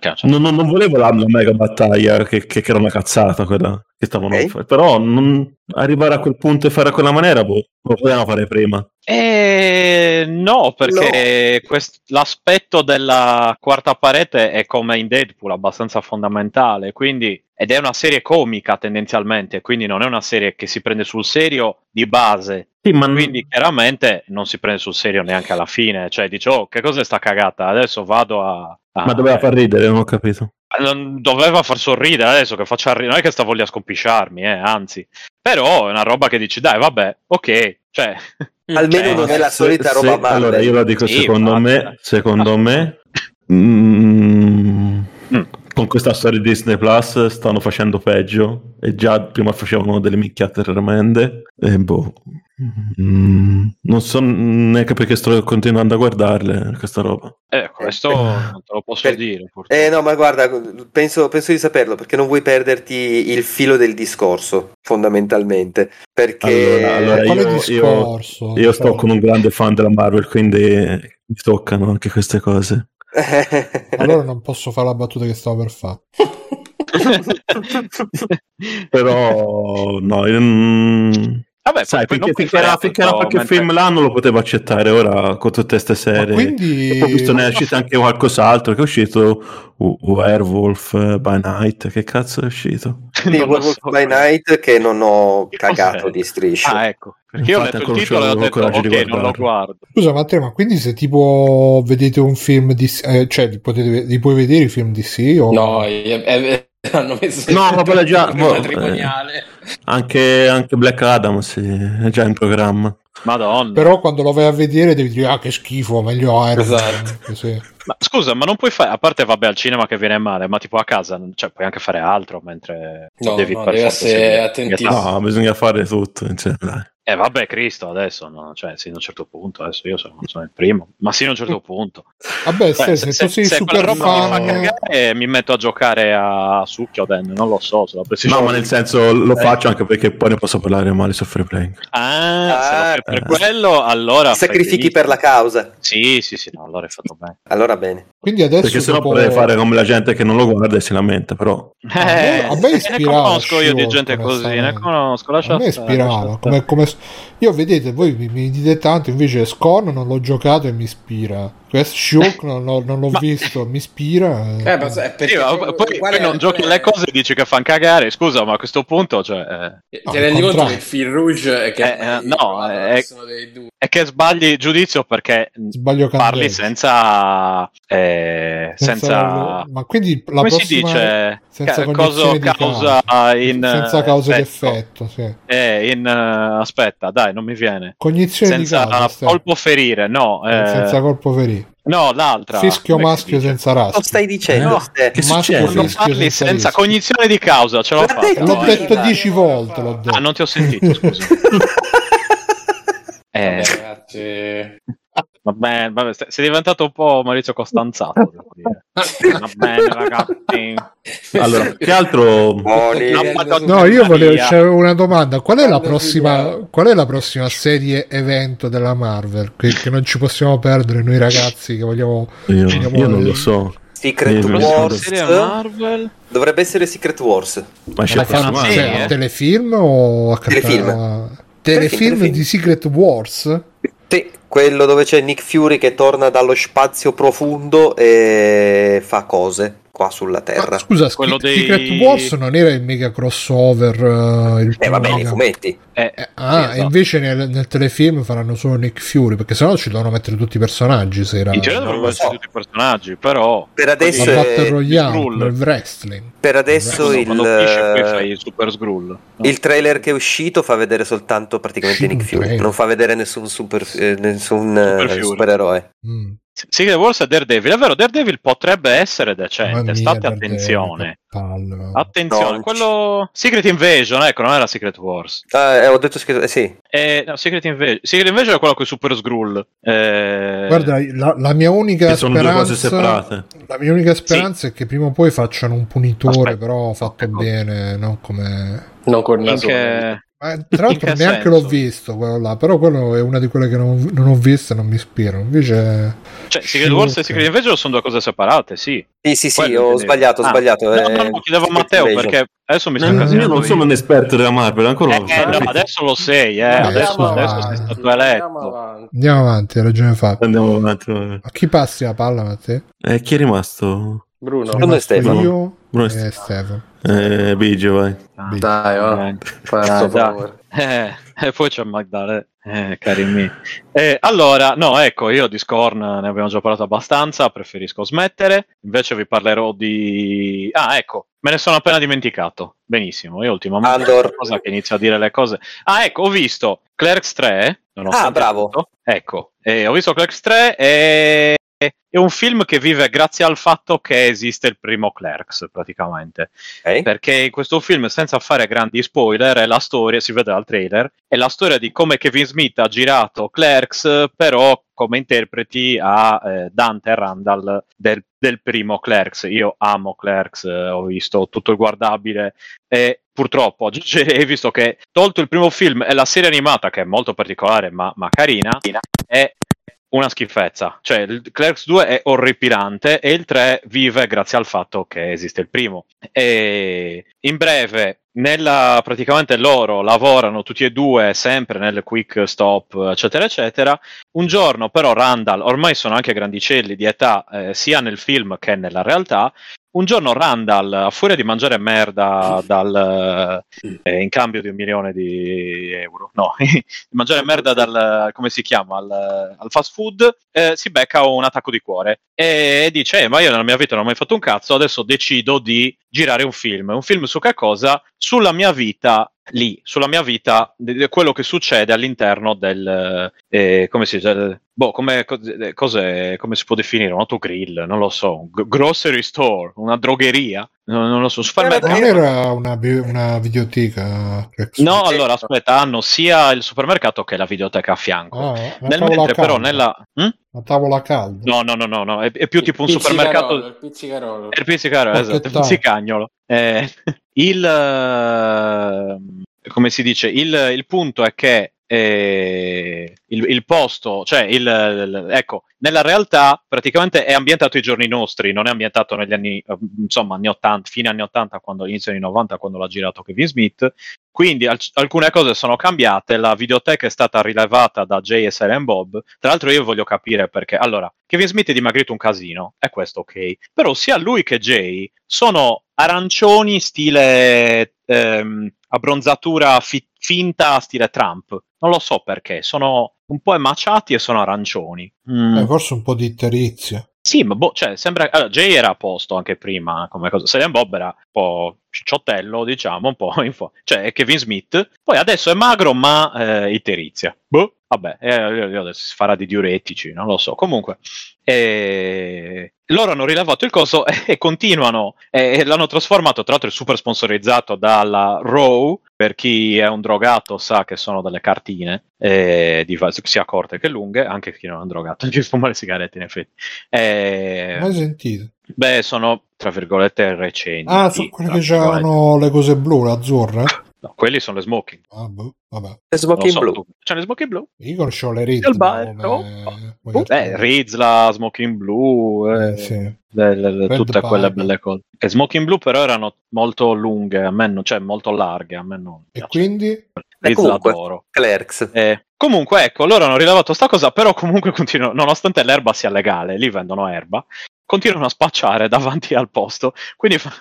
cioè, non, non- non volevo la, la mega battaglia, che, che- che era una cazzata quella che stavano Ok. a fare. Però non- arrivare a quel punto e fare a quella maniera, boh, lo potevamo fare prima. Eh, no, perché quest- l'aspetto della quarta parete è come in Deadpool, abbastanza fondamentale, quindi, ed è una serie comica tendenzialmente, quindi non è una serie che si prende sul serio di base, Sì, ma quindi chiaramente non si prende sul serio neanche alla fine, cioè dice, oh, che cosa è sta cagata? Adesso vado a... a- ma doveva far ridere, non ho capito. non doveva far sorridere adesso che faccia ridere, non è che sta voglia scompisciarmi, eh, anzi, però è una roba che dici, dai, vabbè, ok, cioè... Almeno Cioè, non è la Se- solita se- roba Marvel. Allora, io la dico Sì, secondo ma- me, secondo me, mm, Mm. Con questa storia di Disney Plus stanno facendo peggio e già prima facevano delle minchiate tremende e boh. Mm, non so neanche perché sto continuando a guardarle questa roba. Eh, questo non te lo posso Per- dire. purtroppo. Eh no, ma guarda, penso, penso di saperlo perché non vuoi perderti il filo del discorso, fondamentalmente. Perché Allora, allora, Quale io- discorso? Io sto con un grande fan della Marvel, quindi mi toccano anche queste cose. Allora non posso fare la battuta che stavo per fare. Però no, mm, Vabbè, sai, puoi finché era, finché era qualche mentre- film là non lo potevo accettare, ora con tutte queste Ma serie. quindi Ho visto ne è uscito anche qualcos'altro, che è uscito U- Werewolf eh, by Night, che cazzo è uscito? Werewolf so. by Night che non ho cagato di striscio. Ah, ecco. Perché io ho Infatti letto ancora il titolo e ho detto, ok, di non lo guardo. Scusa Matteo, ma quindi se tipo vedete un film di eh, cioè li, potete, li puoi vedere i film di sì o No, eh, eh, hanno messo No, ma quello già- boh, matrimoniale. Anche, anche Black Adam sì, è già in programma. Madonna. Però quando lo vai a vedere devi dire ah che schifo, meglio Iron. Esatto. Sì. Ma scusa, ma non puoi fare, a parte vabbè al cinema che viene male, ma tipo a casa, cioè puoi anche fare altro mentre No, devi no, per essere attentissimo. No, bisogna fare tutto insieme, dai. Eh vabbè, Cristo, adesso, no, cioè, sino a un certo punto, adesso io sono, sono il primo, ma sino a un certo punto. Vabbè, Cioè, se, se tu sei se super roba mi fa fan... cagare, mi metto a giocare a succhio Den, non lo so, PlayStation. No, ma nel senso lo faccio anche perché poi ne posso parlare male su Free Playing. Ah, se Ah, fai per eh. quello, allora... Sacrifichi per la causa. Sì, sì, sì, no, allora hai fatto bene. Allora bene. Quindi adesso Perché sennò dopo- potrei fare come la gente che non lo guarda e si lamenta, però. Eh, a me ne ispirava conosco io di gente così, ne conosco, a lascia me stare, ispirava come, come- io vedete voi mi, mi dite tanto invece Scorn non l'ho giocato e mi ispira questo non, l'ho- non l'ho Ma- visto mi ispira Eh, ma è perché Sì, ma proprio- poi, poi è- non giochi le cose e dici che fanno cagare, scusa, ma a questo punto, cioè... eh, No, Ti al rendi conto contrario. che il fil rouge è che Eh, eh, no, è- è che sbagli giudizio perché sbaglio parli candele. senza... eh, senza... ma quindi la come si prossima dice? senza Ca- di causa in... senza causa ed effetto. effetto sì. Eh, in... eh, aspetta, dai, non mi viene. cognizione Senza di causa colpo ferire, no. eh, senza colpo ferito No, l'altra. fischio maschio senza Cosa rastro stai dicendo? No. Ste? Che Maschio fischio parli senza senza cognizione di causa, ce l'ho L'ha fatta. l'ho eh. detto dieci volte l'ho detto Ah, non ti ho sentito, scusa. eh, Vabbè. Va bene, vabbè, sei sei diventato un po' Maurizio Costanzato. Va bene, ragazzi. Allora, che altro. Buoni. No, io volevo, c'avevo una domanda. Qual è la prossima, qual è la prossima serie evento della Marvel? Che, che non ci possiamo perdere noi ragazzi che vogliamo. Io, Vediamo io non lo so. Secret Sì, Wars. Serie Marvel? Dovrebbe essere Secret Wars. Ma c'è sì, anno. cioè, eh. a telefilm o a Telefilm. telefilm telefilm. di Secret Wars? Sì, quello dove c'è Nick Fury che torna dallo spazio profondo e fa cose qua sulla Ma, Terra. scusa, Quello Secret dei- Secret Wars non era il mega crossover? eh, il Eh va bene, i fumetti. Eh, Eh, ah, sì, e esatto. invece nel, nel telefilm faranno solo Nick Fury perché sennò ci devono mettere tutti i personaggi. Se era In genere dovrebbero essere so. tutti i personaggi, però. Per adesso la è- Battle Royale, il wrestling. Per adesso il, fai il Super Skrull. no? il trailer che è uscito fa vedere soltanto praticamente Nick Fury, trailer. non fa vedere nessun, super, eh, nessun eh, Super supereroe. Mm. Secret Wars e Daredevil. È vero, Daredevil potrebbe essere decente. Mia, State Daredevil, attenzione. Attenzione, No, quello. Secret Invasion, ecco, non era Secret Wars. Ah, eh, ho detto scritto, eh sì, Eh, no, Secret Invasion. Secret Invasion è quello con i Super Skrull. Eh, Guarda, la, la mia unica Che sono due cose speranza, separate. la mia unica speranza è che prima o poi facciano un punitore, Aspetta. però fatto Ecco. bene, non come. Non con in naso. che- Ma, tra l'altro che neanche senso? l'ho visto quello là, però quello è una di quelle che non, non ho visto e non mi ispirano. Invece, Cioè, Secret Wars e Secret Invasion sono due cose separate, sì. sì, sì, sì, Quello ho sbagliato, ho Ah, sbagliato. No, eh, no, no, chiedevo a Matteo Invasion. perché adesso mi sto No, io non sono un esperto della Marvel, ancora non lo Eh, no, so. adesso lo sei, eh. Eh, adesso, adesso sei stato Andiamo eletto. avanti. andiamo avanti, hai ragione Fabio. Andiamo avanti. A chi passi la palla, Matteo? Eh, chi è rimasto? Bruno. Bruno e Stefano. Io Bruno e e Stefano. Eh, Bigio, vai. Dai, va. Dai, Fai dai, sto dai. favore. Eh, e poi c'è Magdalena, eh, cari miei. Eh, allora, no, ecco, io di Scorn ne abbiamo già parlato abbastanza, preferisco smettere. Invece vi parlerò di... Ah, ecco, me ne sono appena dimenticato. Benissimo, io ultimamente Andor. cosa che inizio a dire le cose. Ah, ecco, ho visto Clerks 3. nonostante Ah, bravo. tutto. Ecco, eh, ho visto Clerks 3 e... È un film che vive grazie al fatto che esiste il primo Clerks, praticamente Ok. perché in questo film, senza fare grandi spoiler, è la storia, si vede dal trailer, è la storia di come Kevin Smith ha girato Clerks, però come interpreti a eh, Dante e Randall del, del primo Clerks. Io amo Clerks, eh, ho visto tutto il guardabile e purtroppo oggi hai visto che tolto il primo film e la serie animata, che è molto particolare ma, ma carina, è una schifezza. Cioè, il Clerks 2 è orripilante e il 3 vive grazie al fatto che esiste il primo. E in breve, nella, praticamente loro lavorano tutti e due sempre nel quick stop, eccetera, eccetera. Un giorno, però, Randall, ormai sono anche grandicelli di età, eh, sia nel film che nella realtà. Un giorno Randall, a furia di mangiare merda dal, eh, in cambio di un milione di euro, no, di mangiare merda dal, come si chiama, al, al fast food, eh, si becca un attacco di cuore e dice, "Eh, ma io nella mia vita non ho mai fatto un cazzo, adesso decido di girare un film. Un film su che cosa? Sulla mia vita lì, sulla mia vita, quello che succede all'interno del, eh, come si dice, boh, come, cose, cose- come si può definire? Un autogrill, non lo so, un grocery store, una drogheria, non, non lo so, un supermercato. Non era una, bi- una videoteca? Rex? No, allora aspetta, hanno sia il supermercato che la videoteca a fianco. Ah, Nel tavola mentre però calda. nella... Hm? Una tavola calda. No, no, no, no, no, è, è più tipo un Il supermercato... pizzicarolo, Il pizzicarolo. È il pizzicaro, esatto, il pizzicagnolo. Eh, il, eh, come si dice, il, il punto è che eh, il, il posto, cioè il, il- ecco, nella realtà praticamente è ambientato ai giorni nostri, non è ambientato negli anni, eh, insomma, anni 80, fine anni 80, quando inizio anni 90, quando l'ha girato Kevin Smith. Quindi al- alcune cose sono cambiate, la videoteca è stata rilevata da Jay e Silent Bob. Tra l'altro io voglio capire perché. Allora, Kevin Smith è dimagrito un casino, e questo ok. Però sia lui che Jay sono arancioni stile ehm, abbronzatura fi- finta stile Trump. Non lo so perché, sono un po' emaciati e sono arancioni. Mm. Eh, forse un po' di iterizia. Sì, ma boh, cioè, sembra. Allora, Jay era a posto anche prima come cosa. Silent Bob era un po' cicciottello, diciamo, un po' in fo- Cioè, Kevin Smith. Poi adesso è magro, ma eh, iterizia. Boh, vabbè, eh, adesso si farà di diuretici, non lo so. Comunque, eh, loro hanno rilevato il coso e, continuano. E, l'hanno trasformato, tra l'altro, è super sponsorizzato dalla Raw. Per chi è un drogato sa che sono delle cartine, eh, di, sia corte che lunghe, anche chi non è un drogato, chi fuma le sigarette in effetti. Eh, Mai sentito? Beh, sono tra virgolette recenti. Ah, sono quelle tra che hanno le cose blu, l'azzurra? No, quelli sono le smoking. Ah, boh, vabbè. E Non Smoking so, Blue. tu- C'è le smoking blu? Io conoscevo le bar, come- no. come Eh. Riz, la smoking blu, eh, Eh, sì. le- le- le- tutte quelle Bug. belle cose. E smoking blu però erano molto lunghe, a me non, cioè molto larghe, a me non E piace. quindi? Riz comunque, l'adoro. Clerks. Eh, comunque, ecco, loro hanno rilevato sta cosa, però comunque continuano, nonostante l'erba sia legale, lì vendono erba, continuano a spacciare davanti al posto. Quindi, fa-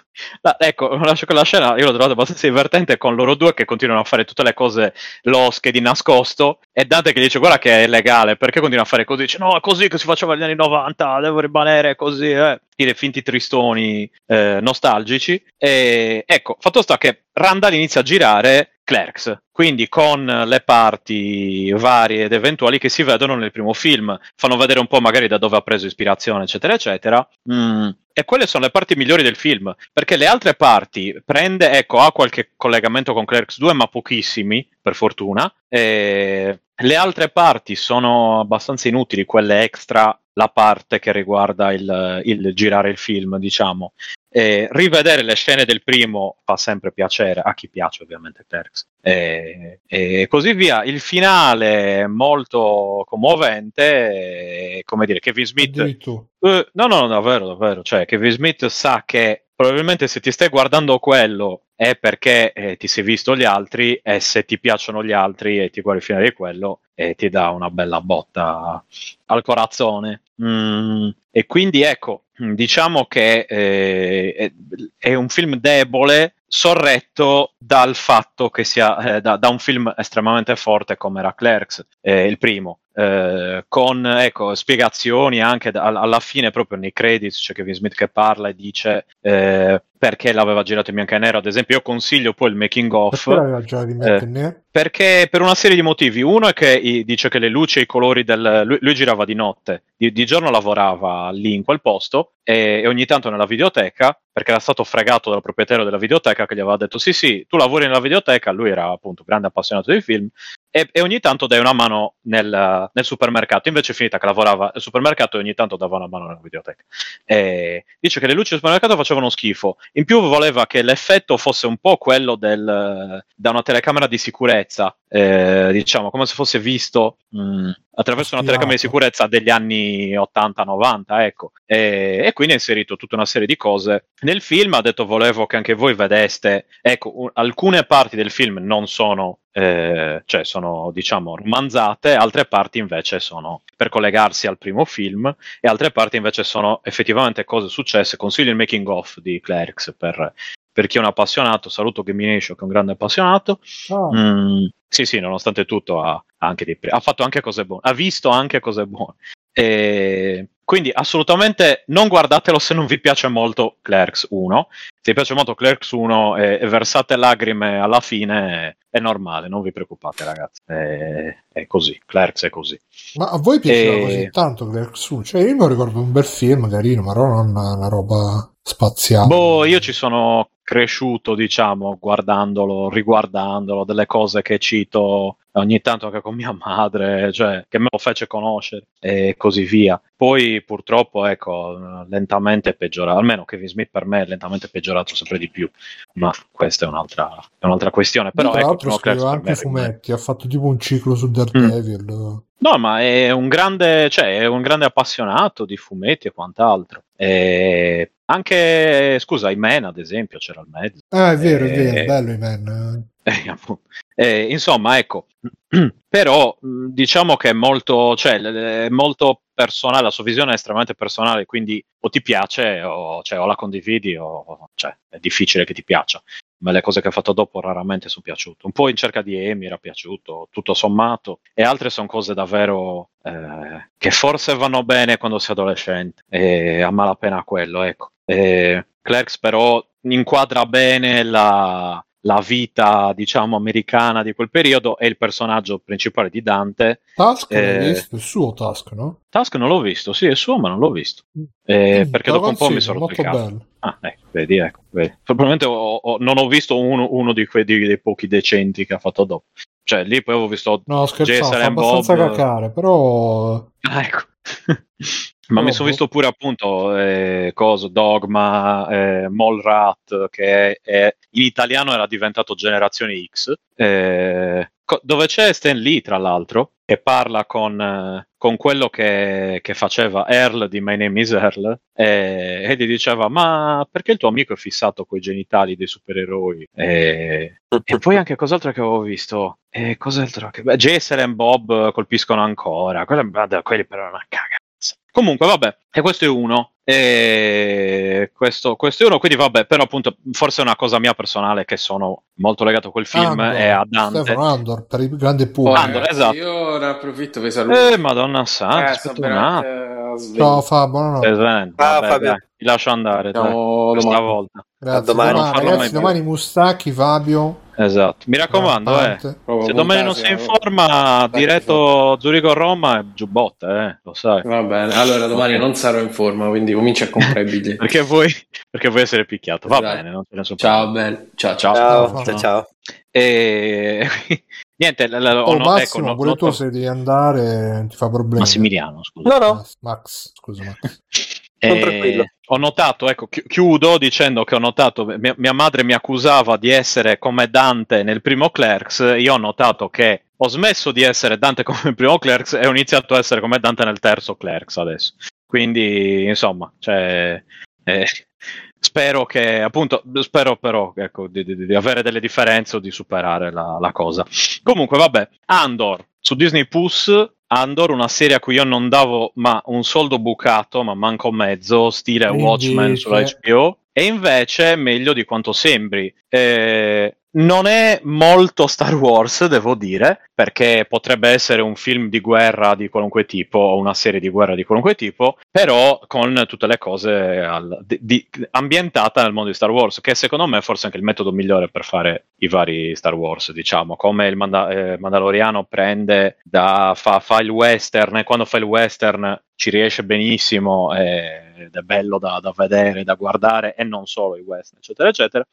la- ecco, quella scena, io l'ho trovata abbastanza divertente con loro due che continuano a fare tutte le cose losche di nascosto. E Dante che dice, guarda che è legale, perché continua a fare così? Dice, no, è così che si faceva negli anni 90, devo rimanere così, eh. Dire finti tristoni eh, nostalgici. E ecco, fatto sta che Randall inizia a girare Clerks, quindi con le parti varie ed eventuali che si vedono nel primo film, fanno vedere un po' magari da dove ha preso ispirazione, eccetera, eccetera. Mm, E quelle sono le parti migliori del film, perché le altre parti prende, ecco, ha qualche collegamento con Clerks 2, ma pochissimi, per fortuna. E le altre parti sono abbastanza inutili, quelle extra, la parte che riguarda il, il girare il film, diciamo. E rivedere le scene del primo fa sempre piacere, a chi piace ovviamente Clerks. E, e così via. Il finale è molto commovente, e, come dire, Kevin Smith eh, no, no, davvero, davvero. Cioè, Kevin Smith sa che probabilmente se ti stai guardando quello è perché eh, ti sei visto gli altri e se ti piacciono gli altri e ti guardi il finale di quello eh, ti dà una bella botta al corazzone. Mm, e quindi ecco, diciamo che eh, è, è un film debole sorretto dal fatto che sia eh, da, da un film estremamente forte come era Clerks, eh, il primo, eh, con ecco, spiegazioni anche da- alla fine proprio nei credits c'è Kevin Smith che parla e dice eh, perché l'aveva girato in bianco e nero ad esempio io consiglio poi il making of Perché l'aveva già di mettere Eh. perché per una serie di motivi. Uno è che i- dice che le luci e i colori del. Lui, lui girava di notte, di, di giorno lavorava lì in quel posto e, e ogni tanto nella videoteca, perché era stato fregato dal proprietario della videoteca che gli aveva detto: Sì, sì, tu lavori nella videoteca. Lui era appunto grande appassionato di film e, e ogni tanto dai una mano nel, nel supermercato. Invece è finita che lavorava al supermercato e ogni tanto dava una mano nella videoteca. E dice che le luci del supermercato facevano schifo. In più voleva che l'effetto fosse un po' quello del, da una telecamera di sicurezza, eh, diciamo, come se fosse visto mh, attraverso una telecamera di sicurezza degli anni 80-90, ecco. E, e quindi ha inserito tutta una serie di cose nel film. Ha detto volevo che anche voi vedeste, ecco, un- alcune parti del film non sono eh, cioè sono diciamo romanzate, altre parti invece sono per collegarsi al primo film e altre parti invece sono effettivamente cose successe. Consiglio il making of di Clerks per, per chi è un appassionato. Saluto Gamination che è un grande appassionato. Ah, Mm, sì, sì, nonostante tutto ha, ha anche dei ha fatto anche cose buone, ha visto anche cose buone. E quindi assolutamente non guardatelo se non vi piace molto Clerks 1. Ti piace molto Clerks 1 e, e versate lacrime alla fine, è normale, non vi preoccupate ragazzi, è, è così, Clerks è così. Ma a voi piaceva E- così tanto Clerks 1? Cioè, io mi ricordo un bel film carino, ma non una, una roba spaziale. Boh, io ci sono cresciuto, diciamo, guardandolo, riguardandolo, delle cose che cito ogni tanto anche con mia madre, cioè che me lo fece conoscere e così via. Poi purtroppo, ecco, lentamente è peggiorato, almeno Kevin Smith per me è lentamente peggiorato sempre di più, ma questa è un'altra, è un'altra questione. Però Tra ecco, l'altro Clerks scriveva anche fumetti, ha fatto tipo un ciclo su Daredevil. No, ma è un grande, cioè, è un grande appassionato di fumetti e quant'altro. E anche, scusa, Iman, ad esempio, c'era al mezzo. Ah, è vero, è Eh, vero, bello i man. Eh. Eh, insomma, ecco, però diciamo che è molto, cioè, è molto personale, la sua visione è estremamente personale, quindi o ti piace o, cioè, o la condividi o cioè, è difficile che ti piaccia. Ma le cose che ha fatto dopo raramente sono piaciute. Un po' in cerca di Amy era piaciuto, tutto sommato, e altre sono cose davvero eh, che forse vanno bene quando sei adolescente, e a malapena quello, ecco. E Clerks però inquadra bene la, la vita, diciamo, americana di quel periodo e il personaggio principale di Dante. Task Eh, visto? Il suo Task, no? Task non l'ho visto, sì, è suo, ma non l'ho visto. Mm. Eh, Mm, perché dopo un po' mi sono rotto il. Ah, ecco, vedi, ecco, vedi. Probabilmente ho- ho- non ho visto uno, uno di quei di- dei pochi decenti che ha fatto dopo. Cioè, lì poi avevo visto No, scherzavo, fa abbastanza Bob. cacare, però... Ah, ecco. Ma mi sono boh. visto pure appunto eh, coso, Dogma, eh, Mallrat, che è- in italiano era diventato Generazione X, eh, co- dove c'è Stan Lee, tra l'altro, che parla con, eh, con quello che, che faceva Earl di My Name is Earl, eh, e gli diceva, ma perché il tuo amico è fissato con i genitali dei supereroi? E, e poi anche cos'altro che avevo visto? E cos'altro che... Beh, Jason e Bob colpiscono ancora, quelli, quelli però è una cagazza. Comunque, vabbè, e questo è uno. E questo, questo è uno, quindi vabbè, però appunto, forse è una cosa mia personale che sono molto legato a quel film Andor, e a Dante. Stefano Andor, per il grande pubblico. Andor, ragazzi, esatto. Io ne approfitto per salutare. Eh, madonna santa, Eh, aspetta un attimo. Ciao Fabio. Ah, Vabbè, Fabio. dai, ti lascio andare, dai, domani. volta. Grazie. A domani. Non farlo ragazzi, domani Mustacchi, Fabio. Esatto, mi raccomando, eh. Se domani non sei in eh. forma, diretto Zurigo-Roma è giubotte, eh, lo sai. Va bene, allora domani non sarò in forma, quindi cominci a comprare i biglietti. Perché vuoi, perché vuoi essere picchiato. Va Dai. bene, non ce ne sono Ciao. Ciao, ciao. Ciao, Ciao. ciao, ciao. E... Niente, l- l- ho Oh, no- Massimo, ecco, no- pure tu se devi andare ti fa problemi. Massimiliano, scusa. No, no. Max, Max, scusa Max. Eh, ho notato, ecco, chi- chiudo dicendo che ho notato, mia, mia madre mi accusava di essere come Dante nel primo Clerks, io ho notato che ho smesso di essere Dante come il primo Clerks e ho iniziato a essere come Dante nel terzo Clerks adesso. Quindi, insomma, cioè, eh, spero che, appunto, spero però ecco, di, di- di avere delle differenze o di superare la, la cosa. Comunque, vabbè, Andor su Disney Plus. Andor, una serie a cui io non davo ma un soldo bucato, ma manco mezzo, stile Quindi, Watchmen sulla HBO. E invece meglio di quanto sembri. Eh, non è molto Star Wars, devo dire, perché potrebbe essere un film di guerra di qualunque tipo o una serie di guerra di qualunque tipo, però con tutte le cose al- di- di- ambientata nel mondo di Star Wars, che secondo me è forse anche il metodo migliore per fare i vari Star Wars, diciamo, come il Manda- eh, Mandaloriano prende da fa, fa il western e quando fa il western ci riesce benissimo eh, ed è bello da, da vedere, da guardare e non solo i western, eccetera, eccetera.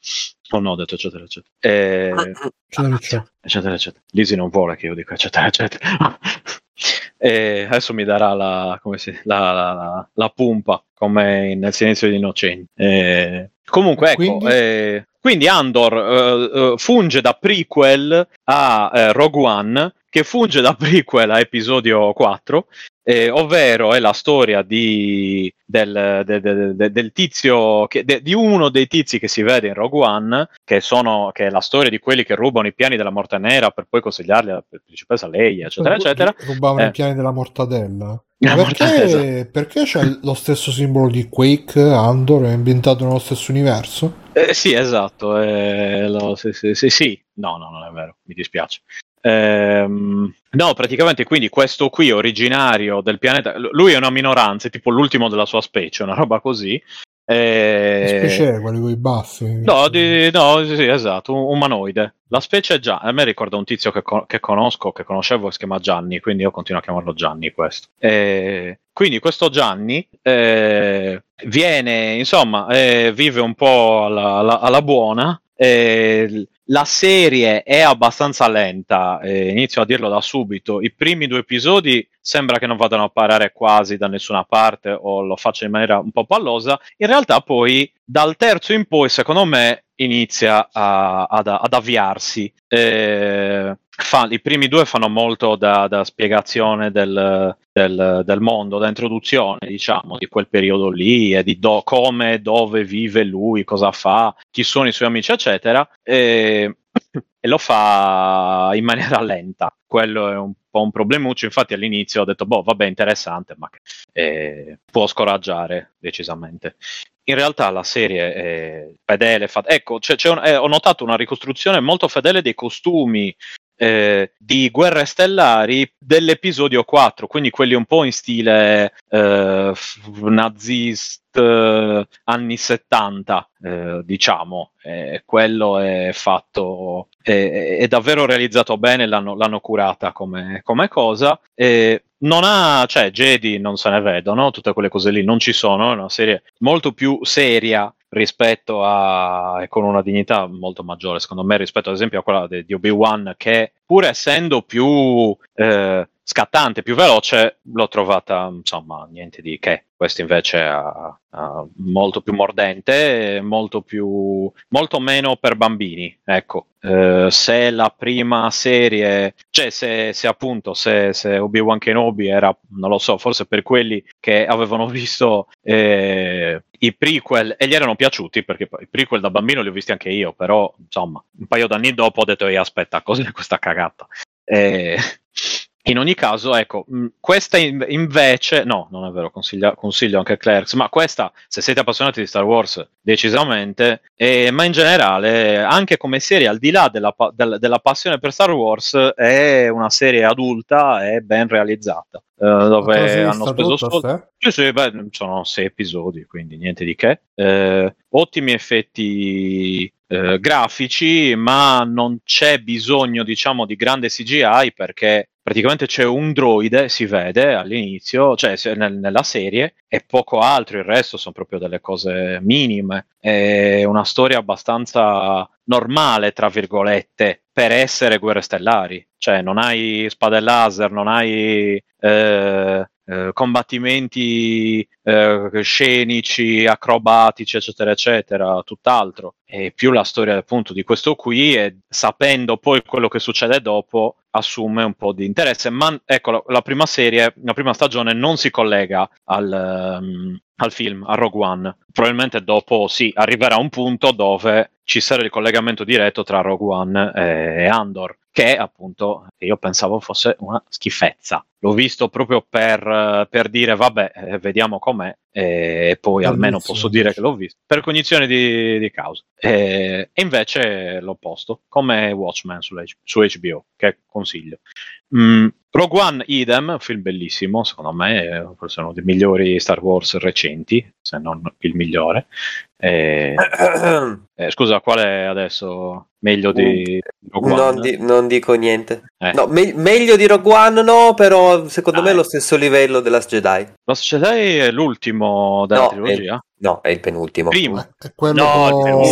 Oh no, ho detto eccetera, eccetera. Eh, Eccetera, eccetera. eccetera, eccetera. Lisi non vuole che io dica eccetera, eccetera. e adesso mi darà la, come si, la, la, la- la pumpa come in- nel silenzio degli innocenti. Eh, comunque, ecco, Quindi? eh, quindi Andor eh, eh, funge da prequel a eh, Rogue One, che funge da prequel a episodio 4, eh, ovvero è la storia di, del, de- de- de- del tizio, che- di uno dei tizi che si vede in Rogue One, che, sono, che è la storia di quelli che rubano i piani della morte nera per poi consigliarli alla principessa Leia, eccetera, eccetera. Rubavano Eh. i piani della mortadella. La perché, perché c'è lo stesso simbolo di Quake, Andor, è ambientato nello stesso universo? Eh, sì, esatto. eh, lo- sì, sì, sì, sì. No, no, non è vero, mi dispiace. Ehm, no, praticamente quindi questo qui originario del pianeta, lui è una minoranza, è tipo l'ultimo della sua specie, una roba così. E... specie è quelli con i baffi? No, di- no, sì, sì, esatto, un umanoide. La specie è già, a me ricorda un tizio che, co- che conosco, che conoscevo, che si chiama Gianni, quindi io continuo a chiamarlo Gianni questo. E quindi questo Gianni eh, viene, insomma, eh, vive un po' alla, alla- alla buona. eh, la serie è abbastanza lenta, eh, inizio a dirlo da subito. I primi due episodi sembra che non vadano a parare quasi da nessuna parte o lo faccia in maniera un po' pallosa. In realtà, poi dal terzo in poi, secondo me, inizia a- ad, ad avviarsi. Eh, fa- I primi due fanno molto da, da spiegazione del, del- del mondo, da introduzione, diciamo, di quel periodo lì e di do- come, dove vive lui, cosa fa, chi sono i suoi amici, eccetera. E, e lo fa in maniera lenta. Quello è un po' un problemuccio. Infatti, all'inizio ho detto, boh, vabbè, interessante, ma che- eh, può scoraggiare decisamente. In realtà la serie è fedele. fa- Ecco, c'è- c'è un- eh, ho notato una ricostruzione molto fedele dei costumi eh, di Guerre Stellari dell'episodio 4, quindi quelli un po' in stile eh, nazist eh, anni 70, eh, diciamo. Quello è fatto, è, è davvero realizzato bene, l'hanno, l'hanno curata come, come cosa. Non ha, cioè, Jedi non se ne vedono, tutte quelle cose lì non ci sono, è una serie molto più seria rispetto a e con una dignità molto maggiore secondo me rispetto ad esempio a quella de- di Obi-Wan che pur essendo più eh, scattante, più veloce l'ho trovata insomma niente di che questo invece ha molto più mordente molto più molto meno per bambini ecco. Eh, se la prima serie cioè se, se appunto se, se Obi-Wan Kenobi era non lo so forse per quelli che avevano visto eh, i prequel e gli erano piaciuti perché i prequel da bambino li ho visti anche io però insomma un paio d'anni dopo ho detto aspetta cos'è questa cagata? Eh, in ogni caso, ecco, mh, questa in- invece, no, non è vero, consiglio, consiglio anche Clerks, ma questa, se siete appassionati di Star Wars, decisamente, e- ma in generale, anche come serie, al di là della, del- della passione per Star Wars, è una serie adulta e ben realizzata, eh, dove hanno speso soldi. Sì, sì, beh, sono sei episodi, quindi niente di che. Eh, ottimi effetti eh, grafici, ma non c'è bisogno, diciamo, di grande CGI perché praticamente c'è un droide, si vede all'inizio, cioè nel- nella serie, e poco altro, il resto sono proprio delle cose minime. È una storia abbastanza normale, tra virgolette, per essere guerre stellari. Cioè, non hai spade laser, non hai eh, eh, combattimenti eh, scenici, acrobatici, eccetera, eccetera, tutt'altro. E più la storia appunto di questo qui e sapendo poi quello che succede dopo assume un po' di interesse. Ma ecco, la, la prima serie, la prima stagione non si collega al, ehm, al film, a Rogue One. Probabilmente dopo sì, arriverà un punto dove ci sarà il collegamento diretto tra Rogue One e Andor, che appunto io pensavo fosse una schifezza. L'ho visto proprio per, per dire vabbè, eh, vediamo com'è e poi Per almeno cognizione. posso dire che l'ho visto per cognizione di, di causa. E, e invece l'opposto, come Watchmen su, su HBO, che consiglio. Mm, Rogue One, idem, un film bellissimo, secondo me, è forse uno dei migliori Star Wars recenti, se non il migliore. E- eh, scusa, qual è adesso meglio di Rogue One? non, di- non dico niente. Eh. No, me- meglio di Rogue One no, però secondo Ah, me è lo stesso livello della Jedi. Last Jedi è l'ultimo della No, trilogia? No, è il penultimo. Primo. È quello No,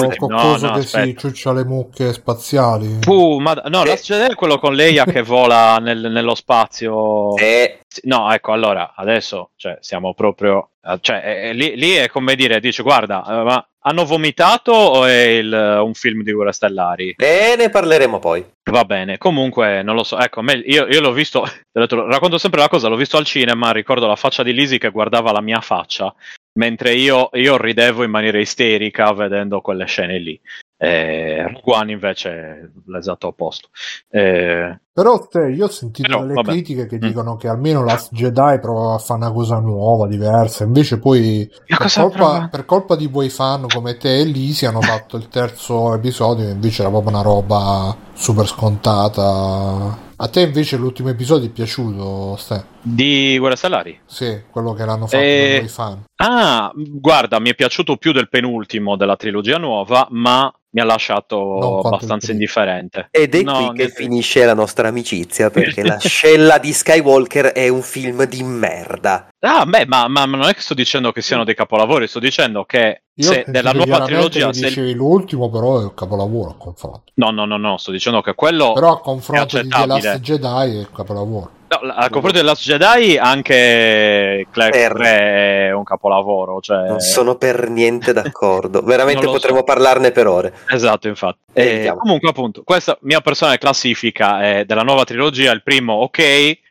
il con con no, no, che si aspetta. ciuccia le mucche spaziali. Puh, ma no, Eh. Last Jedi è quello con Leia che vola nel- nello spazio. Eh, No, ecco, allora, adesso, cioè, siamo proprio... eh, Cioè, eh, eh, lì, lì è come dire, dice, guarda, eh, ma hanno vomitato o è il- un film di Guerre Stellari? e ne parleremo poi. Va bene, comunque non lo so, ecco, me- io, io l'ho visto, detto, racconto sempre la cosa, l'ho visto al cinema, ricordo la faccia di Lisi che guardava la mia faccia, mentre io, io ridevo in maniera isterica vedendo quelle scene lì. Eh, Rogue One invece è l'esatto opposto. Eh, Però te, io ho sentito Però, delle vabbè. critiche che Mm. dicono che almeno Last Jedi prova a fare una cosa nuova, diversa. Invece poi per colpa, per colpa di voi fan come te e Lisi hanno fatto il terzo episodio e invece era proprio una roba super scontata. A te invece l'ultimo episodio è piaciuto, Ste? Di Guerra Stellari? Sì, quello che l'hanno fatto Eh, con i fan. Ah, guarda, mi è piaciuto più del penultimo della trilogia nuova, ma mi ha lasciato abbastanza indifferente. Ed è No, qui che finisce la nostra amicizia perché la scella di Skywalker è un film di merda. Ah, beh, ma, ma- ma non è che sto dicendo che siano dei capolavori, sto dicendo che Io se della nuova trilogia... se- dicevi l'ultimo, però è un capolavoro a confronto. No, no, no, no, sto dicendo che quello... Però a confronto di The. Last Jedi è un capolavoro. No, al confronto di Last Jedi anche 3 è un capolavoro, cioè... Non sono per niente d'accordo. Veramente potremmo so. parlarne per ore. Esatto, infatti. Eh, comunque, appunto, questa mia personale classifica è della nuova trilogia. Il primo, ok,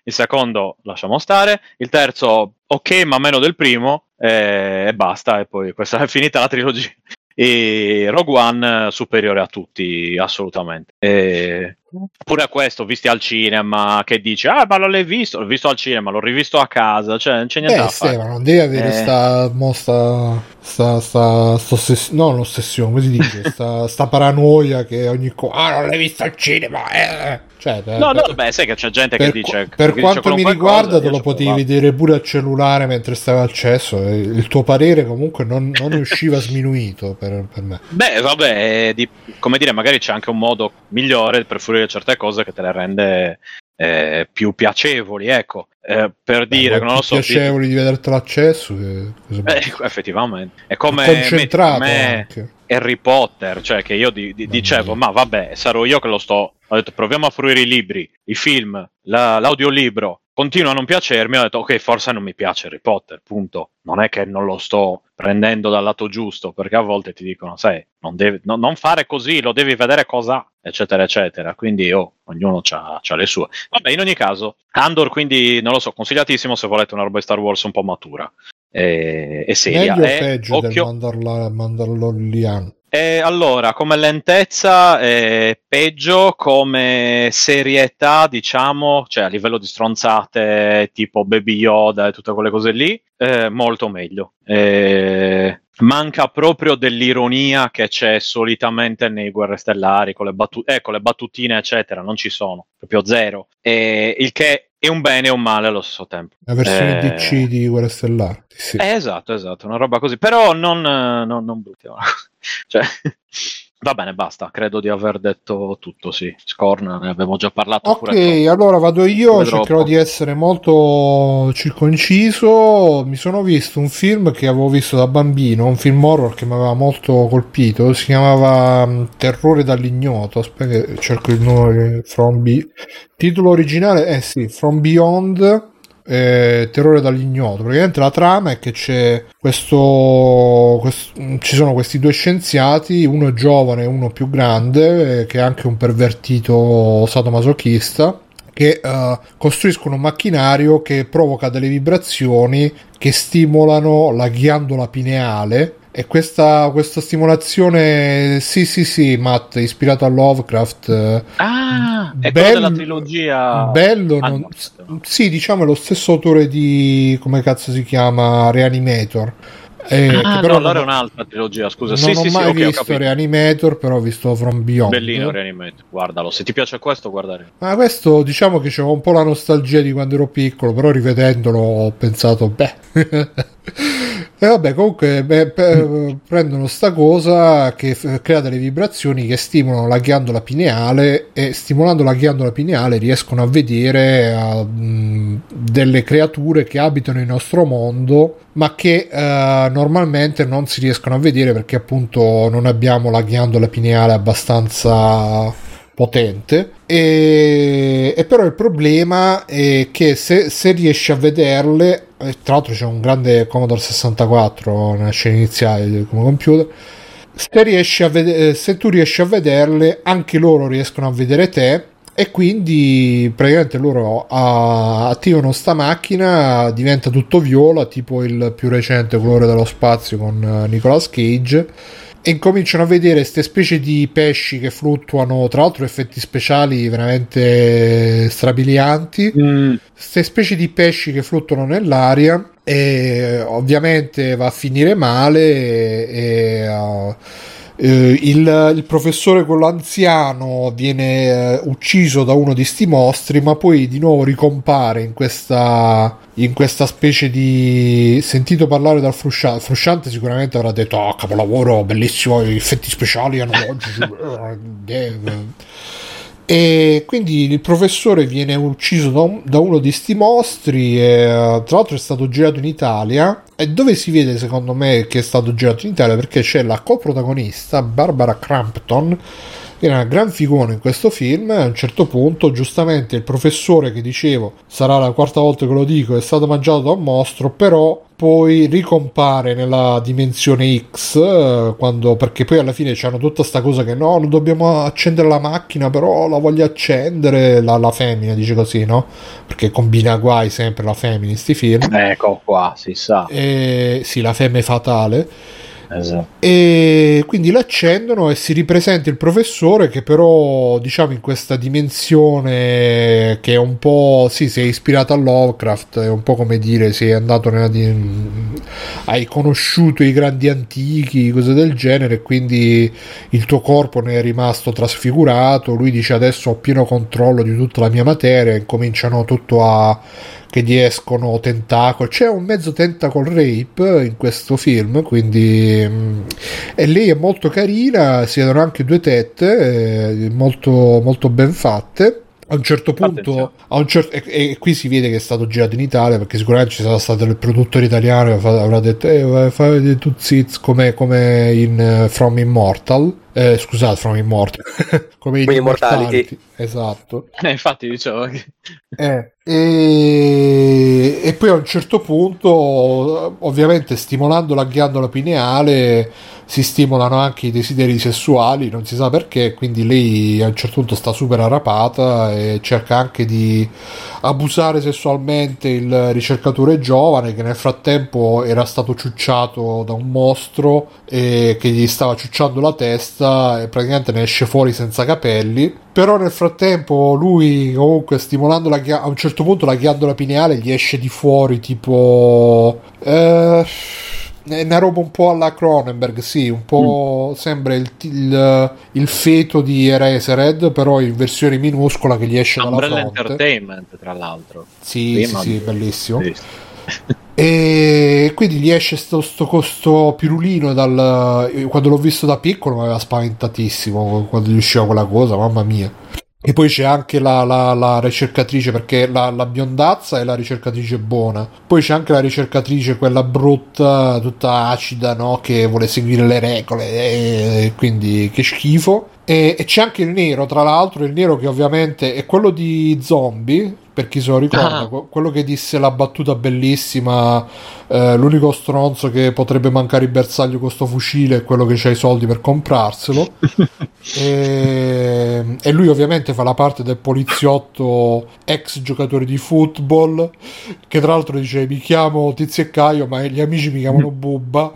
il secondo, lasciamo stare. Il terzo, ok, ma meno del primo, eh, e basta. E poi questa è finita la trilogia. E Rogue One eh, superiore a tutti, assolutamente. E pure a questo, visti al cinema, che dice, ah, ma non l'hai visto? L'ho visto al cinema, l'ho rivisto a casa, cioè non c'è niente Eh, da fare. Stefano, non devi avere Eh. sta, mo sta, sta, sta, sta ossess- no, l'ossessione, come si dice? sta, sta paranoia che ogni cosa, ah, non l'hai visto al cinema, eh. Cioè, per- No, no, per- beh, sai che c'è gente che dice... per che dice quanto mi qualunque riguarda, cosa, te lo potevi vedere pure al cellulare mentre stavi al cesso. Il tuo parere comunque non, non usciva sminuito per, per me. Beh, vabbè, di- come dire, magari c'è anche un modo migliore per fruire certe cose che te le rende eh, più piacevoli, ecco. Eh, per dire, Beh, che non lo so, piacevoli di vedertelo accesso. Che, cosa di- eh, effettivamente. È come concentrato me. Harry Potter, cioè che io di- di- dicevo, ma vabbè, sarò io che lo sto. Ho detto, proviamo a fruire i libri, i film, la- l'audiolibro. Continua a non piacermi, ho detto, ok, forse non mi piace Harry Potter, punto. Non è che non lo sto prendendo dal lato giusto, perché a volte ti dicono, sai, non, devi- no- non fare così, lo devi vedere cosa, eccetera, eccetera. Quindi, oh, ognuno ha le sue. Vabbè, in ogni caso, Andor, quindi, non lo so, consigliatissimo se volete una roba di Star Wars un po' matura. E, e seria. Meglio o E peggio occhio- Mandalor- Mandalorian? eh, allora, come lentezza è peggio, come serietà, diciamo, cioè a livello di stronzate tipo Baby Yoda e tutte quelle cose lì, eh, molto meglio. Eh, manca proprio dell'ironia che c'è solitamente nei Guerre Stellari, con le, battu- eh, con le battutine, eccetera, non ci sono, proprio zero. Eh, il che è un bene e un male allo stesso tempo. La versione Eh, DC di Guerra Stellare. Sì. eh, esatto, esatto, una roba così, però non, non, non brutti. cioè, va bene, basta, credo di aver detto tutto, sì. Scorn, ne avevo già parlato Ok, troppo. allora vado io, cercherò un po'. di essere molto circonciso. Mi sono visto un film che avevo visto da bambino, un film horror che mi aveva molto colpito, si chiamava mm, Terrore dall'ignoto. Aspetta, cerco il nome From Be- titolo originale, eh sì, From Beyond. Eh, terrore dall'ignoto. Praticamente la trama è che c'è questo, quest- ci sono questi due scienziati uno giovane e uno più grande eh, che è anche un pervertito sadomasochista che eh, costruiscono un macchinario che provoca delle vibrazioni che stimolano la ghiandola pineale e questa, questa stimolazione sì sì sì Matt ispirato a Lovecraft eh, Ah, è Bello- della trilogia. bello non- no, no. sì diciamo è lo stesso autore di come cazzo si chiama Reanimator eh, Ah, però no, allora è un'altra trilogia, scusa. non sì, ho sì, sì, mai ok, ho visto. Reanimator però ho visto From Beyond Bellino Reanimator, guardalo. Se ti piace questo, guardare. Ma questo diciamo che c'era un po' la nostalgia di quando ero piccolo, però rivedendolo ho pensato, beh. e vabbè, comunque beh, pe- prendono sta cosa che f- crea delle vibrazioni che stimolano la ghiandola pineale e stimolando la ghiandola pineale riescono a vedere eh, mh, delle creature che abitano il nostro mondo ma che eh, normalmente non si riescono a vedere perché appunto non abbiamo la ghiandola pineale abbastanza potente. E, e però il problema è che se, se riesci a vederle tra l'altro c'è un grande Commodore 64 nella scena iniziale come computer. Se, riesci a vede- se tu riesci a vederle anche loro riescono a vedere te e quindi praticamente loro attivano sta macchina diventa tutto viola tipo il più recente colore dello spazio con eh, Nicolas Cage e incominciano a vedere queste specie di pesci che fluttuano, tra l'altro effetti speciali veramente strabilianti, queste specie di pesci che fluttuano nell'aria e ovviamente va a finire male e, e, uh, eh, il, il professore quello anziano viene eh, ucciso da uno di sti mostri, ma poi di nuovo ricompare in questa, in questa specie di sentito parlare dal Frusciante. Frusciante sicuramente avrà detto: Ah, capolavoro, bellissimo, gli effetti speciali analogici. e quindi il professore viene ucciso da, un- da uno di sti mostri. E, eh, tra l'altro, è stato girato in Italia. E dove si vede, secondo me, che è stato girato in Italia? Perché c'è la coprotagonista Barbara Crampton. Era una gran figura in questo film. A un certo punto, giustamente, il professore che dicevo sarà la quarta volta che lo dico, è stato mangiato da un mostro. Però poi ricompare nella dimensione X eh, quando, perché poi alla fine c'hanno tutta sta cosa che no non dobbiamo accendere la macchina però la voglio accendere la, la femmina dice così no perché combina guai sempre la femmina in sti film Ecco qua, si sa. e, sì la femme fatale Esatto. e quindi l'accendono e si ripresenta il professore che però diciamo in questa dimensione che è un po' sì si è ispirato a Lovecraft è un po' come dire è andato nella di- hai conosciuto i grandi antichi cose del genere quindi il tuo corpo ne è rimasto trasfigurato lui dice adesso ho pieno controllo di tutta la mia materia e cominciano tutto a che gli escono tentacoli. C'è un mezzo tentacle rape in questo film, quindi mm, e lei è molto carina, si vedono anche due tette, eh, molto, molto ben fatte. A un certo punto, un cer- e, e qui si vede che è stato girato in Italia perché sicuramente ci sarà stato il produttore italiano che avrà detto: Eh, fai vedere tu zitz come, come in eh, From Immortal. Eh, scusate, From Immortal, come in. Immortality. Esatto. Eh, infatti dicevo che... Eh, e, e poi a un certo punto, ovviamente stimolando la ghiandola pineale, si stimolano anche i desideri sessuali, non si sa perché, quindi lei a un certo punto sta super arrapata e cerca anche di abusare sessualmente il ricercatore giovane che nel frattempo era stato ciucciato da un mostro e che gli stava ciucciando la testa e praticamente ne esce fuori senza capelli. Però nel frattempo lui comunque stimolando la a un certo punto la ghiandola pineale gli esce di fuori tipo... Eh, è una roba un po' alla Cronenberg, sì, un po' sembra il, il, il feto di Eraserhead, però in versione minuscola che gli esce dalla Umbrella fronte. Entertainment, tra l'altro. Sì, Sì, sì, bellissimo. Sì. E quindi gli esce sto, sto, costo pirulino dal... Quando l'ho visto da piccolo mi aveva spaventatissimo quando gli usciva quella cosa, mamma mia. E poi c'è anche la, la- la ricercatrice, perché la, la biondazza è la ricercatrice buona. Poi c'è anche la ricercatrice, quella brutta, tutta acida, no? Che vuole seguire le regole, e quindi che schifo. E, e c'è anche il nero, tra l'altro, il nero che ovviamente è quello di zombie, per chi se lo ricorda, Ah. que- quello che disse la battuta bellissima, eh, l'unico stronzo che potrebbe mancare il bersaglio con sto fucile è quello che ha i soldi per comprarselo. e, e lui ovviamente fa la parte del poliziotto ex giocatore di football, che tra l'altro dice mi chiamo Tizio e Caio, ma gli amici mi chiamano Bubba.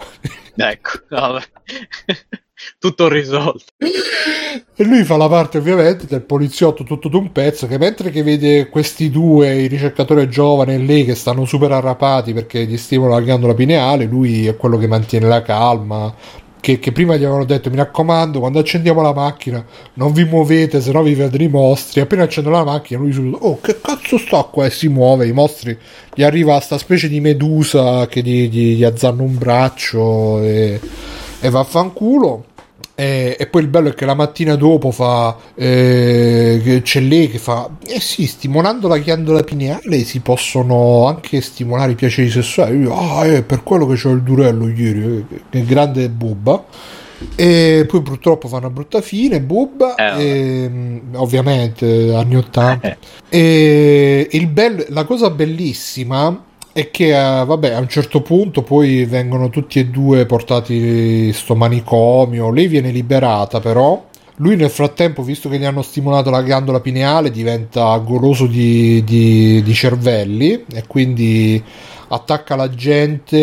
Ecco, vabbè. Tutto risolto. E lui fa la parte ovviamente del poliziotto tutto d'un pezzo che mentre che vede questi due, il ricercatore giovane e lei che stanno super arrapati perché gli stimola la ghiandola pineale, lui è quello che mantiene la calma. Che, che prima gli avevano detto mi raccomando quando accendiamo la macchina non vi muovete se no vi vedono i mostri appena accendono la macchina lui subito oh che cazzo sto qua e si muove i mostri gli arriva sta specie di medusa che gli, gli, gli azzanna un braccio e, e vaffanculo. E, e poi il bello è che la mattina dopo fa eh, c'è lei che fa eh sì stimolando la ghiandola pineale si possono anche stimolare i piaceri sessuali. Io, ah è per quello che c'ho il durello ieri eh, che grande bubba e poi purtroppo fa una brutta fine bubba Eh, e, mm, ovviamente anni 80 e il bello, la cosa bellissima è che eh, vabbè a un certo punto poi vengono tutti e due portati in sto manicomio. Lei viene liberata però. Lui nel frattempo visto che gli hanno stimolato la ghiandola pineale diventa goloso di, di- di cervelli. E quindi attacca la gente,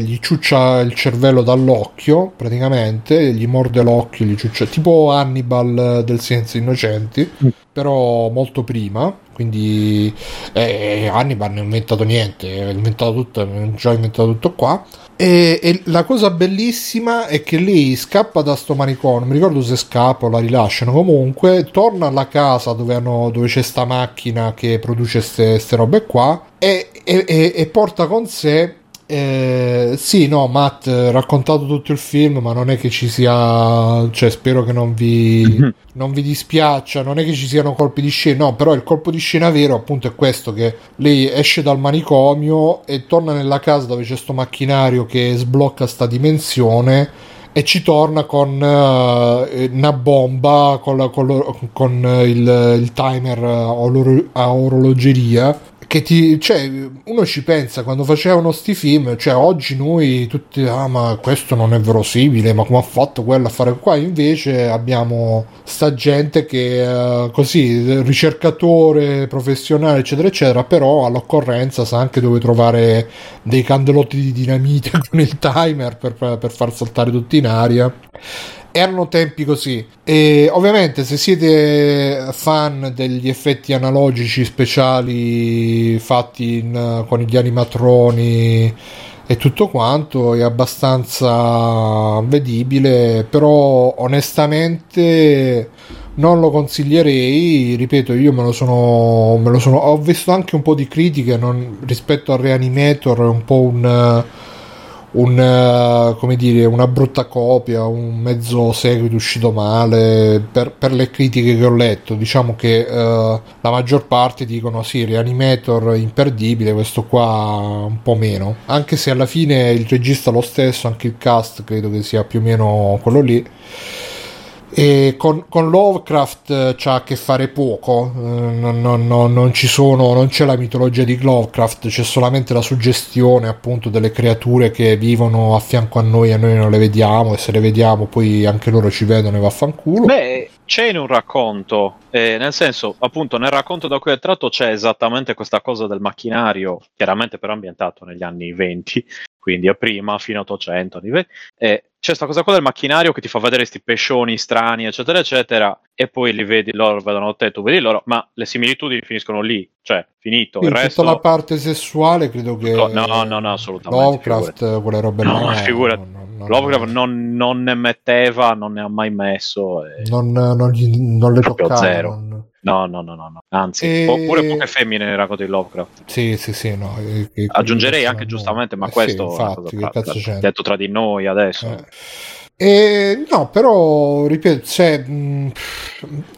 gli ciuccia il cervello dall'occhio, praticamente, gli morde l'occhio, gli ciuccia, tipo Hannibal del Silenzio Innocenti, Mm. però molto prima. Quindi eh, Hannibal non ha inventato niente, ha inventato tutto, ha già inventato tutto qua. E, e la cosa bellissima è che lei scappa da sto manicomio, non mi ricordo se scappa o la rilasciano comunque, torna alla casa dove, hanno, dove c'è sta macchina che produce queste robe qua e, e- e- e porta con sé... eh, sì, no, Matt, eh, raccontato tutto il film, ma non è che ci sia, cioè spero che non vi, non vi dispiaccia, non è che ci siano colpi di scena, no, però il colpo di scena vero appunto è questo che lei esce dal manicomio e torna nella casa dove c'è sto macchinario che sblocca sta dimensione e ci torna con eh, una bomba con, la- con lo- con il, il timer a orologeria che ti, cioè, uno ci pensa quando facevano sti film, cioè oggi noi tutti, ah ma questo non è verosimile, ma come ha fatto quello a fare qua? Invece abbiamo sta gente che eh, così, ricercatore, professionale, eccetera, eccetera, però all'occorrenza sa anche dove trovare dei candelotti di dinamite con il timer per, per far saltare tutti in aria erano tempi così. E ovviamente se siete fan degli effetti analogici speciali fatti in- con gli animatroni e tutto quanto è abbastanza vedibile però onestamente non lo consiglierei. Ripeto io me lo sono, me lo sono ho visto anche un po' di critiche non- rispetto a Reanimator è un po' un un, eh, dire, una brutta copia, un mezzo seguito uscito male per, per le critiche che ho letto. Diciamo che eh, la maggior parte dicono sì, Reanimator imperdibile, questo qua un po' meno. Anche se alla fine il regista lo stesso, anche il cast credo che sia più o meno quello lì. E con, con Lovecraft eh, c'ha a che fare poco, eh, non, non- non- non ci sono, non c'è la mitologia di Lovecraft, c'è solamente la suggestione appunto delle creature che vivono a fianco a noi e noi non le vediamo e se le vediamo poi anche loro ci vedono e vaffanculo. Beh, c'è in un racconto, eh, nel senso, appunto, nel racconto da cui è tratto c'è esattamente questa cosa del macchinario, chiaramente però ambientato negli anni 20, quindi a prima, fino a 800, anni 20, e c'è questa cosa qua del macchinario che ti fa vedere questi pescioni strani, eccetera, eccetera, e poi li vedi, loro vedono te, tu vedi loro, ma le similitudini finiscono lì, cioè, finito, Sì, il tutta resto... la parte sessuale credo che No, no, no, no, assolutamente, Lovecraft quelle robe No, là ma figurati. non- non- Lovecraft non, non ne metteva, non ne ha mai messo. e- non, non gli- non le toccava zero. non- No, no, no, no, no. Anzi, E- po- pure poche femmine nei racconti di Lovecraft. Sì, sì, sì, no. eh, che- Aggiungerei che anche sono- giustamente, ma eh sì, questo è una infatti, tra- cazzo tra- detto tra di noi adesso. Eh. E, no, però, ripeto, cioè, mh,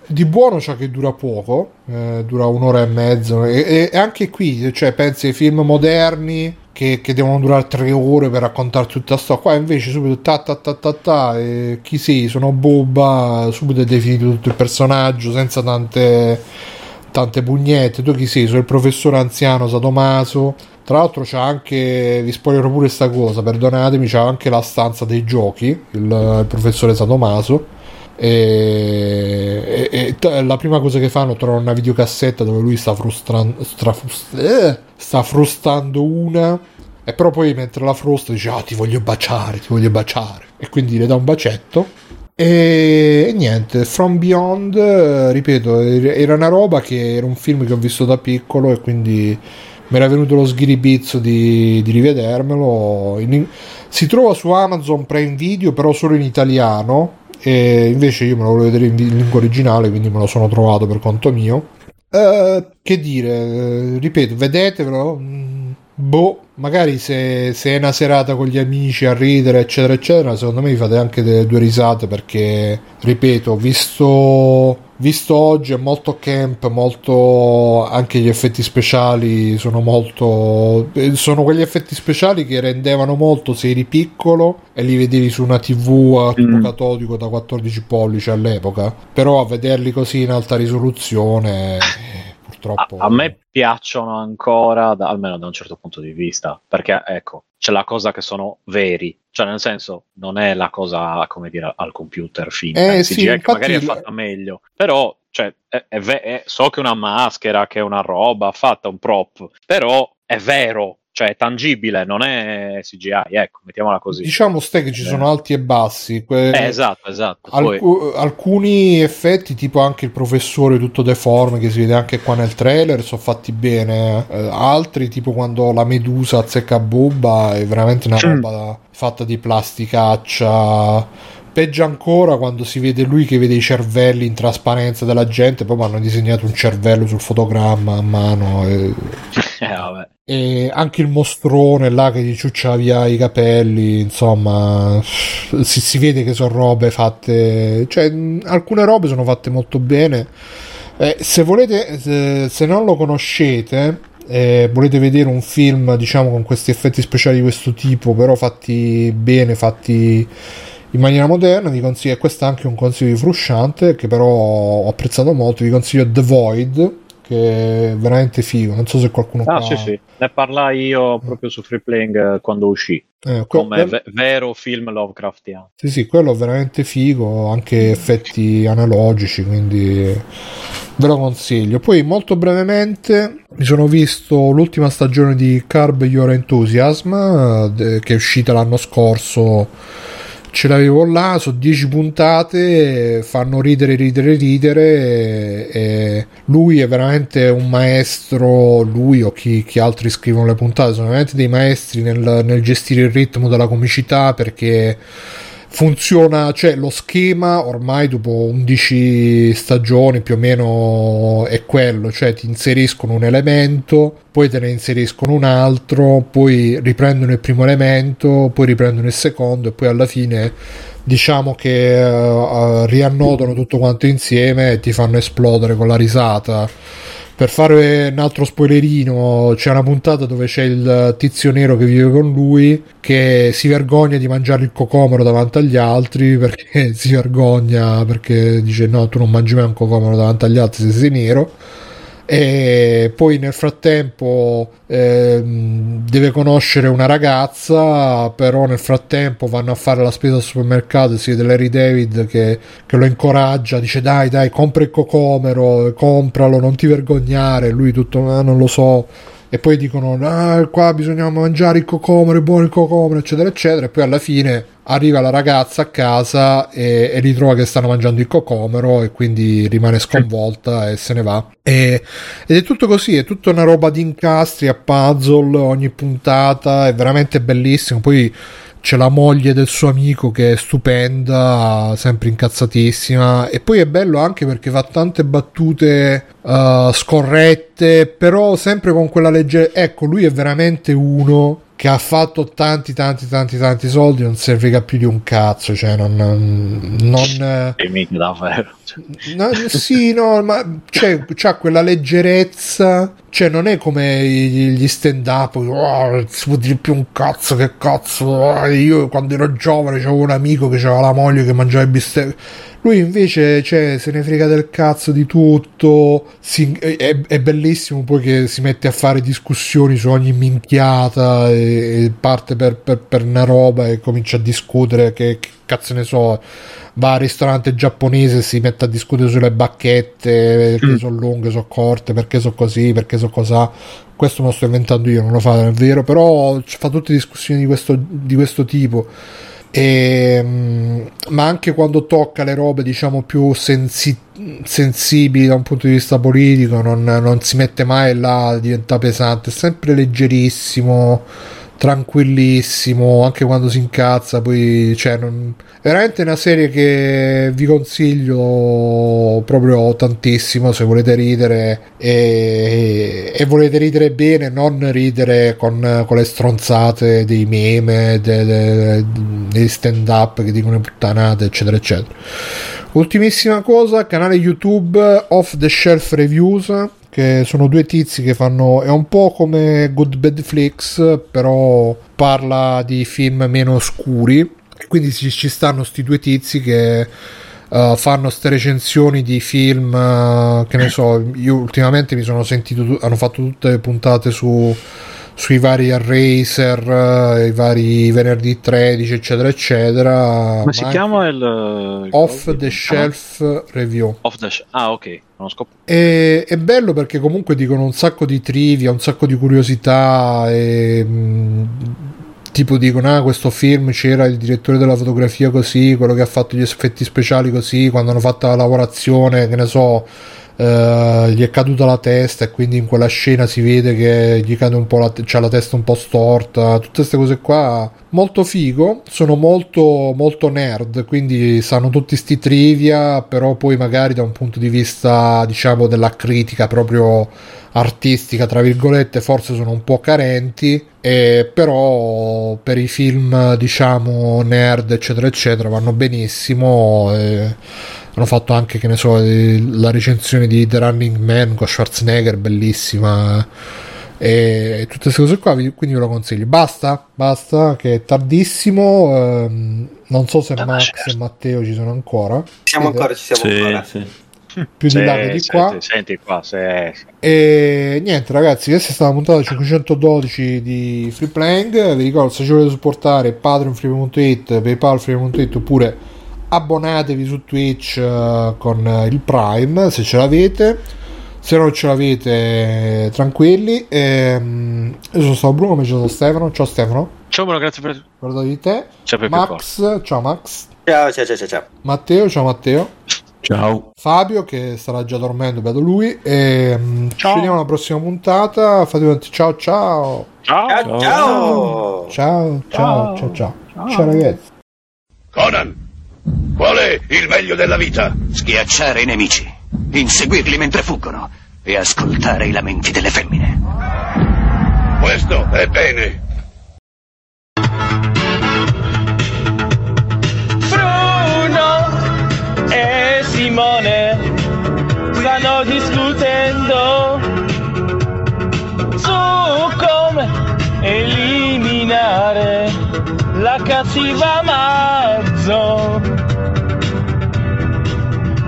di buono c'è che dura poco, eh, dura un'ora e mezzo, e, e- e anche qui, cioè, pensi ai film moderni che, che devono durare tre ore per raccontare tutta sta qua, invece subito ta ta ta ta ta, e chi sei, sono Bubba, subito è definito tutto il personaggio, senza tante, tante pugnette, tu chi sei, sono il professore anziano Sadomaso, tra l'altro c'è anche, vi spoilerò pure sta cosa, perdonatemi, c'è anche la stanza dei giochi, il, il professore Sadomaso. E, e- e la prima cosa che fanno trovano una videocassetta dove lui sta frustrando stra- eh, sta frustando una e però poi mentre la frusta dice ah ti voglio baciare ti voglio baciare. E quindi le dà un bacetto e, e niente From Beyond eh, ripeto era era una roba che era un film che ho visto da piccolo e quindi mi era venuto lo sghiribizzo di, di rivedermelo. In- si trova su Amazon Prime Video però solo in italiano e invece io me lo volevo vedere in, in lingua originale quindi me lo sono trovato per conto mio. Eh, che dire eh, ripeto vedetevelo mm, boh magari se, se è una serata con gli amici a ridere eccetera eccetera secondo me vi fate anche delle due risate perché ripeto visto visto oggi è molto camp molto anche gli effetti speciali sono molto eh, sono quegli effetti speciali che rendevano molto se eri piccolo e li vedevi su una tv a tipo Mm. catodico da 14 pollici all'epoca però a vederli così in alta risoluzione eh, A, purtroppo a me piacciono ancora, da- almeno da un certo punto di vista, perché ecco, c'è la cosa che sono veri, cioè nel senso non è la cosa, come dire, al computer finta, Eh, sì, CGI, che infatti magari è fatta meglio, però cioè, è- è è- so che è una maschera, che è una roba fatta, un prop, però è vero. Cioè è tangibile, non è CGI, ecco, mettiamola così. Diciamo ste che ci Eh. sono alti e bassi. que- Eh, esatto, esatto. Poi- Alcu- alcuni effetti, tipo anche il professore tutto deforme, che si vede anche qua nel trailer, sono fatti bene. Eh, altri, tipo quando la medusa azzecca Bubba, è veramente una Mm. roba fatta di plasticaccia. Peggio ancora quando si vede lui che vede i cervelli in trasparenza della gente, proprio hanno disegnato un cervello sul fotogramma a mano. E, eh, e anche il mostrone là che gli ciuccia via i capelli, insomma, si, si vede che sono robe fatte, cioè alcune robe sono fatte molto bene. Eh, se volete, se, se non lo conoscete, eh, volete vedere un film, diciamo, con questi effetti speciali di questo tipo, però fatti bene, fatti in maniera moderna, vi consiglio, e questo è anche un consiglio di Frusciante, che però ho apprezzato molto, vi consiglio The Void, che è veramente figo, non so se qualcuno Ah, qua- sì, sì. Ne parlai io proprio su Free Playing eh, quando uscì, Eh, que- come quel- ve- vero film Lovecraftiano. Sì, sì, quello è veramente figo, anche effetti analogici, quindi ve lo consiglio. Poi molto brevemente mi sono visto l'ultima stagione di Carb Your Enthusiasm, eh, che è uscita l'anno scorso. Ce l'avevo là, sono 10 puntate, fanno ridere, ridere, ridere. E, lui è veramente un maestro, lui o chi, chi altri scrivono le puntate, sono veramente dei maestri nel, nel gestire il ritmo della comicità perché funziona, cioè lo schema ormai dopo 11 stagioni più o meno è quello, cioè ti inseriscono un elemento, poi te ne inseriscono un altro, poi riprendono il primo elemento, poi riprendono il secondo e poi alla fine diciamo che eh, riannodano tutto quanto insieme e ti fanno esplodere con la risata. Per fare un altro spoilerino, c'è una puntata dove c'è il tizio nero che vive con lui che si vergogna di mangiare il cocomero davanti agli altri perché si vergogna perché dice no, tu non mangi mai un cocomero davanti agli altri se sei nero e poi nel frattempo ehm, deve conoscere una ragazza però nel frattempo vanno a fare la spesa al supermercato e si vede Larry David che, che lo incoraggia dice dai dai compra il cocomero compralo non ti vergognare lui tutto "Ah, non lo so e poi dicono ah, qua bisogna mangiare il cocomero è buono il cocomero eccetera eccetera. E poi alla fine arriva la ragazza a casa e, e ritrova che stanno mangiando il cocomero e quindi rimane sconvolta e se ne va. E, ed è tutto così è tutta una roba di incastri a puzzle ogni puntata è veramente bellissimo. Poi c'è la moglie del suo amico che è stupenda, sempre incazzatissima. E poi è bello anche perché fa tante battute uh, scorrette, però sempre con quella legge. Ecco, lui è veramente uno che ha fatto tanti, tanti, tanti, tanti soldi. Non frega più di un cazzo. Cioè, non. non, E mica davvero. Cioè, No, sì, no, ma c'è, c'ha quella leggerezza. Cioè, non è come gli stand up. Oh, si può dire più un cazzo che cazzo. oh, io quando ero giovane avevo un amico che aveva la moglie che mangiava i bistecche. Lui invece cioè, se ne frega del cazzo di tutto. si- è, è bellissimo poi che si mette a fare discussioni su ogni minchiata e, e parte per, per, per una roba e comincia a discutere che, che cazzo ne so va al ristorante giapponese e si mette a discutere sulle bacchette che sono lunghe, sono corte, perché sono così, perché sono cosà. Questo me lo sto inventando io, non lo fa, è vero, però fa tutte discussioni di questo, di questo tipo. E, mm, ma anche quando tocca le robe diciamo più sensi- sensibili da un punto di vista politico non, non si mette mai là diventa pesante è sempre leggerissimo tranquillissimo anche quando si incazza poi cioè non... veramente una serie che vi consiglio proprio tantissimo se volete ridere e, e volete ridere bene non ridere con, con le stronzate dei meme de- de- dei stand up che dicono puttanate eccetera eccetera. Ultimissima cosa canale youtube off the shelf reviews che sono due tizi che fanno è un po' come Good Bad Flix però parla di film meno oscuri quindi ci, ci stanno sti due tizi che uh, fanno ste recensioni di film uh, che ne so io ultimamente mi sono sentito hanno fatto tutte le puntate su sui vari Eraser, eh, i vari venerdì 13, eccetera, eccetera. Come si ma chiama il... il Off coso? the? Shelf Review. Off the Shelf. Ah, ok. E, è bello perché comunque dicono un sacco di trivia, un sacco di curiosità e mh, tipo dicono ah questo film c'era il direttore della fotografia così, quello che ha fatto gli effetti speciali così, quando hanno fatto la lavorazione, che ne so, eh, gli è caduta la testa e quindi in quella scena si vede che gli cade un po' la, te- la testa un po' storta, tutte queste cose qua. Molto figo, sono molto molto nerd, quindi sanno tutti sti trivia, però poi magari da un punto di vista diciamo della critica proprio artistica tra virgolette forse sono un po' carenti e però per i film diciamo nerd eccetera eccetera vanno benissimo e hanno fatto anche che ne so la recensione di The Running Man con Schwarzenegger bellissima e tutte queste cose qua vi- quindi ve lo consiglio basta basta che è tardissimo ehm, non so se Ah, Max certo. e Matteo ci sono ancora Siamo ancora, ci siamo Sì, ancora. sì. più di Sì, là che di senti, qua Senti qua, se... e niente ragazzi, questa è stata la puntata 512 di Free Playing. Vi ricordo se ci volete supportare patreonfree.it, paypalfree.it oppure abbonatevi su Twitch eh, con eh, il Prime se ce l'avete. Se non ce l'avete, tranquilli. Ehm, io sono stato Bruno, mi sono Stefano. Ciao Stefano, Ciao, Bruno, grazie per... guarda di te. Più corso. Max, ciao Max. Ciao, ciao, ciao, ciao, ciao. Matteo, ciao Matteo. Ciao. Fabio che starà già dormendo, vedo lui. E, ci Ciao. vediamo alla prossima puntata. Fate tanti ciao ciao. Ciao. Ciao, ciao. Ciao ciao ciao ciao. Ciao ragazzi. Conan, qual è il meglio della vita? Schiacciare i nemici, inseguirli mentre fuggono e ascoltare i lamenti delle femmine. Questo è bene. Bruno e Simone stanno discutendo su come eliminare la cattiva Mazzo.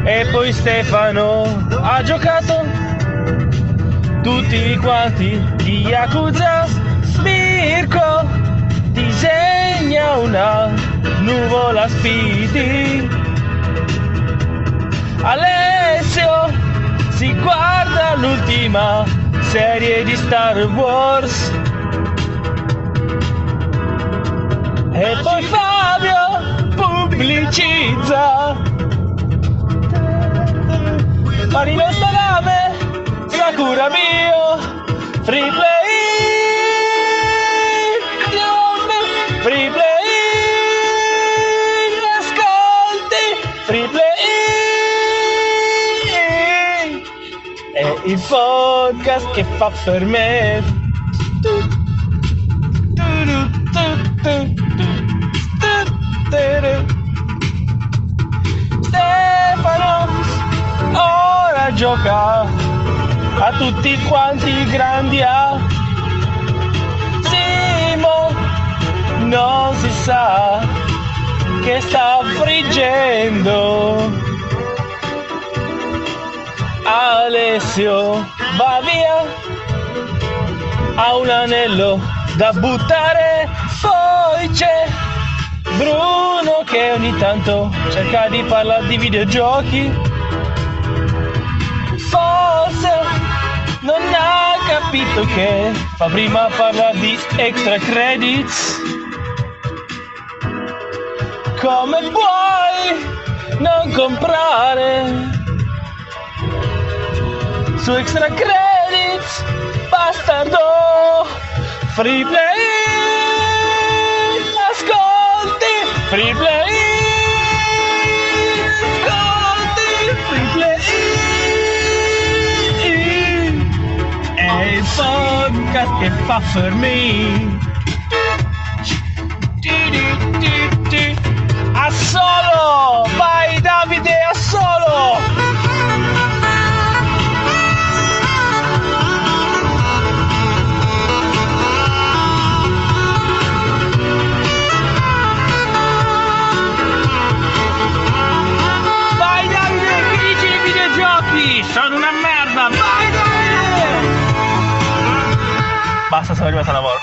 E poi Stefano ha giocato. Tutti quanti di Yakuza Mirko disegna una nuvola spiti Alessio si guarda l'ultima serie di Star Wars e poi Fabio pubblicizza. Marino Salame Sakura Mio Free Play Free Play il podcast che fa per me tu, tu, tu. Stefano ora gioca a tutti quanti grandi A Simo non si sa che sta friggendo Alessio va via ha un anello da buttare poi c'è Bruno che ogni tanto cerca di parlare di videogiochi. Forse non ha capito che fa prima parlare di extra credits. Come puoi non comprare? Su extra credits bastardo free play free play. Free play è il podcast che fa per me. A solo vai Davide a solo basta, sono arrivato a lavoro.